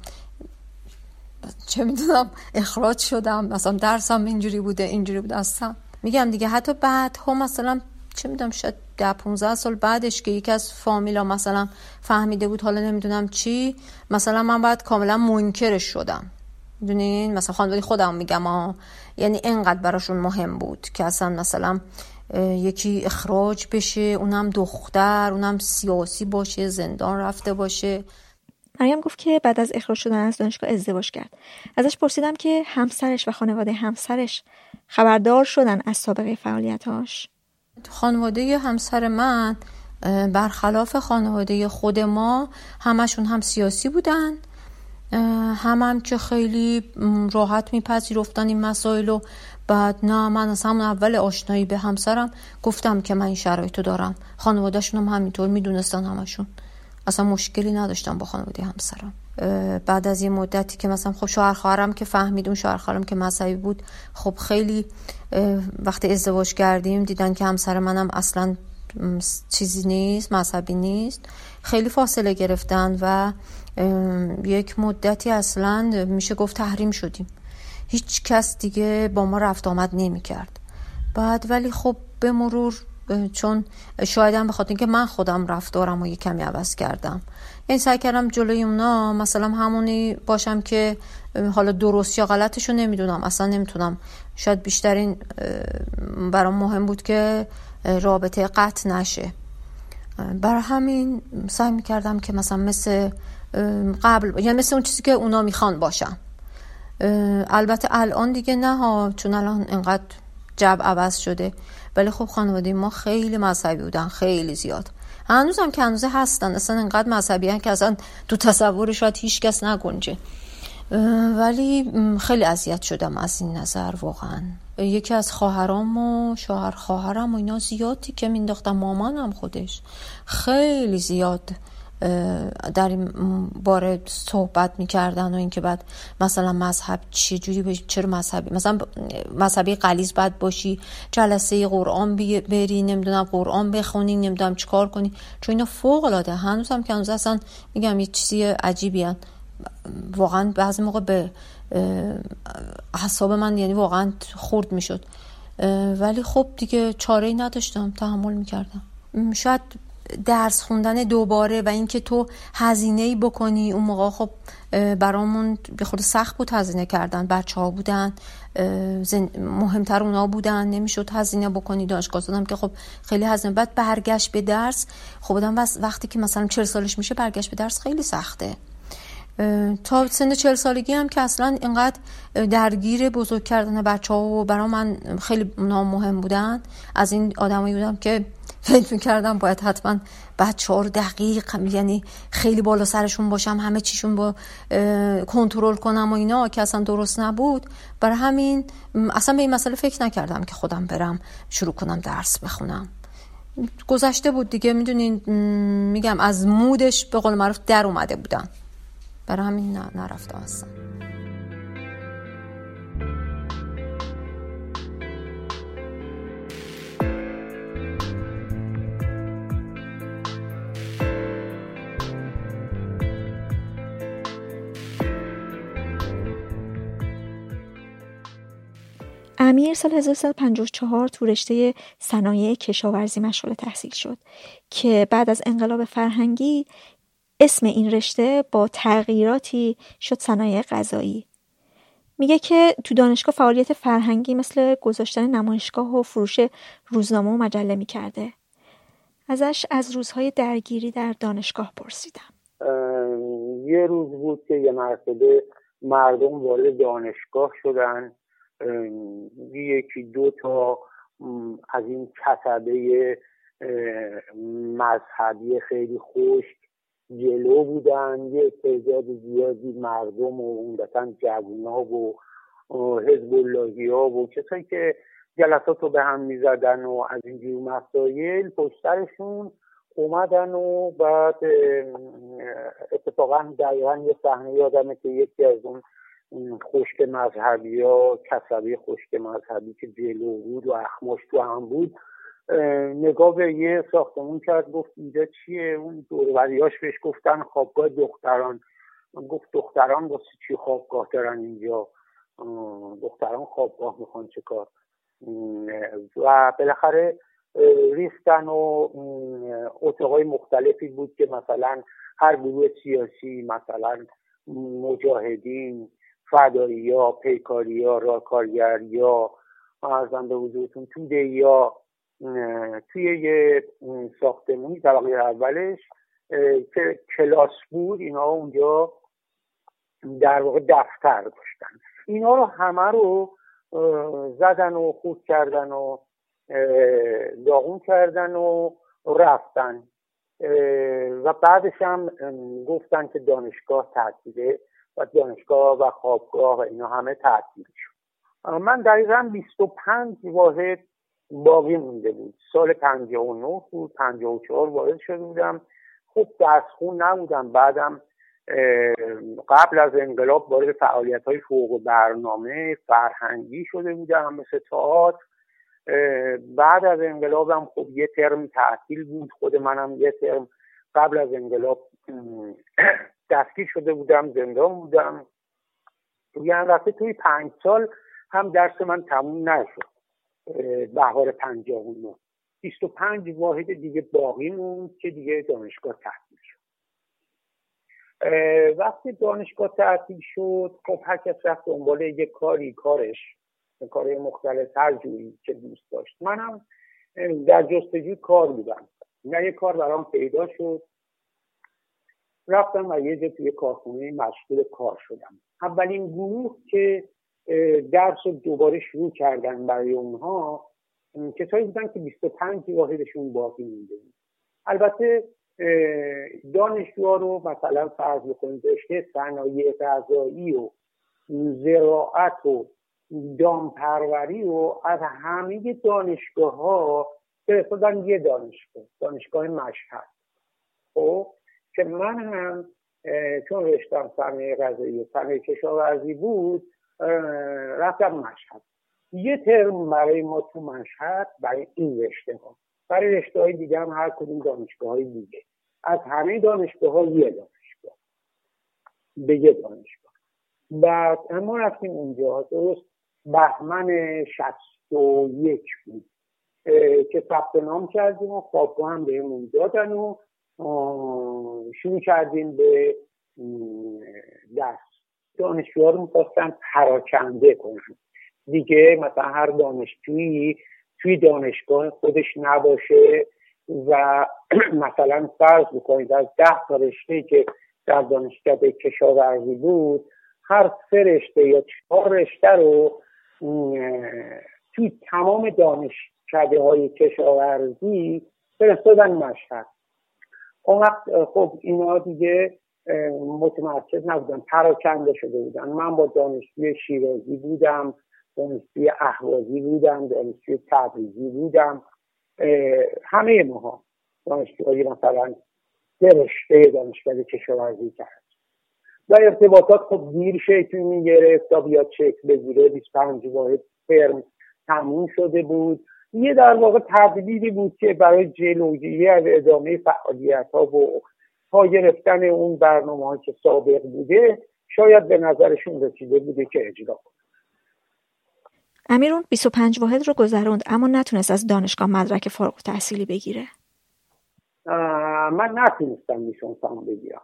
C: چه می‌دونم اخراج شدم. مثلا درسم اینجوری بوده اینجوری بوده. اصلا میگم دیگه حتی بعد ها مثلا چه می‌دونم شاید ده 15 سال بعدش که یکی از فامیلا مثلا فهمیده بود حالا نمی‌دونم چی مثلا من بعد کاملا منکرش شدم. می‌دونین؟ مثلا خانواده خودم میگم ها یعنی انقدر براشون مهم بود که اصلا مثلا یکی اخراج بشه اونم دختر اونم سیاسی باشه زندان رفته باشه.
E: مریم گفت که بعد از اخراج شدن از دانشگاه ازدواج کرد. ازش پرسیدم که همسرش و خانواده همسرش خبردار شدن از سابقه فعالیتاش
C: خانواده همسر من برخلاف خانواده خود ما همشون هم سیاسی بودن. هم هم که خیلی راحت میپذیرفتن این مسائل و بعد نه من از همون اول آشنایی به همسرم گفتم که من این شرایطو دارم. خانوادهشون هم همینطور می‌دونستن همشون. اصلا مشکلی نداشتم با خانواده همسرم. بعد از یه مدتی که مثلا خب شوهر خواهرم که فهمیدون شوهر خواهرم که مذهبی بود خب خیلی وقتی ازدواج کردیم دیدن که همسر منم اصلا چیزی نیست مذهبی نیست خیلی فاصله گرفتن و یک مدتی اصلا میشه گفت تحریم شدیم. هیچ کس دیگه با ما رفت آمد نمی کرد بعد ولی خب به مرور چون شایدم به خاطر اینکه من خودم رفتارم و یه کمی عوض کردم. یعنی سعی کردم جلوی اونا مثلا همونی باشم که حالا درست یا غلطش نمی‌دونم. اصلا نمی‌تونم. شاید بیشترین برام مهم بود که رابطه قطع نشه. برای همین سعی می‌کردم که مثلا مثل قبل یعنی مثل اون چیزی که اونا می‌خوان باشم. البته الان دیگه نه ها چون الان انقدر جب عوض شده. ولی خب خانواده ما خیلی مذهبی بودن خیلی زیاد. هنوزم که هنوزه هستن اصلا انقدر مذهبی هن که اصلا تو تصور شاید هیچ کس نگنجه. ولی خیلی اذیت شدم از این نظر واقعا. یکی از خواهرام و شوهر خواهرم و اینا زیادی که مینداختم مامانم خودش. خیلی زیاد. در این باره صحبت می‌کردن و اینکه بعد مثلا مذهب چه جوری باشی چرا مذهبی؟ مثلا مذهبی قلیز بعد باشی جلسه قرآن بری نمی‌دونم قرآن بخونی نمی‌دونم چیکار کنی؟ چون اینا فوق العاده هنوز هم که هنوز اصلا میگم یه چیزی عجیبی هن. واقعا بعضی موقع به حساب من یعنی واقعا خورد می‌شد. ولی خب دیگه چاره ای نداشتم تحمل می‌کردم. شاید درس خوندن دوباره و اینکه تو هزینه ای بکنی اون موقع خب برامون به خود سخت بود هزینه کردن. بچه ها بودن مهمتر اونا بودن. نمی‌شد هزینه بکنی. دانشگاه زدم که خب خیلی هزینه. بعد برگشت به درس. خب بودم وقتی که مثلا چهل سالش میشه برگشت به درس خیلی سخته. تا سن چهل سالگی هم که اصلا اینقدر درگیر بزرگ کردن بچه ها و برای من خیلی اونا مهم بودن. از این آدمایی بودم که فکر می‌کردم باید حتما بچه ها رو دقیق یعنی خیلی بالا سرشون باشم همه چیشون با کنترل کنم و اینا که اصلا درست نبود. برای همین اصلا به این مسئله فکر نکردم که خودم برم شروع کنم درس بخونم. گذشته بود دیگه می‌دونین میگم از مودش به قول معروف در اومده بودم. برای همین نرفتم اصلا.
E: امیر سال 1354 تو رشته صنایع کشاورزی مشغول تحصیل شد که بعد از انقلاب فرهنگی اسم این رشته با تغییراتی شد صنایع غذایی. میگه که تو دانشگاه فعالیت فرهنگی مثل گذاشتن نمایشگاه و فروش روزنامه و مجله می‌کرده. ازش از روزهای درگیری در دانشگاه پرسیدم.
H: یه روز بود که یه مرتبه مردم وارد دانشگاه شدن. یکی دو تا از این کتبه مذهبی خیلی خشک جلو بودن. یه تعداد زیادی مردم و عمدتا جوونا و حزب اللهی ها و کسایی که جلسات رو به هم می‌زدن و از اینجور مسایل پشترشون اومدن و بعد اتفاقا دقیقا یه صحنه یادمه که یکی از اون خشک مذهبی یا کسبی خشک مذهبی که جلو بود و اخماش تو هم بود نگاه به یه ساختمون کرد گفت اینجا چیه؟ اون دوروریاش بهش گفتن خوابگاه دختران. گفت دختران واسه چی خوابگاه دارن اینجا؟ دختران خوابگاه می‌خوان چه کار؟ و بالاخره ریختن و اتاقای مختلفی بود که مثلا هر گروه سیاسی مثلا مجاهدین فدایی ها پیکاری ها راکارگر یا ارزم به حضورتون توده یا توی یه ساختمونی طبقه اولش که کلاس بود اینا اونجا در واقع دفتر داشتن. اینا رو همه رو زدن و خود کردن و داغون کردن و رفتن. و بعدش هم گفتن که دانشگاه تعطیله. و دانشگاه و خوابگاه و اینا همه تعطیل شد. من دقیقا 25 واحد باقی مونده بود. سال 59 بود 54 وارد شده بودم. خب درس خون نبودم. بعدم قبل از انقلاب وارد فعالیت های فوق برنامه فرهنگی شده بودم مثل تئاتر. بعد از انقلابم خب یه ترم تعطیل بود. خود منم یه ترم قبل از انقلاب دستگیر شده بودم زندان بودم. یعنی رفته توی پنج سال هم درس من تموم نشد. بهار پنجاه و بیست و پنج واحد دیگه باقی موند که دیگه دانشگاه تعطیل شد. وقتی دانشگاه تعطیل شد خب هر کس رفت دنبال یه کاری کارش کار مختلف هر جوری که دوست داشت. منم در جستجوی کار بودم. نه یه کار برام پیدا شد رفتم و یه توی کارخونه مشغول کار شدم. اولین گروه که درس رو دوباره شروع کردن برای اونها کسایی بودن که 25 واحدشون باقی مونده البته دانشجوها رو مثلا فرض بکنید رشته صنایع غذایی و زراعت و دامپروری و از همه دانشگاه ها فرستادن یه دانشگاه دانشگاه مشهد. خب؟ که من هم چون رشتم صنایع غذایی و صنایع کشاورزی بود رفتم مشهد. یه ترم برای ما تو مشهد برای این رشته ها. برای رشته های دیگه هم هر کدوم دانشگاه های دیگه. از همه دانشگاه ها یه دانشگاه. به یه دانشگاه. بعد ما رفتیم اونجا درست بهمن شست و یک بود. که ثبت نام کردیم و خوابگاه هم بهمون دادن و شروع کردیم به دست دانشجوها رو می‌خواستن پراکنده کنن. دیگه مثلا هر دانشجویی توی دانشگاه خودش نباشه و مثلا فرض بکنید از ده تا رشته که در دانشکده کشاورزی بود هر سه رشته یا چهار رشته رو توی تمام دانشکده های کشاورزی فرستادن مشهد. اون وقت خب اینا دیگه متمرکز نبودن پراکنده شده بودن. من با دانشجوی شیرازی بودم دانشجوی اهوازی بودم دانشجوی تبریزی بودم. همه ماها دانشجوهای مثلا رشته دانشگاه کشاورزی کرد. و ارتباطات خب دیر شکل می‌گرفت تا بیاد شکل بگیره 25 واحد فرم تموم شده بود. یه در واقع تدبیری بود که برای جلوگیری از ادامه فعالیت ها و تا گرفتن اون برنامه که سابق بوده شاید به نظرشون رسیده بوده که اجرا کنه.
E: امیرون 25 واحد رو گذروند اما نتونست از دانشگاه مدرک فارغ تحصیلی بگیره.
H: من نتونستم میشونستم بگیرم.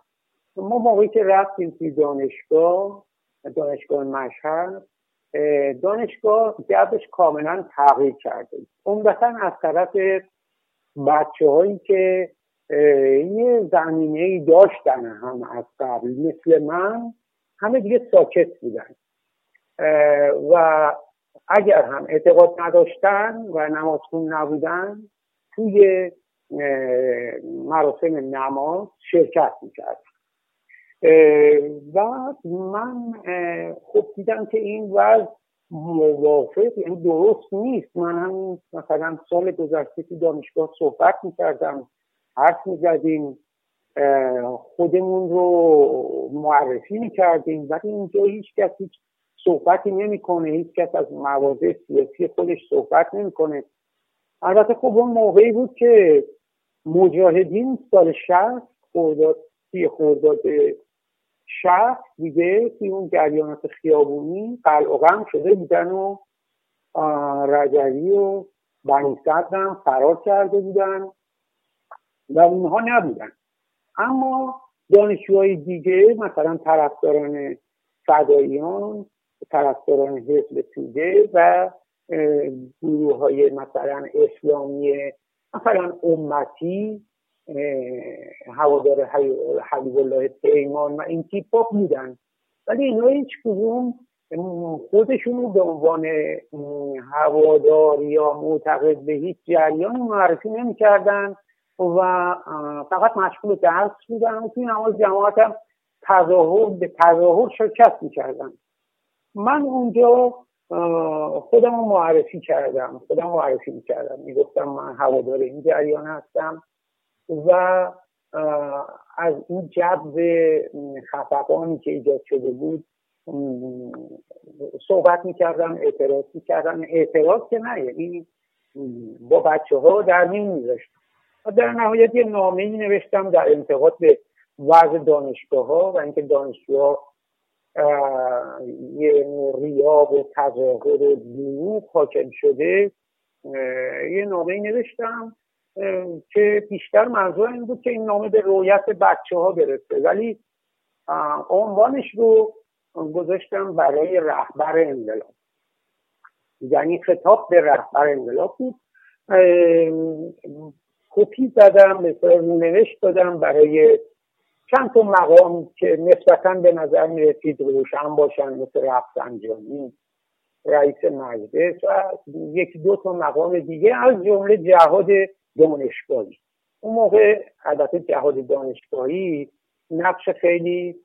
H: ما موقعی که رفتیم توی دانشگاه دانشگاه مشهد دانشگاه گردش کاملا تغییر کرده. عمدتا از طرف بچه هایی که یه زمینه ای داشتن هم از قبل مثل من همه دیگه ساکت بودن. و اگر هم اعتقاد نداشتن و نمازخون نبودن توی مراسم نماز شرکت می‌کردم و من خب دیدم که این وضع موافق یعنی درست نیست. من هم مثلا سال گذشته تو دانشگاه صحبت می‌کردم حرف می‌زدیم خودمون رو معرفی می‌کردیم ولی اینجا هیچ کس هیچ صحبتی نمی‌کنه هیچ کس از مواضع سیاسی خودش صحبت نمی‌کنه. البته خب اون موقعی بود که مجاهدین سال شهست خورداد سی خورداد شهر دیگه توی اون جریانات خیابونی قلع شده بودن و رجوی و بنی هم فرار کرده بودن و اونها نبودن. اما دانشجوهای دیگه مثلا طرفداران فداییان طرفداران حزب توده و گروه های مثلا اسلامی مثلا امتی هوادار حبیب الله پیمان و این تیپا بودن. ولی اینا هیچ کدوم خودشون رو به عنوان هوادار یا معتقد به هیچ جریان معرفی نمی‌کردن و فقط مشغول درس بودن. توی نماز جماعت هم تظاهر به تظاهر شرکت می‌کردن. من اونجا خودم معرفی کردم. خودم معرفی می‌کردم. می‌گفتم من هوادار این جریان هستم. و از این جو خفقانی که ایجاد شده بود صحبت می‌کردم اعتراض می‌کردم. اعتراض که نه یعنی با بچه ها در میون میذاشتم در نهایت یه نامه ای نوشتم در انتقاد به وضع دانشگاه ها و اینکه دانشجوها یه ریاب و تظاهر دروغ حاکم شده یه نامه ای نوشتم. که بیشتر منظور این بود که این نامه به رویت بچه ها برسه. ولی عنوانش رو گذاشتم برای رهبر انقلاب. یعنی خطاب به رهبر انقلاب بود. کپی زدم مثلا نوشت دادم برای چند تا مقام که نسبتا به نظر می‌رسید روشن باشن مثل رفسنجانی رئیس مجلس و یکی دو تا مقام دیگه از جمله جهاد دانشگاهی. اون موقع البته جهاد دانشگاهی نقش خیلی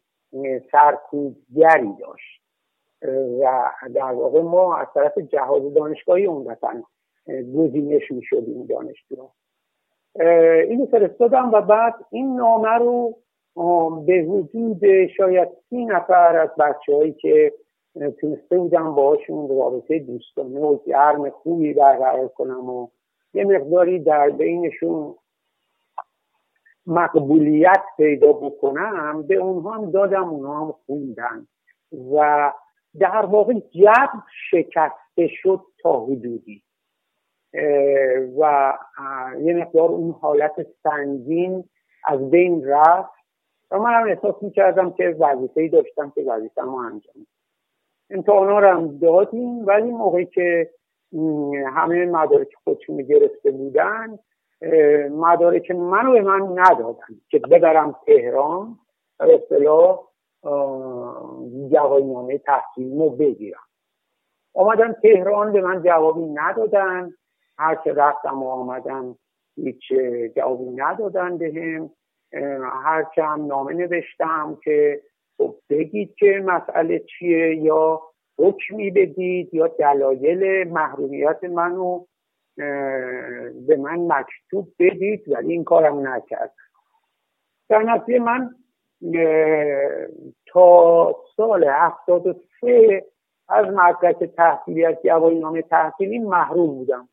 H: سرکوبگری داشت. و در واقع ما از طرف جهاد دانشگاهی عمدتا گزینش می شدیم دانشجو اینو فرستادم و بعد این نامه رو به وجود شاید سی نفر از بچه هایی که تونسته بودم باشون رابطه دوستانه و گرم خوبی برقرار کنم و یه مقداری در بینشون مقبولیت پیدا بکنم به اونها هم دادم اونها هم خوندن و در واقع جب شکسته شد تا حدودی. و یه مقدار اون حالت سنگین از بین رفت و من هم احساس می‌کردم که وظیفه داشتم که وظیفه انجام امتحانا رو هم دادیم ولی موقعی که همه مدارک خودشون گرفته بودن مدارک منو به من ندادن که ببرم تهران و اصطلاح جوابی نامه تحصیل رو بگیرم. آمدن تهران به من جوابی ندادن. هر که رفتم و آمدن هیچ جوابی ندادن بهم. هر هم نامه نوشتم که خب بگید که مسئله چیه یا حکمی بدید یا دلایل محرومیت منو به من مکتوب بدید ولی این کارم نکرد. در نتیجه من تا سال هفتاد و سه از مدرک تحصیلی از جوایی نامه تحصیلی محروم بودم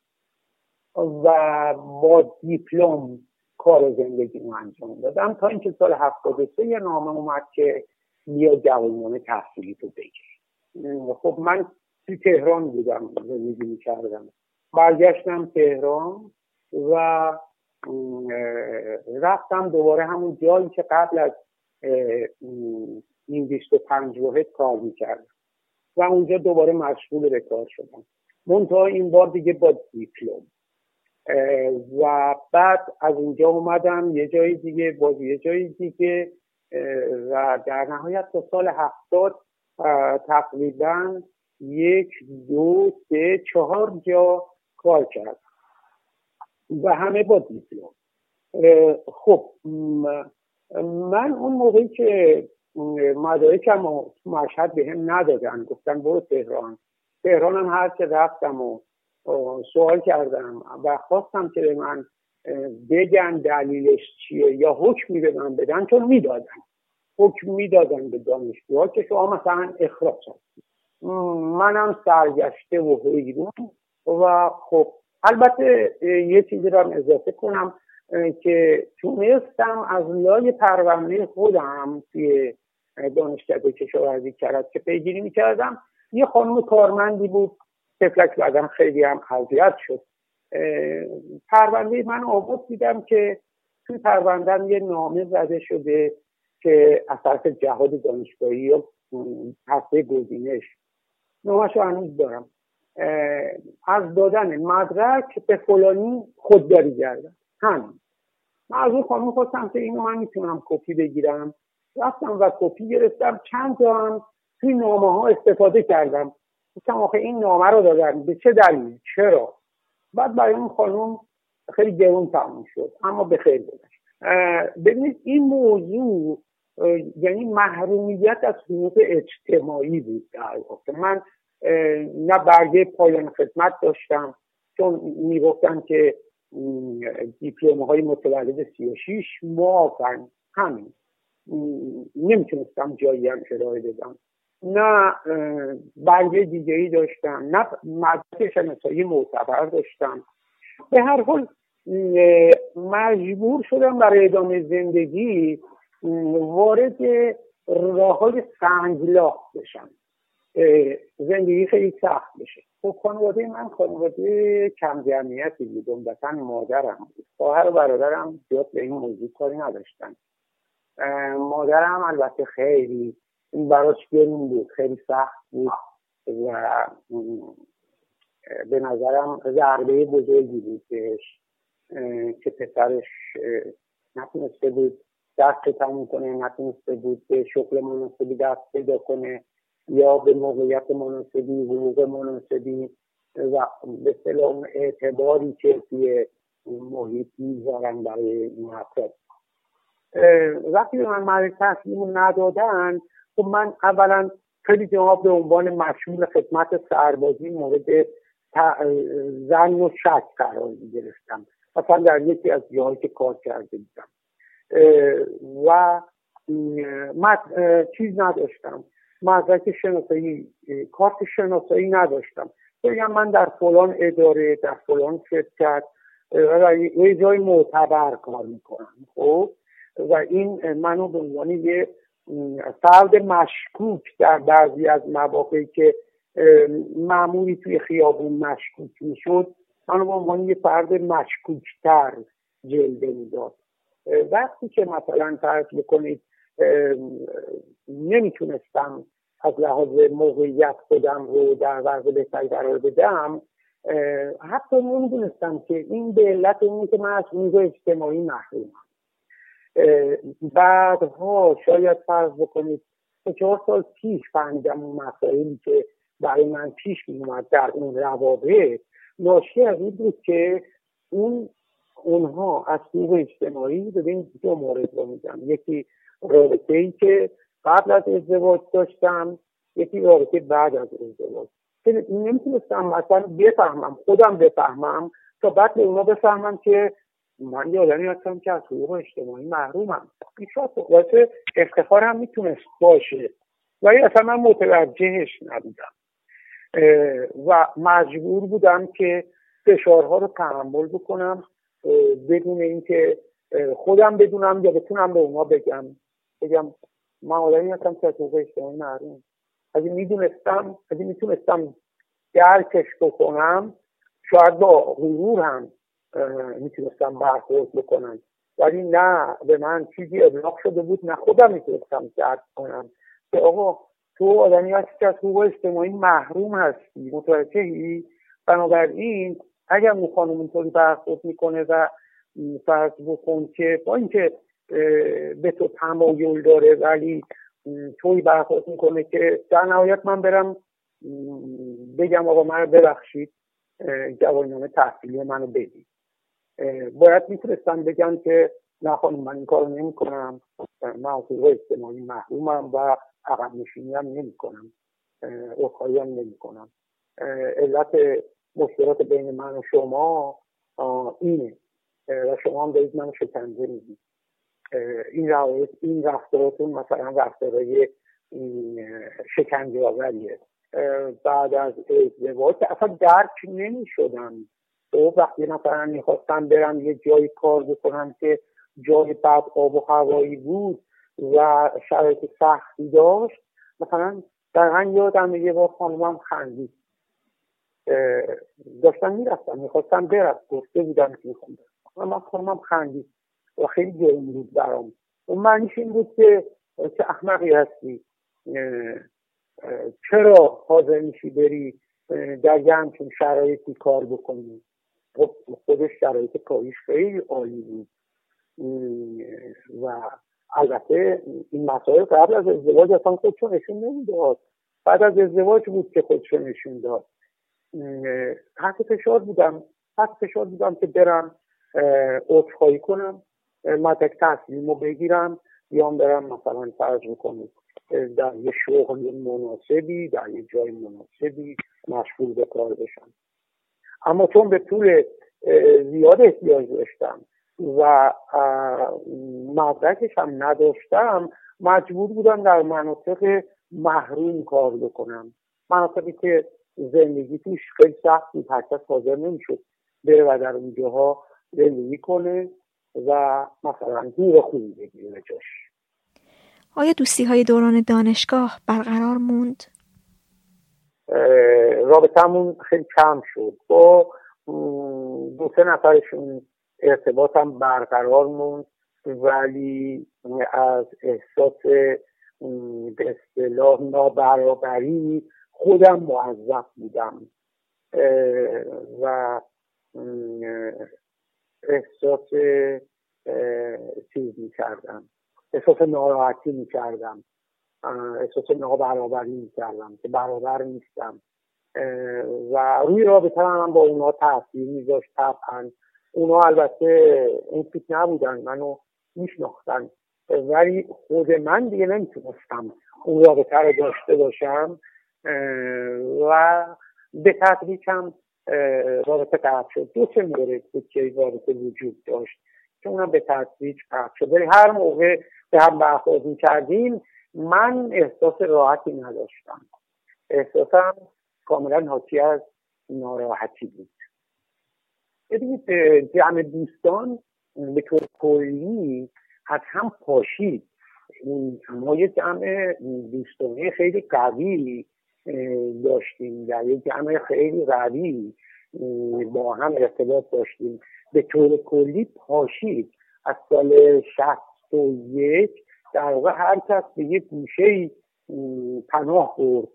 H: و با دیپلم کار زندگی رو انجام دادم. تا اینکه سال هفتاد و سه یه نامه اومد که بیا جوایی نامه تحصیلی تو بگیر. خب من توی تهران بودم زندگی می‌کردم. برگشتم تهران و رفتم دوباره همون جایی که قبل از این 25 واحد کار می‌کردم. و اونجا دوباره مشغول به کار شدم. منتها این بار دیگه با دیپلم. و بعد از اونجا اومدم یه جای دیگه باز یه جای دیگه. و در نهایت تا سال هفتاد تقریبا یک دو سه چهار جا کار کرد و همه با دیپلم. خب من اون موقعی که مدارکم و مشهد به هم ندادن گفتن برو تهران. تهران هم هر که رفتم و سوال کردم و خواستم که به من بگن دلیلش چیه یا حکم من بدن چون می‌دادن. حکم می‌دادن به دانشجوها که شما مثلا اخراج هستید. منم سرگشته و حیرون و خب البته یه چیزی رو اضافه کنم که تونستم از لای پرونده خودم توی دانشکده کشاورزی کرد که پیگیری می‌کردم. یه خانم کارمندی بود تفلک بعدم خیلی هم اذیت شد. پرونده من آورد دیدم که توی پروندم یه نامه زده شده که از طرف جهاد دانشگاهی و هفته گزینش. نامش رو هنوز دارم. از دادن مدرک به فلانی خودداری کردم. همین. من از اون خانم خواستم که اینو من می‌تونم کپی بگیرم. رفتم و کپی گرفتم. چند تا هم توی نامه ها استفاده کردم. گفتم آخه این نامه رو دادن. به چه دلیل چرا؟ بعد برای اون خانم خیلی گرون تموم شد اما به خیر گذشت. ببینید این موضوع یعنی محرومیت از حقوق اجتماعی بود در واقع. من نه برگه پایان خدمت داشتم چون می‌گفتن که دیپلوم های متولد 36 موافن همین. نمی‌تونستم جایی هم ارائه بدم. نه برگه دیگه ای داشتم نه مدرک شناسایی معتبر داشتم. به هر حال مجبور شدم برای ادامه زندگی وارد راه های سنگلاخ بشم زندگی خیلی سخت بشه. خب خانواده من خانواده کم جمعیتی بود عمدتا مادرم بود. خواهر و برادرم زیاد به این موضوع کاری نداشتن. مادرم البته خیلی این براش گرون بود خیلی سخت بود و به نظرم ضربه بزرگی بود بهش که پسرش نتونسته بود دست تموم کنه نتونسته بود به شغل مناسبی دست پیدا کنه یا به موقعیت مناسبی حقوق مناسبی و به سلام اعتباری که توی محیط می‌ذارن برای افراد. وقتی من مرد تحصیل ندادن خب من اولا خیلی جواب به عنوان مشمول خدمت سربازی مورد زن و شک قرار گرفتم مثلا در یکی از جاهایی که کار کرده بودم. و من چیز نداشتم. مدرک شناسایی کارت شناسایی نداشتم. بگم من در فلان اداره در فلان شرکت و جای معتبر کار می‌کنم. خب؟ و این منو به عنوان یه فرد مشکوک در بعضی از مواقعی که معمولی توی خیابون مشکوک می‌شد منو به عنوان یه فرد مشکوکتر جلوه می‌داد. وقتی که مثلا فرض بکنید نمی‌تونستم از لحاظ موقعیت خودم رو در وضع بهتری قرار بدم حتی نمی‌دونستم که این به علت اینه که من از اجتماعی محرومم. بعدها شاید فرض بکنید سه چهار سال پیش فهمیدم اون مسائلی که برای من پیش می در اون روابط ناشی از این بود که اون اونها از حقوق اجتماعی ببین دو مورد رو میگم یکی رابطه ای که قبل از ازدواج داشتم یکی رابطه بعد از ازدواج. نمی‌تونستم مثلا بفهمم خودم بفهمم تا بعد به اونا بفهمم که من یه آدمی هستم که از حقوق اجتماعی محرومم. این شاید افتخار هم می‌تونست باشه. ولی اصلا من متوجهش نبودم. و مجبور بودم که فشارها رو تحمل بکنم بدون اینکه خودم بدونم یا بتونم به اونا بگم. بگم من آدمی هستم که از حقوق اجتماعی محروم. اگه می‌دونستم اگه می‌تونستم درکش بکنم شاید با غرور هم می‌تونستم برخورد بکنم. ولی نه به من چیزی ابلاغ شده بود نه خودم می‌تونستم درک کنم. که آقا تو آدمی هستی که از حقوق اجتماعی محروم هستی متوجهی؟ بنابراین اگر اون خانم اینطوری برخورد می‌کنه و فرض بکن که با اینکه به تو تمایل داره ولی توی برخورد می‌کنه که در نهایت من برم بگم آقا من ببخشید جوانیامه تحصیلی منو بدید. باید می‌تونستن بگن که نه خانم من این کارو نمی کنم من از اجتماعی محرومم و عقب نشینی هم نمی کنم هم نمی کنم علت مشکلات بین من و شما اینه. و شما هم دارید من شکنجه می‌دید این روایت این رفتاراتون مثلا رفتارهای شکنجه آوریه بعد از ازدواج اصلا درک نمی شدم و وقتی مثلا می‌خواستم برم یه جایی کار بکنم که جای بد آب و هوایی بود و شرایط سختی داشت مثلا دقیقا یادم یه بار خانمم خندید. داشتم می‌رفتم می‌خواستم برم گفته بودم که می‌خوام من خانمم خندید و خیلی جرم بود برام. اون معنیش این بود که چه احمقی هستی. چرا حاضر میشی بری در یه همچین شرایطی کار بکنی؟ خب خودش شرایط کاریش خیلی عالی بود. و البته این مسائل قبل از ازدواج اصلا خودشو نشون نمی‌داد. بعد از ازدواج بود که خودشو نشون داد. تحت فشار بودم. تحت فشار بودم که برم عذرخواهی کنم. مدرک تحصیلیمو بگیرم. یا برم مثلا فرض می‌کنم در یه شغل مناسبی در یه جای مناسبی مشغول به کار بشم. اما چون به طول زیاد احتیاج داشتم و مدرکش هم نداشتم مجبور بودم در مناطق محروم کار بکنم مناطقی که زندگی توش خیلی سخت بود هرکس حاضر نمی‌شد بره و در اونجاها زندگی کنه و مثلا دور خوبی بگیره جاش
E: آیا دوستی های دوران دانشگاه برقرار موند؟
H: رابطمون خیلی کم شد. با دو سه نفرشون ارتباطم برقرار موند ولی از احساس به اصطلاح نابرابری خودم موظف بودم. و احساس چیز می کردم احساس ناراحتی می کردم احساس نابرابری می کردم که برابر نیستم. و روی رابطه هم با اونا تاثیر میذاشت طبعا. اونا البته این فکر نبودن منو میشناختن. ولی خود من دیگه نمی‌تونستم اون رابطه رو داشته باشم. و به تدریج هم رابطه قطع شد. دو سه مورد بود که رابطه وجود داشت که اونم به تدریج قطع شد. ولی هر موقع به هم برخورد کردیم من احساس راحتی نداشتم. احساسم کاملا حاکی از ناراحتی بود. ببینید جمع دوستان به طور کلی از هم پاشید. ما یه جمع دوستانه خیلی قوی داشتیم در یه جمع خیلی قوی با هم ارتباط داشتیم. به طور کلی پاشید. از سال شست و یک در واقع هر کس به یه گوشه پناه برد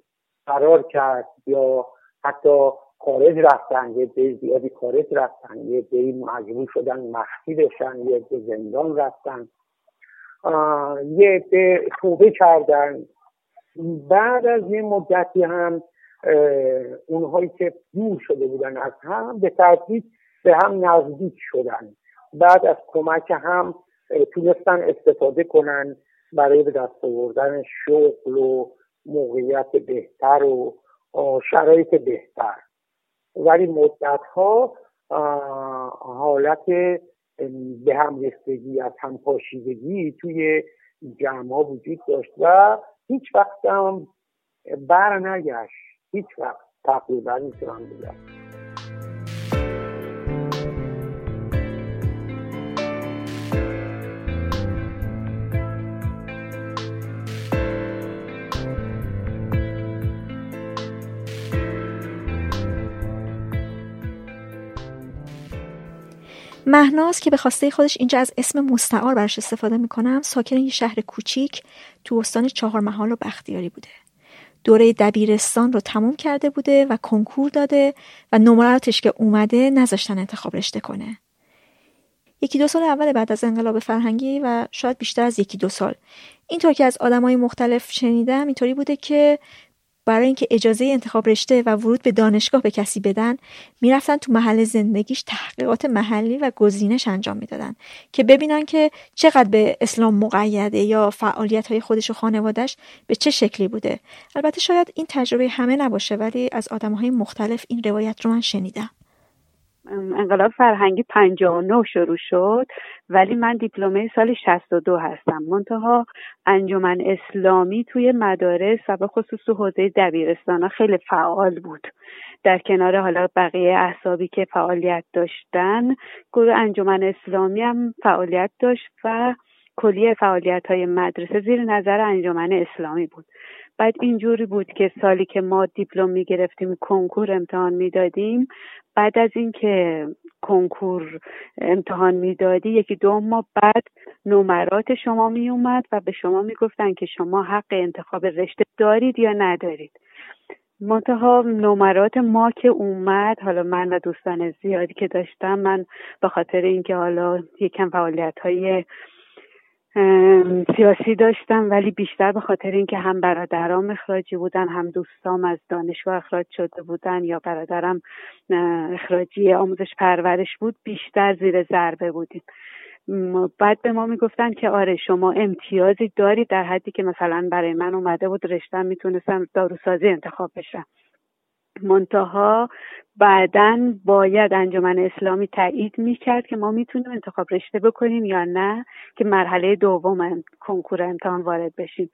H: قرار کرد یا حتی خارج رفتن یه به زیادی خارج رفتن یه به مجبور شدن مخفی بشن یه به زندان رفتن. یه به توبه کردن. بعد از یه مدتی هم اونهایی که دور شده بودن از هم به ترتیب به هم نزدیک شدن. بعد از کمک هم تونستن استفاده کنن برای به دست آوردن شغل و موقعیت بهتر و شرایط بهتر. ولی مدت ها حالت به هم رسیدگی از هم پاشیدگی توی جمع وجود داشت و هیچ وقت هم بر نگشت. هیچ وقت تقریبا می‌تونم بگم.
E: مهناز که به خواسته خودش اینجا از اسم مستعار برش استفاده می‌کنم ساکن یه شهر کوچیک تو استان چهار محال و بختیاری بوده. دوره دبیرستان رو تموم کرده بوده و کنکور داده و نمراتش که اومده نذاشتن انتخاب رشته کنه. یکی دو سال اول بعد از انقلاب فرهنگی و شاید بیشتر از یکی دو سال. اینطور که از آدمای مختلف شنیدم اینطوری بوده که برای اینکه اجازه انتخاب رشته و ورود به دانشگاه به کسی بدن می‌رفتن تو محل زندگیش تحقیقات محلی و گزینش انجام می‌دادن که ببینن که چقدر به اسلام مقیده یا فعالیت های خودش و خانوادش به چه شکلی بوده. البته شاید این تجربه همه نباشه ولی از آدم های مختلف این روایت رو من شنیدم.
I: انقلاب فرهنگی 59 شروع شد. ولی من دیپلمه سال 62 هستم. منتها انجمن اسلامی توی مدارس و به خصوص تو حوزه دبیرستان خیلی فعال بود. در کنار حالا بقیه احسابی که فعالیت داشتن گروه انجمن اسلامی هم فعالیت داشت و کلیه فعالیت های مدرسه زیر نظر انجمن اسلامی بود. بعد اینجوری بود که سالی که ما دیپلم می‌گرفتیم کنکور امتحان می‌دادیم. بعد از اینکه کنکور امتحان می‌دادی یکی دو ماه بعد نمرات شما می اومد و به شما می‌گفتن که شما حق انتخاب رشته دارید یا ندارید. منتها نمرات ما که اومد حالا من و دوستان زیادی که داشتم من به خاطر اینکه حالا یکم فعالیت های سیاسی داشتم ولی بیشتر به خاطر اینکه هم برادرام اخراجی بودن هم دوستام از دانشگاه اخراج شده بودن یا برادرم اخراجی آموزش پرورش بود بیشتر زیر ضربه بودیم. بعد به ما می‌گفتن که آره شما امتیازی دارید در حدی که مثلا برای من اومده بود رشتم می‌تونستم داروسازی انتخاب بشم. منتها بعدا باید انجمن اسلامی تایید می‌کرد که ما می‌تونیم انتخاب رشته بکنیم یا نه که مرحله دوم کنکور امتحان وارد بشیم.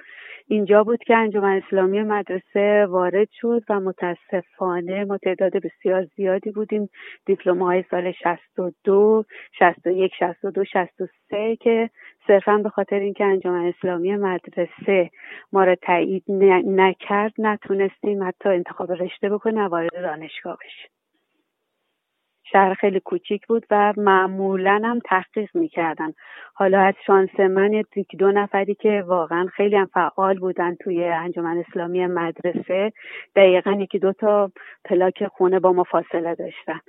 I: اینجا بود که انجمن اسلامی مدرسه وارد شد و متاسفانه ما تعداد بسیار زیادی بودیم. دیپلم های سال 62 61 62 63 که صرفا به خاطر اینکه انجمن اسلامی مدرسه ما را تایید نکرد نتونستیم حتی انتخاب رشته بکنیم و وارد دانشگاه بشیم شهر خیلی کوچیک بود و معمولا هم تحقیق می‌کردن. حالا از شانس من یکی دو نفری که واقعا خیلی هم فعال بودن توی انجمن اسلامی مدرسه دقیقا یکی دو تا پلاک خونه با ما فاصله داشتن.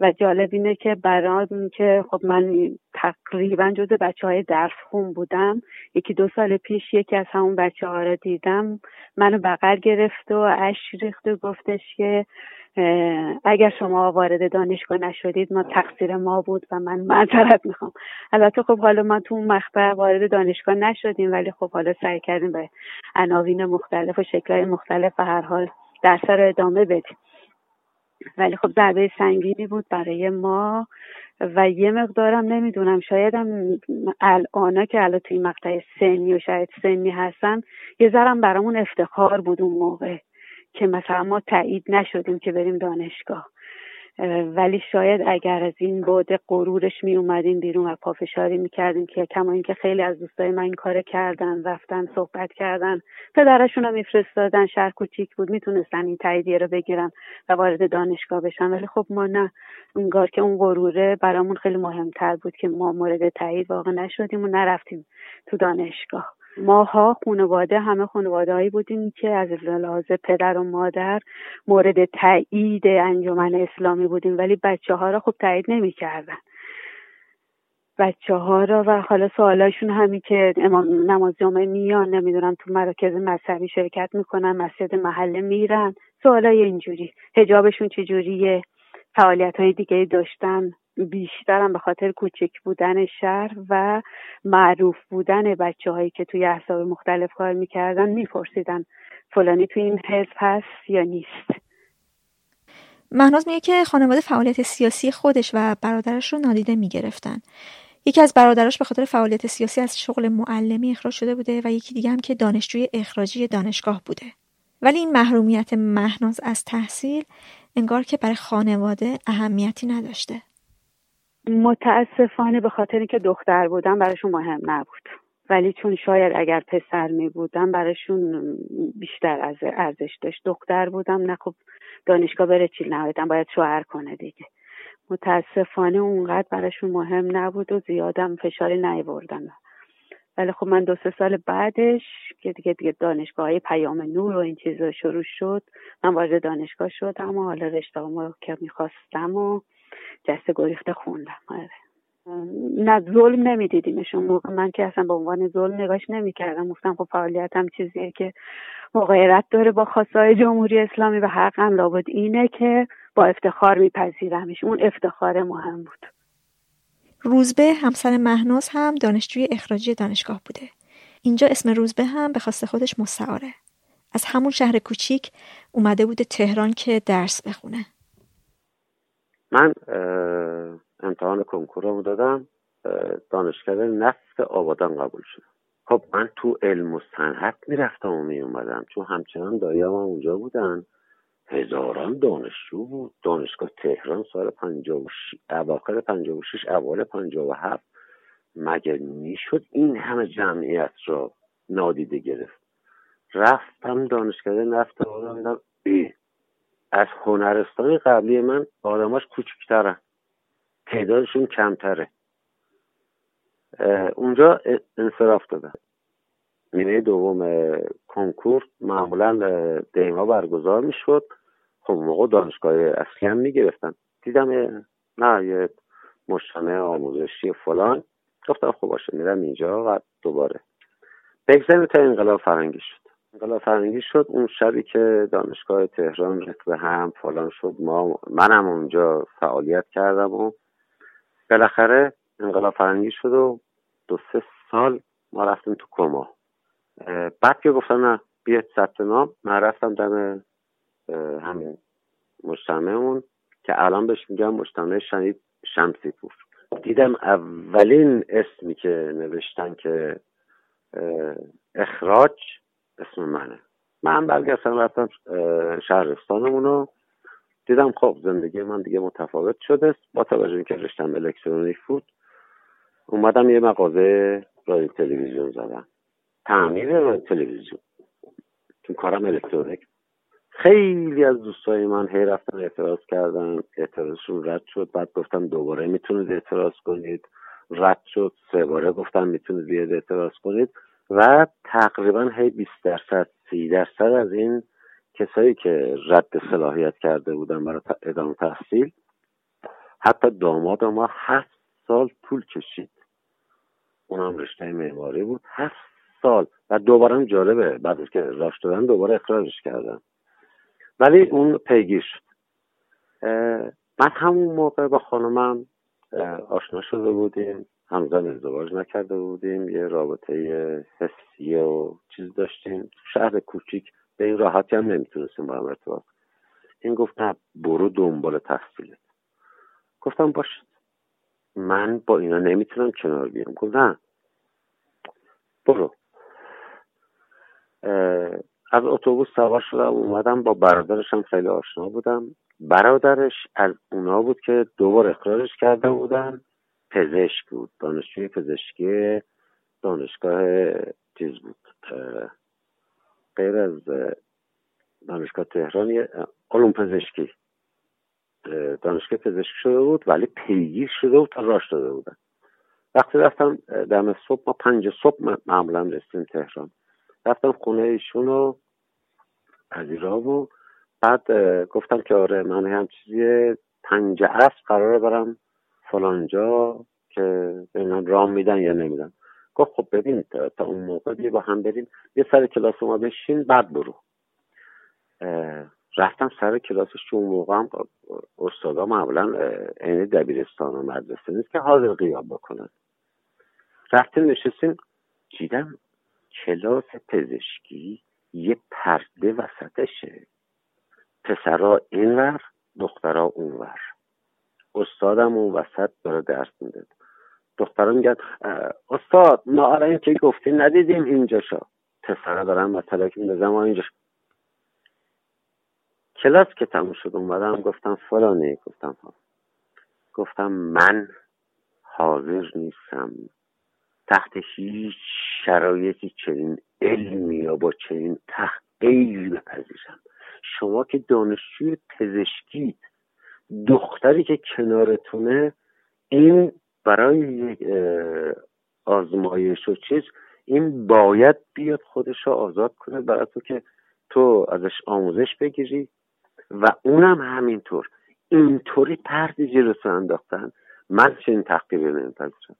I: و جالب اینه که برای که خب من تقریبا جز بچه های درس خون بودم یکی دو سال پیش یکی از همون بچه ها رو دیدم. منو بغل گرفت و اش ریخت و گفتش که اگر شما وارد دانشگاه نشدید ما تقصیر ما بود و من معذرت می‌خوام. البته خب حالا ما تو اون وارد دانشگاه نشدیم ولی خب حالا سعی کردیم به عناوین مختلف و شکلهای مختلف و هر حال درس رو ادامه بدیم. ولی خب ضربه سنگینی بود برای ما و یه مقدارم نمی‌دونم شایدم الان که الان توی مقطع سنی و شاید سنی هستن یه ذرم برامون افتخار بود اون موقع که مثلا ما تایید نشدیم که بریم دانشگاه. ولی شاید اگر از این بعد غرورش می اومدیم بیرون و پافشاری می‌کردیم که کما اینکه خیلی از دوستای من این کار کردن رفتن صحبت کردن پدرشون رو میفرستادن شهر کوچیک بود می‌تونستن این تاییدیه رو بگیرن و وارد دانشگاه بشن. ولی خب ما نه انگار که اون غروره برامون خیلی مهمتر بود که ما مورد تایید واقع نشدیم و نرفتیم تو دانشگاه. ماها خانواده همه خانواده بودیم که از لحاظ پدر و مادر مورد تایید انجمن اسلامی بودیم ولی بچه ها را خب تایید نمی‌کردن. بچه ها را و حالا سوالاشون همین که امام نماز جامعه میان نمی‌دونم تو مراکز مذهبی شرکت می‌کنن مسجد محله میرن. سوالای اینجوری. هجابشون چجوریه؟ فعالیت های دیگه داشتن؟ بیشترم به خاطر کوچک بودن شهر و معروف بودن بچه هایی که توی احساب مختلف کار می‌کردن میپرسیدن فلانی توی این حزب هست یا نیست.
E: مهناز میگه که خانواده فعالیت سیاسی خودش و برادرش رو نادیده می‌گرفتن. یکی از برادراش به خاطر فعالیت سیاسی از شغل معلمی اخراج شده بوده و یکی دیگه هم که دانشجوی اخراجی دانشگاه بوده. ولی این محرومیت مهناز از تحصیل انگار که برای خانواده اهمیتی نداشته.
I: متاسفانه به خاطر اینکه دختر بودم براشون مهم نبود. ولی چون شاید اگر پسر می بودم براشون بیشتر از ارزش داشت. دختر بودم نه خب دانشگاه بره چیل نهایتا باید شوهر کنه دیگه. متاسفانه اونقدر براشون مهم نبود و زیادم فشاری نیوردن ولی خب من دو سه سال بعدش که دیگه دیگه دانشگاه های پیام نور و این چیزا شروع شد من وارد دانشگاه شدم و حالا رشته که می‌خواستم و جسته گریخته خوندم. آره. نه ظلم نمیدیدیمشون موقع من که اصلا به عنوان ظلم نگاش نمی‌کردم. گفتم خب فعالیتم چیزیه که مغایرت داره با خواستای جمهوری اسلامی و حقم لابد اینه که با افتخار میپذیرمش. اون افتخار مهم بود.
E: روزبه همسر مهناز هم دانشجوی اخراجی دانشگاه بوده. اینجا اسم روزبه هم به خواست خودش مستعاره. از همون شهر کوچیک اومده بوده تهران که درس بخونه.
D: من امتحان کنکورمو دادم دانشکده نفت آبادان قبول شدم خب من تو علم و صنعت می‌رفتم و میومدم چون همچنان دایام اونجا بودن. هزاران دانشجو بود. دانشگاه تهران سال پنجاه و اواخر پنجاه و شش اول پنجاه و هفت. مگه می‌شد این همه جمعیت را نادیده گرفت؟ رفتم دانشکده نفت آدم از هنرستان قبلی من آدماش کوچکترن تعدادشون کمتره. اونجا انصراف دادن. نیمه دوم کنکور معمولا دیما برگزار می‌شد. خب موقع دانشگاه اصلی هم می‌گرفتن. دیدم نه یه مشتانه آموزشی فلان. گفتم خب باشه میرم اینجا و دوباره. بگذاریم تا انقلاب فرنگی شد انقلاب فرنگی شد. اون شبی که دانشگاه تهران رتبه هم فلان شد ما منم اونجا فعالیت کردم و بالاخره انقلاب فرنگی شد و دو سه سال ما رفتیم تو کما. بعد که گفتم نه بیاید ثبت نام من رفتم دم همین مجتمعمون که الان بهش میگم مجتمع شنید شمسی پور دیدم اولین اسمی که نوشتن که اخراج اسم منه. من برگشتم رفتم شهرستانمونو. دیدم خب زندگی من دیگه متفاوت شده. با توجه که رشتم الکترونیک بود اومدم یه مغازه رادیو تلویزیون زدم. تعمیر رادیو تلویزیون. تو کارم الکترونیک. خیلی از دوستای من هی رفتن اعتراض کردن. اعتراضشون رد شد. بعد گفتم دوباره می‌تونید اعتراض کنید. رد شد. سه باره گفتم می‌تونید بیاد اعتراض کنید. و تقریبا هی 20 درصد 30 درصد از این کسایی که رد صلاحیت کرده بودن برای ادامه تحصیل حتی داماد ما هفت سال طول کشید. اونم رشته معماری بود. هفت سال. و دوباره جالبه. بعد که راش دادن دوباره اخراجش کردن. ولی اون پیگیر شد. من همون موقع با خانمم آشنا شده بودیم. همزن ازدواج نکرده بودیم یه رابطه حسی و چیز داشتیم. شهر کوچیک به این راحتی هم نمی‌تونستیم با هم ارتباط این گفت نه برو دنبال تحصیلت. گفتم باشه من با اینا نمی‌تونم کنار بیام. گفت نه برو. از اتوبوس سوار شدم اومدم با برادرش هم خیلی آشنا بودم. برادرش از اونا بود که دوبار اخراجش کرده بودن. پزشک بود. دانشجوی پزشکی دانشگاه چیز بود. غیر از دانشگاه تهران علوم پزشکی. دانشگاه پزشکی شده بود ولی پیگیر شده بود تا راش داده بودن. وقتی رفتم دم صبح ما پنج صبح معمولا رسیم تهران. رفتم خونه ایشون رو پذیرا و بعد گفتم که آره من هم چیزی پنج عصر قراره برم فلانجا که ببینم رام میدن یا نمیدن. گفت خب ببین تا اون موقع بیا با هم بریم. یه سر کلاس ما بشین بعد برو. رفتم سر کلاسش چون اون موقع هم استادا معمولا عین دبیرستان و مدرسه نیست که حاضر قیام بکنن. رفتیم نشستیم دیدم کلاس پزشکی یه پرده وسطشه. پسرا اینور دخترا اونور. استادم اون وسط داره درس میده. دخترا میگن استاد ما الان که گفتی ندیدیم اینجا شا پسرا دارن مثلا که اینجا کلاس که تموم شد اومدم گفتم فلانی گفتم گفتم من حاضر نیستم. تحت هیچ شرایطی چنین علمی یا با چنین تحقیل بپذیرم شما که دانشجوی پزشکی دختری که کنارتونه این برای یک آزمایش و چیز این باید بیاد خودش رو آزاد کنه برای تو که تو ازش آموزش بگیری و اونم همینطور. اینطوری پرد جلوتو انداختن.
J: من چنین تحقیری نمیپذیرم.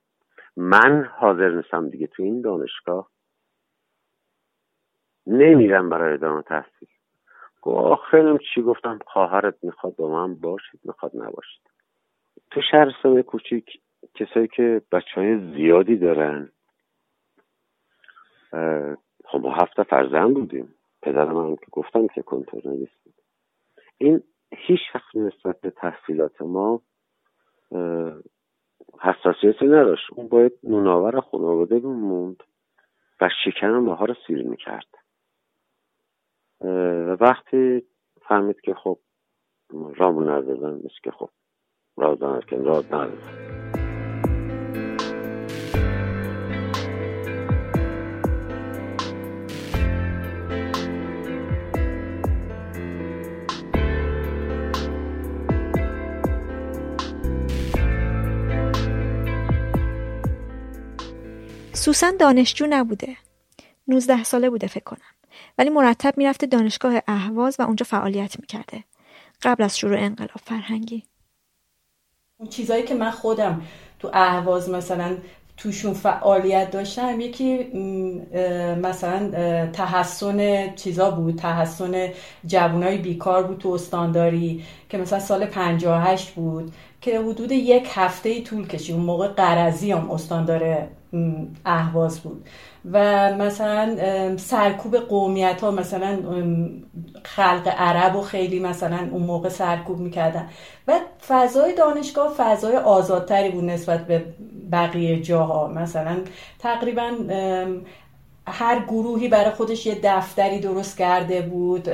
J: من حاضر نیستم دیگه تو این دانشگاه. نمیرم برای ادامه تحصیل. خیلی چی گفتم خواهرت می‌خواد با من باشید می‌خواد نباشید. تو شهرستان کوچیک کسایی که بچه های زیادی دارن خب ما هفته فرزن بودیم. پدر من که گفتم که کنترل بود. این هیچ وقت نسبت به تحصیلات ما حساسیتی نداشت. اون باید نوناور خانواده موند و شکن ماها رو سیر می‌کرد. و وقتی فهمید که خب رامو ندادن مثل که خب راز که راز ندادن
E: سوسن دانشجو نبوده. 19 ساله بوده فکر کنم. ولی مرتب می‌رفته دانشگاه اهواز و اونجا فعالیت می‌کرده. قبل از شروع انقلاب فرهنگی.
B: اون چیزایی که من خودم تو اهواز مثلا توشون فعالیت داشتم یکی مثلا تحسن چیزا بود. تحسن جوانای بیکار بود تو استانداری که مثلا سال 58 بود. که حدود یک هفته ای طول کشید. اون موقع قرضی هم استاندار اهواز بود. و مثلا سرکوب قومیت ها مثلا خلق عرب و خیلی مثلا اون موقع سرکوب می‌کردن. و فضای دانشگاه فضای آزادتری بود نسبت به بقیه جاها. مثلا تقریبا هر گروهی برای خودش یه دفتری درست کرده بود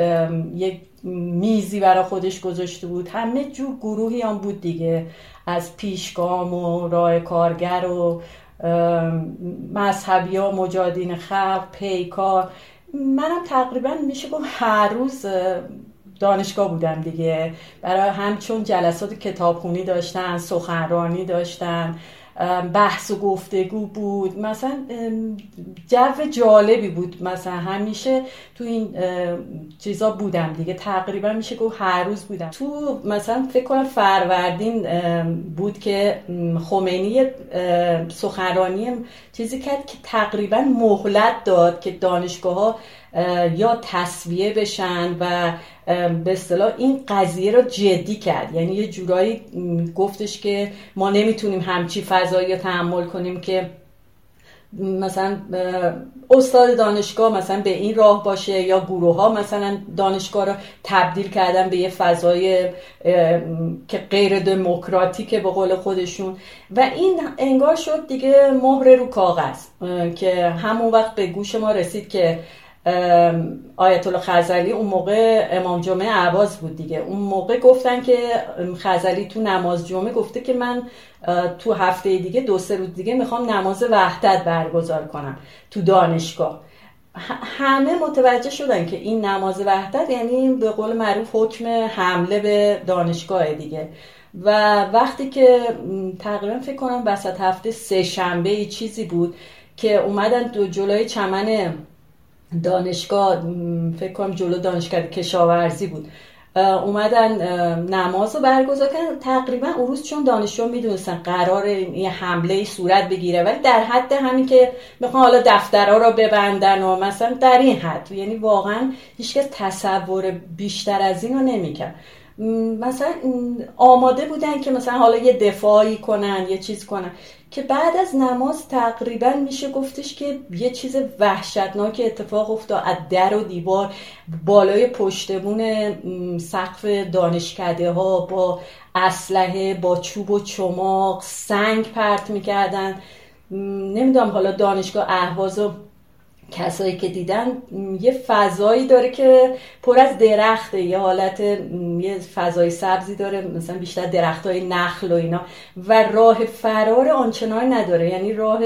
B: یک میزی برای خودش گذاشته بود. همه جو گروهی هم بود دیگه. از پیشگام و راه کارگر و مذهبی ها مجادین خلق پیکار. منم تقریبا میشه گفت هر روز دانشگاه بودم دیگه. برای همچون جلسات کتابخونی داشتن سخنرانی داشتن. بحث و گفتگو بود. مثلا جو جالبی بود. مثلا همیشه تو این چیزا بودم دیگه. تقریبا میشه گفت هر روز بودم. تو مثلا فکر کنم فروردین بود که خمینی سخنرانی چیزی کرد که تقریبا مهلت داد که دانشگاه ها یا تصویه بشن و به اصطلاح این قضیه رو جدی کرد. یعنی یه جورایی گفتش که ما نمی‌تونیم همچی فضایی تحمل کنیم که مثلا استاد دانشگاه مثلا به این راه باشه یا گروه ها مثلا دانشگاه رو تبدیل کردن به یه فضای که غیر دموکراتیکه به قول خودشون. و این انگار شد دیگه مهر رو کاغذ که همون وقت به گوش ما رسید که آیت الله خزلی اون موقع امام جمعه عواز بود دیگه. اون موقع گفتن که خزلی تو نماز جمعه گفته که من تو هفته دیگه دو سه روز دیگه می‌خوام نماز وحدت برگزار کنم تو دانشگاه. همه متوجه شدن که این نماز وحدت یعنی به قول معروف حکم حمله به دانشگاه دیگه. و وقتی که تقریبا فکر کنم وسط هفته سه شنبه چیزی بود که اومدن دو جلوی چمن دانشگاه فکر کنم جلو دانشگاه کشاورزی بود. اومدن نماز رو برگزار کردن. تقریبا اون چون دانشجو می‌دونستن قرار یه حمله صورت بگیره ولی در حد همین که می‌خوان حالا دفترها رو ببندن و مثلا در این حد. یعنی واقعا هیچکس تصور بیشتر از این رو نمی‌کرد مثلا آماده بودن که مثلا حالا یه دفاعی کنن یه چیز کنن. که بعد از نماز تقریبا میشه گفتش که یه چیز وحشتناک اتفاق افتاد. از در و دیوار بالای پشتبون سقف دانشکده ها با اسلحه با چوب و چماق سنگ پرت می‌کردن. نمی‌دونم حالا دانشگاه اهواز کسایی که دیدن یه فضایی داره که پر از درخته. یه حالت یه فضای سبزی داره مثلا بیشتر درخت های نخل و اینا. و راه فرار آنچنان نداره. یعنی راه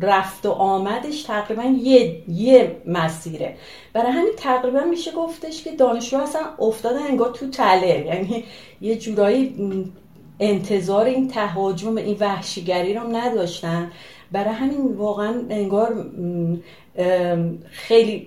B: رفت و آمدش تقریبا یه, یه مسیره. برای همین تقریبا میشه گفتش که دانشجو اصلا افتاده انگار تو تله. یعنی یه جورایی انتظار این تهاجم این وحشیگری رو نداشتن. برای همین واقعا انگار خیلی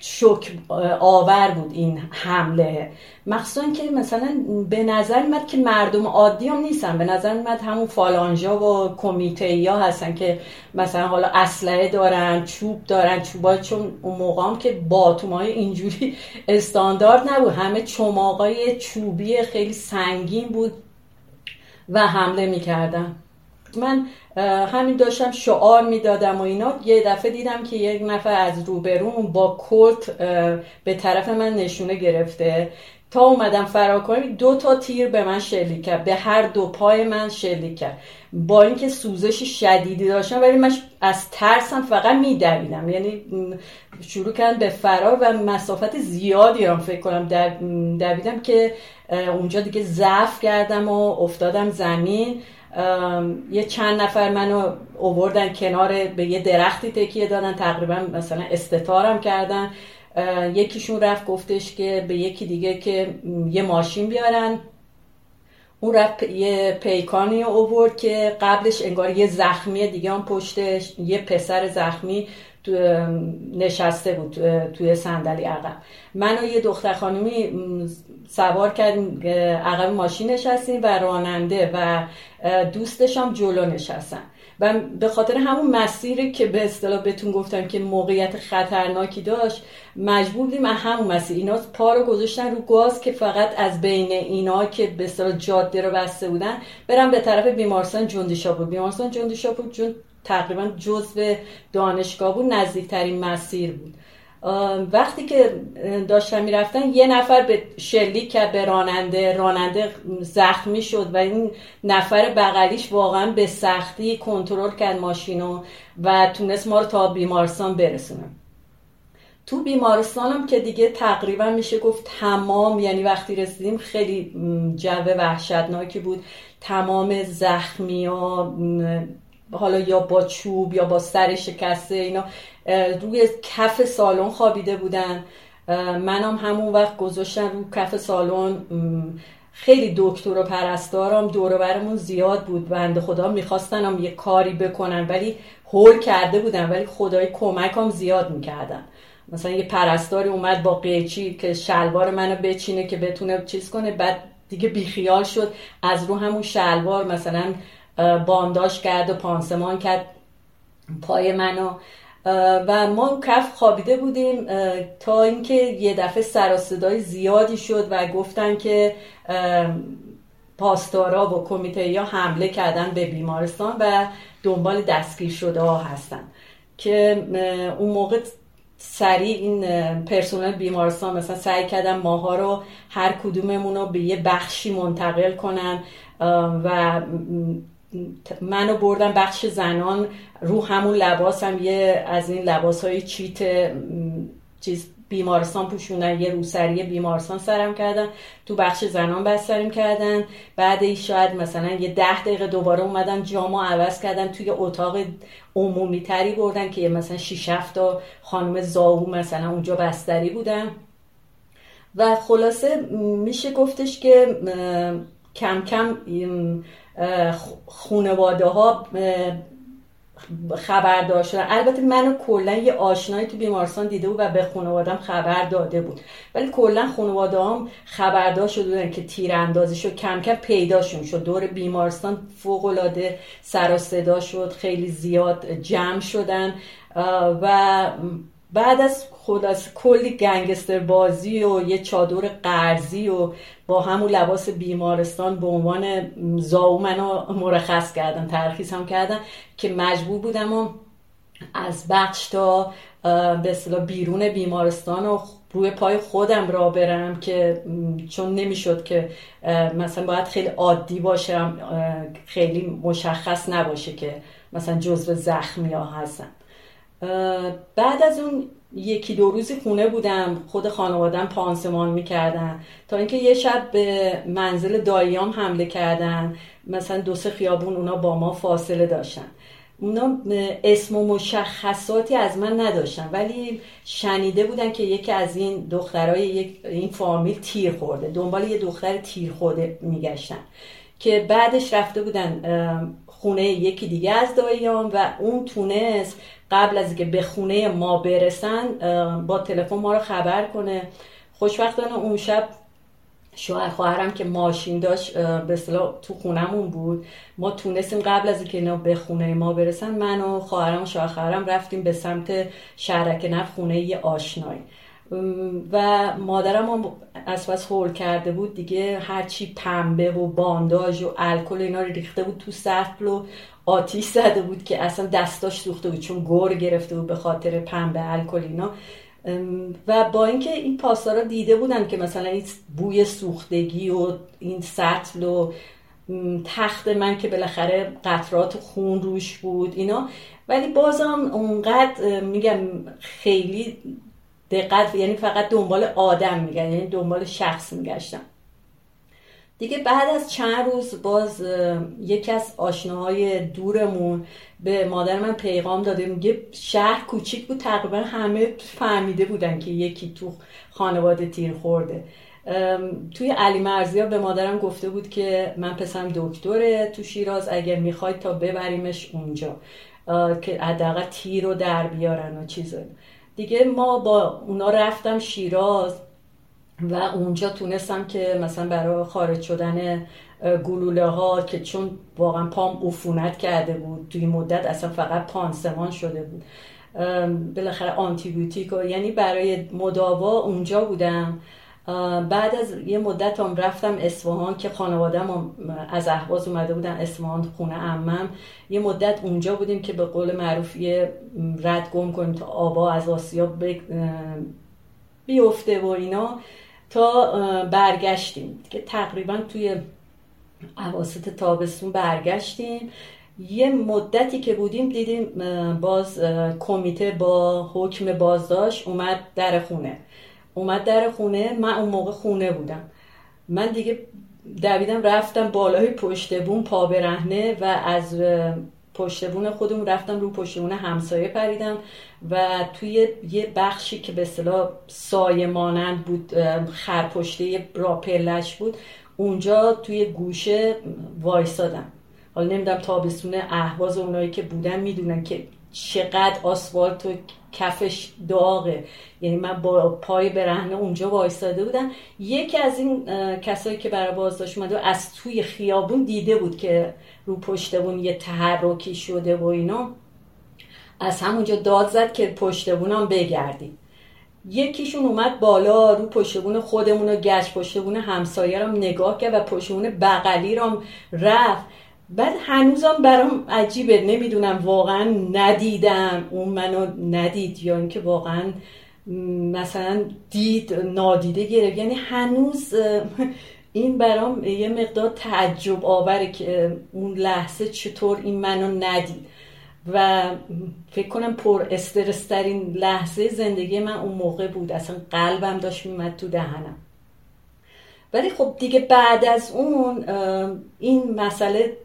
B: شک آور بود این حمله. مخصوصا که مثلا به نظر میاد که مردم عادی هم نیستن. به نظر میاد همون فالانجا و کمیته ها هستن که مثلا حالا اسلحه دارن چوب دارن چوبای چون اون موقع هم که باتومای اینجوری استاندارد نبود. همه چماقای چوبی خیلی سنگین بود و حمله می‌کردن. من همین داشتم شعار می‌دادم و اینا. یه دفعه دیدم که یک نفر از روبرون با کلت به طرف من نشونه گرفته. تا اومدم فرار کنم دو تا تیر به من شلیک کرد. به هر دو پای من شلیک کرد. با اینکه سوزش شدیدی داشتم ولی من از ترسم فقط میدویدم. یعنی شروع کردم به فرار و مسافت زیادی هم فکر کنم دویدم که اونجا دیگه ضعف کردم و افتادم زمین. یه چند نفر منو اووردن کنار به یه درختی تکیه دادن تقریبا مثلا استتارم کردن. یکیشون رفت گفتش که به یکی دیگه که یه ماشین بیارن. اون رفت یه پیکانی اوورد که قبلش انگار یه زخمی دیگه هم پشتش یه پسر زخمی نشسته بود توی صندلی عقب. من و یه دختر خانمی سوار کردیم عقب ماشین نشستیم و راننده و دوستشم جلو نشستن. و به خاطر همون مسیری که به اصطلاح بهتون گفتم که موقعیت خطرناکی داشت مجبور بودیم همون مسیر. اینا پا رو گذاشتن رو گاز که فقط از بین اینا که به اصطلاح جاده رو بسته بودن برم به طرف بیمارستان جندیشا بود بیمارستان جندیشا بود چون تقریبا جزء دانشگاه بود نزدیکترین مسیر بود. وقتی که داشتن می‌رفتن یه نفر به شلیک کرد به راننده راننده زخمی شد و این نفر بغلیش واقعا به سختی کنترل کرد ماشینو و تونست ما رو تا بیمارستان برسونه. تو بیمارستانم که دیگه تقریبا میشه گفت تمام یعنی وقتی رسیدیم خیلی جو وحشتناکی بود. تمام زخمی ها حالا یا با چوب یا با سر شکسته اینا روی کف سالن خوابیده بودن. منم همون وقت گذاشتن رو کف سالن. خیلی دکتر و پرستارم دور برمون زیاد بود. بنده خدا میخواستنم یه کاری بکنن ولی هول کرده بودن ولی خدای کمکم زیاد می‌کردن. مثلا یه پرستاری اومد با قیچی که شلوار منو بچینه که بتونه چیز کنه بعد دیگه بیخیال شد. از رو همون شلوار مثلا بانداش کرد و پانسمان کرد پای منو. و ما کف خوابیده بودیم تا اینکه یه دفعه سر صدای زیادی شد و گفتن که پاسدارا و کمیته یا حمله کردن به بیمارستان و دنبال دستگیر شده ها هستن. که اون موقع سریع این پرسنل بیمارستان مثلا سعی کردن ماها رو هر کدوممون رو به یه بخشی منتقل کنن و منو بردم بخش زنان رو همون لباس هم یه از این لباس های چیت چیز بیمارستان پوشوندن یه روسری بیمارستان سرم کردن تو بخش زنان بستریم کردن. بعد شاید مثلا یه ده دقیقه دوباره اومدن جامو عوض کردن توی اتاق عمومی تری بردن که مثلا شیش تا خانم زاهو مثلا اونجا بستری بودن. و خلاصه میشه گفتش که کم کم خونواده ها خبردار شدن البته منو کلا یه آشنایی تو بیمارستان دیده بود و به خانوادم خبر داده بود. ولی کلا خانواده هم خبردار شده بودن که تیراندازی شد کم کم پیداشون شد. دور بیمارستان فوق العاده سر صدا شد خیلی زیاد جمع شدن. و بعد از از کلی گنگستر بازی و یه چادر قرضی و با همون لباس بیمارستان به عنوان زاو منو مرخص کردن ترخیص هم کردن که مجبور بودم و از بخش تا به اصطلاح بیرون بیمارستان و روی پای خودم را برم که چون نمی‌شد که مثلا باید خیلی عادی باشم خیلی مشخص نباشه که مثلا جزو زخمی ها هستن. بعد از اون یکی دو روزی خونه بودم. خود خانوادم پانسمان می‌کردن. تا اینکه یه شب به منزل داییام حمله کردن. مثلا دو سه خیابون اونا با ما فاصله داشتن. اونا اسم و مشخصاتی از من نداشتن. ولی شنیده بودن که یکی از این دخترای این فامیل تیر خورده. دنبال یه دختر تیر خورده میگشتن. که بعدش رفته بودن خونه یکی دیگه از داییام و اون تونست قبل از اینکه به خونه ما برسن با تلفن ما رو خبر کنه. خوشبختانه اون شب شوهر خواهرم که ماشین داشت به اصطلاح تو خونمون بود. ما تونستیم قبل از اینکه اینا به خونه ما برسن من و خواهرم و شوهر خواهرم رفتیم به سمت شهرک نف خونه یه آشنایی. و مادرم هم از پس هول کرده بود دیگه هرچی پنبه و بانداژ و الکل اینا رو ریخته بود تو سطل و آتیش زده بود که اصلا دستاش سوخته بود چون گور گرفته بود به خاطر پنبه الکل اینا. و با اینکه این پاسدارا دیده بودن که مثلا این بوی سوختگی و این سطل و تخت من که بالاخره قطرات خون روش بود اینا. ولی بازم اونقدر میگم خیلی دقت یعنی فقط دنبال آدم میگن یعنی دنبال شخص میگشتم دیگه بعد از چند روز باز یکی از آشناهای دورمون به مادر من پیغام داده. میگه شهر کوچیک بود تقریبا همه فهمیده بودن که یکی تو خانواده تیر خورده. توی علی مرزیا به مادرم گفته بود که من پسرم دکتره تو شیراز اگر می‌خواید تا ببریمش اونجا که حداقل تیر رو در بیارن و چیزایی دیگه ما با اونا رفتم شیراز و اونجا تونستم که مثلا برای خارج شدن گلوله ها که چون واقعا پام عفونت کرده بود توی مدت اصلا فقط پانسمان شده بود. بالاخره آنتیبیوتیک و یعنی برای مداوا اونجا بودم. بعد از یه مدت هم رفتم اصفهان که خانوادم از اهواز اومده بودن اصفهان خونه امم یه مدت اونجا بودیم که به قول معروف یه رد گم کنیم تا آبا از آسیا بیفته و اینا تا برگشتیم. که تقریبا توی عواسط تابستون برگشتیم. یه مدتی که بودیم دیدیم باز کمیته با حکم بازداشت اومد در خونه. اومد در خونه من اون موقع خونه بودم. من دیگه دویدم رفتم بالای پشت بون پا برهنه و از پشت بون خودمون رفتم رو پشت بون همسایه پریدم و توی یه بخشی که به اصطلاح سایه مانند بود خرپشته را پلش بود اونجا توی گوشه وایسادم. حالا نمی‌دونم تابستون اهواز اونایی که بودن می‌دونن که چقدر آسفالت و کفش داغه. یعنی من با پای برهنه اونجا وایستاده بودم. یکی از این کسایی که برای بازداشت اومده از توی خیابون دیده بود که رو پشتبون یه تحرکی شده و اینا. از همونجا داد زد که پشتبونم بگردیم. یکیشون اومد بالا رو پشتبون خودمون رو گشت پشتبون همسایه رو نگاه کرد و پشتبون بغلی رو رفت. بعد هنوزم برام عجیبه. نمی‌دونم واقعا ندیدم. اون منو ندید یا اینکه واقعا مثلا دید نادیده گرفت. یعنی هنوز این برام یه مقدار تعجب آوره که اون لحظه چطور این منو ندید. و فکر کنم پر استرسترین لحظه زندگی من اون موقع بود. اصلا قلبم داشت میمد تو دهنم. ولی خب دیگه بعد از اون این مسئله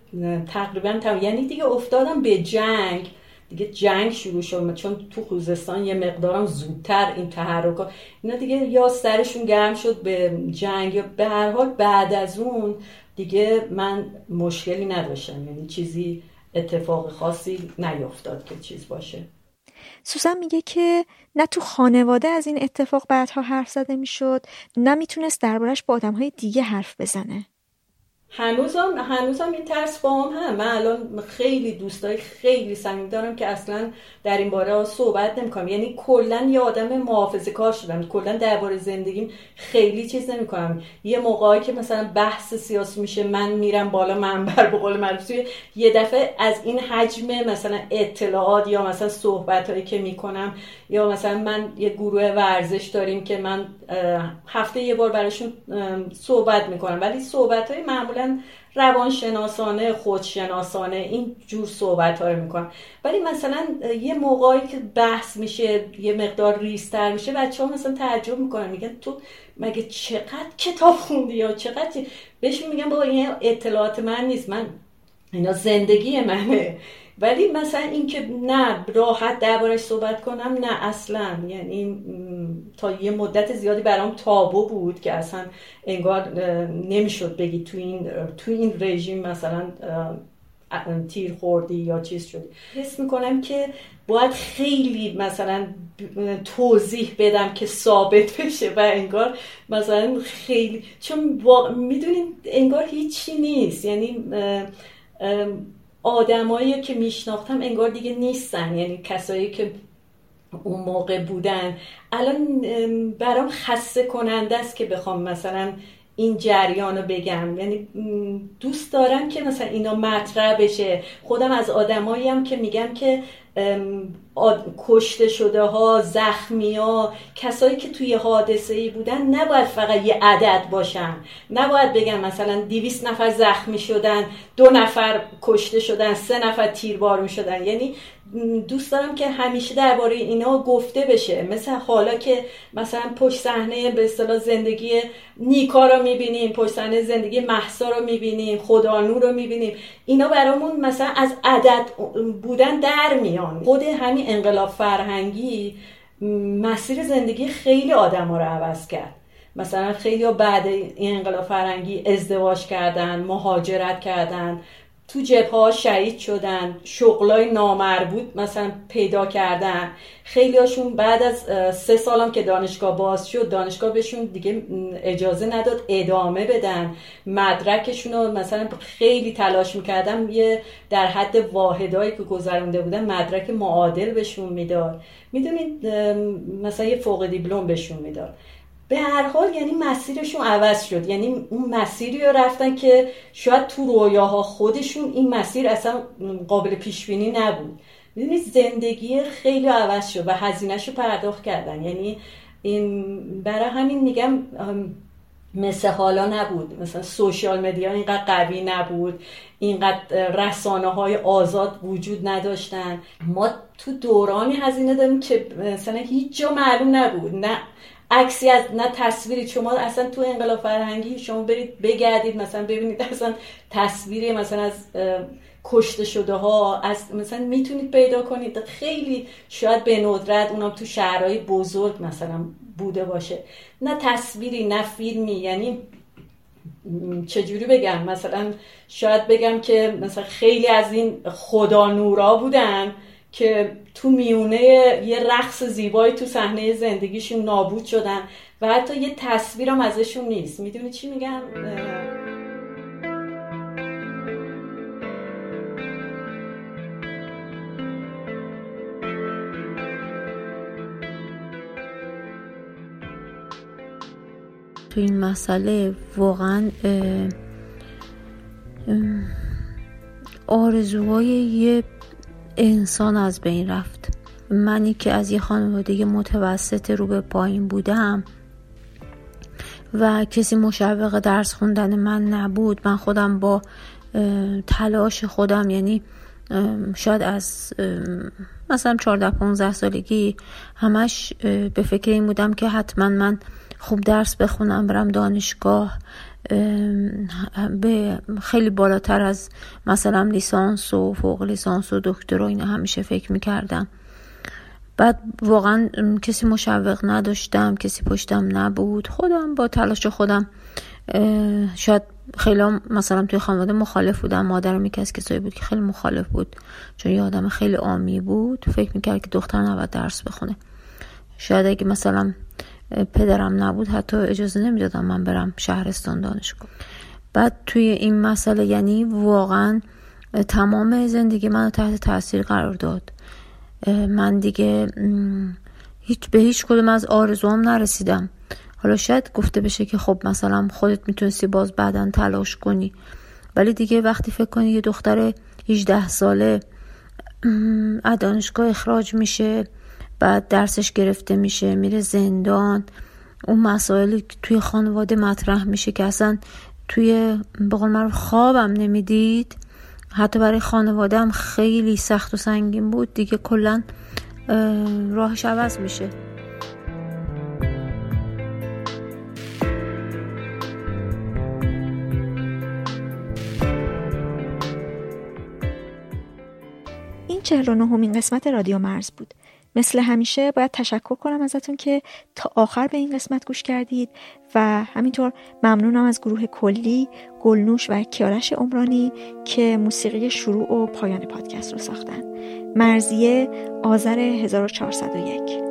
B: تقریبا تم... یعنی دیگه افتادم به جنگ. دیگه جنگ شروع شد. چون تو خوزستان یه مقدارم زودتر این تحرکات اینا دیگه یا سرشون گرم شد به جنگ یا به هر حال بعد از اون دیگه من مشکلی نداشتم. یعنی چیزی اتفاق خاصی نیفتاد که چیز باشه.
E: سوزن میگه که نه تو خانواده از این اتفاق بعدها حرف زده می‌شد نه می‌تونست دربارش با آدم های دیگه حرف بزنه.
B: هنوزم هنوزم این ترس با هم هم. من الان خیلی دوستای خیلی صمیمی دارم که اصلا در این باره صحبت نمی‌کنم. یعنی کلا یه آدم محافظه کار شدم کلا درباره زندگیم خیلی چیز نمی‌کنم. یه موقعی که مثلا بحث سیاسی میشه من میرم بالا منبر به قول معروف یه دفعه از این حجم مثلا اطلاعات یا مثلا صحبت هایی که می‌کنم یا مثلا من یه گروه ورزش داریم که من هفته یه بار براشون صحبت می‌کنم. ولی صحبت های معمولا روانشناسانه خودشناسانه این جور صحبت ها رو می‌کنم. ولی مثلا یه موقعی که بحث میشه یه مقدار ریستر میشه بچه ها مثلا تعجب می‌کنن. میگن تو مگه چقدر کتاب خوندی یا چقدر بهش میگن با این اطلاعات من نیست. من اینا زندگی منه. ولی مثلا اینکه نه راحت دربارش صحبت کنم نه اصلا. یعنی تا یه مدت زیادی برام تابو بود که اصلا انگار نمی‌شد بگی تو این تو این رژیم مثلا تیر خوردی یا چیز شدی. حس می‌کنم که باید خیلی مثلا توضیح بدم که ثابت بشه و انگار مثلا خیلی چون می‌دونیم انگار هیچی نیست. یعنی آدمایی که میشناختم انگار دیگه نیستن. یعنی کسایی که اون موقع بودن. الان برام خسته کننده است که بخوام مثلا این جریان رو بگم. یعنی دوست دارم که مثلا اینا مطرح بشه. خودم از آدمایی هم که میگم که کشته شده ها زخمی ها کسایی که توی حادثه ای بودن نباید فقط یه عدد باشن. نباید بگم مثلا دیویس نفر زخمی شدن دو نفر کشته شدن سه نفر تیربار می شدن. یعنی دوست دارم که همیشه درباره اینا گفته بشه. مثل حالا که مثلا پشت صحنه به اصطلاح زندگی نیکا رو می‌بینیم پشت صحنه زندگی محسا رو می‌بینیم خدانو رو می‌بینیم. اینا برامون مثلا از عدد بودن در میان. خود همین انقلاب فرهنگی مسیر زندگی خیلی آدم ها رو عوض کرد. مثلا خیلی بعد این انقلاب فرهنگی ازدواج کردن مهاجرت کردن. تو جبه ها شهید شدن شغلای نامربوط مثلا پیدا کردن. خیلی هاشون بعد از سه سالم که دانشگاه باز شد دانشگاه بهشون دیگه اجازه نداد ادامه بدن. مدرکشون رو مثلا خیلی تلاش می‌کردم یه در حد واحدایی که گذرونده بودن مدرک معادل بهشون می‌داد. می‌دونید مثلا یه فوق دیپلم بهشون می‌داد. به هر حال یعنی مسیرشون عوض شد. یعنی اون مسیری رو رفتن که شاید تو رویاها خودشون این مسیر اصلا قابل پیش بینی نبود. می‌دونی زندگی خیلی عوض شد و هزینهش رو پرداخت کردن. یعنی این برای همین میگم مثل حالا نبود. مثلا سوشیال مدیا اینقدر قوی نبود. اینقدر رسانه های آزاد وجود نداشتن. ما تو دورانی هزینه داریم که مثلا هیچ جا معلوم نبود. نه عکسی از نه تصویری شما اصلا تو انقلاب فرهنگی شما برید بگردید مثلا ببینید اصلا تصویری مثلا از کشته شده ها از مثلا می‌تونید پیدا کنید. خیلی شاید به ندرت اونم تو شهرهای بزرگ مثلا بوده باشه. نه تصویری نه فیلمی یعنی چجوری بگم؟ مثلا شاید بگم که مثلا خیلی از این خدا نورا بودن که تو میونه یه رقص زیبایی تو صحنه زندگیشون نابود شدن و حتی یه تصویرم ازشون نیست می‌دونی چی میگم؟
C: تو این مسئله واقعا آرزوهای یه انسان از بین رفت. منی که از یه خانواده متوسط رو به پایین بودم و کسی مشوق درس خوندن من نبود من خودم با تلاش خودم یعنی شاید از مثلا 14 15 سالگی همش به فکر این بودم که حتما من خوب درس بخونم برم دانشگاه. به خیلی بالاتر از مثلا لیسانس و فوق لیسانس و دکتر و اینا همیشه فکر می‌کردم. بعد واقعا کسی مشوق نداشتم کسی پشتم نبود. خودم با تلاش خودم شاید خیلی مثلا توی خانواده مخالف بودم. مادرم یکی از کسایی بود که خیلی مخالف بود. چون یه آدم خیلی آمی بود. فکر می‌کرد که دختر نباید درس بخونه. شاید اگه مثلا پدرم نبود حتی اجازه نمی‌دادم من برم شهرستان دانشگاه. بعد توی این مسئله یعنی واقعا تمام زندگی من تحت تاثیر قرار داد. من دیگه هیچ به هیچ کدوم از آرزوام نرسیدم. حالا شاید گفته بشه که خب مثلا خودت می‌تونستی باز بعدا تلاش کنی. ولی دیگه وقتی فکر کنی یه دختر 18 ساله از دانشگاه اخراج میشه بعد درسش گرفته میشه میره زندان. اون مسائلی توی خانواده مطرح میشه که اصلا توی بقول من خوابم نمی‌دید. حتی برای خانواده هم خیلی سخت و سنگین بود. دیگه کلا راهش عوض میشه.
E: این چهل و نهمین قسمت رادیو مرز بود.
K: مثل همیشه باید تشکر کنم ازتون که تا آخر به این قسمت گوش کردید و همینطور ممنونم از گروه کلی گلنوش و کیارش عمرانی که موسیقی شروع و پایان پادکست رو ساختن. مرزیه آذر 1401「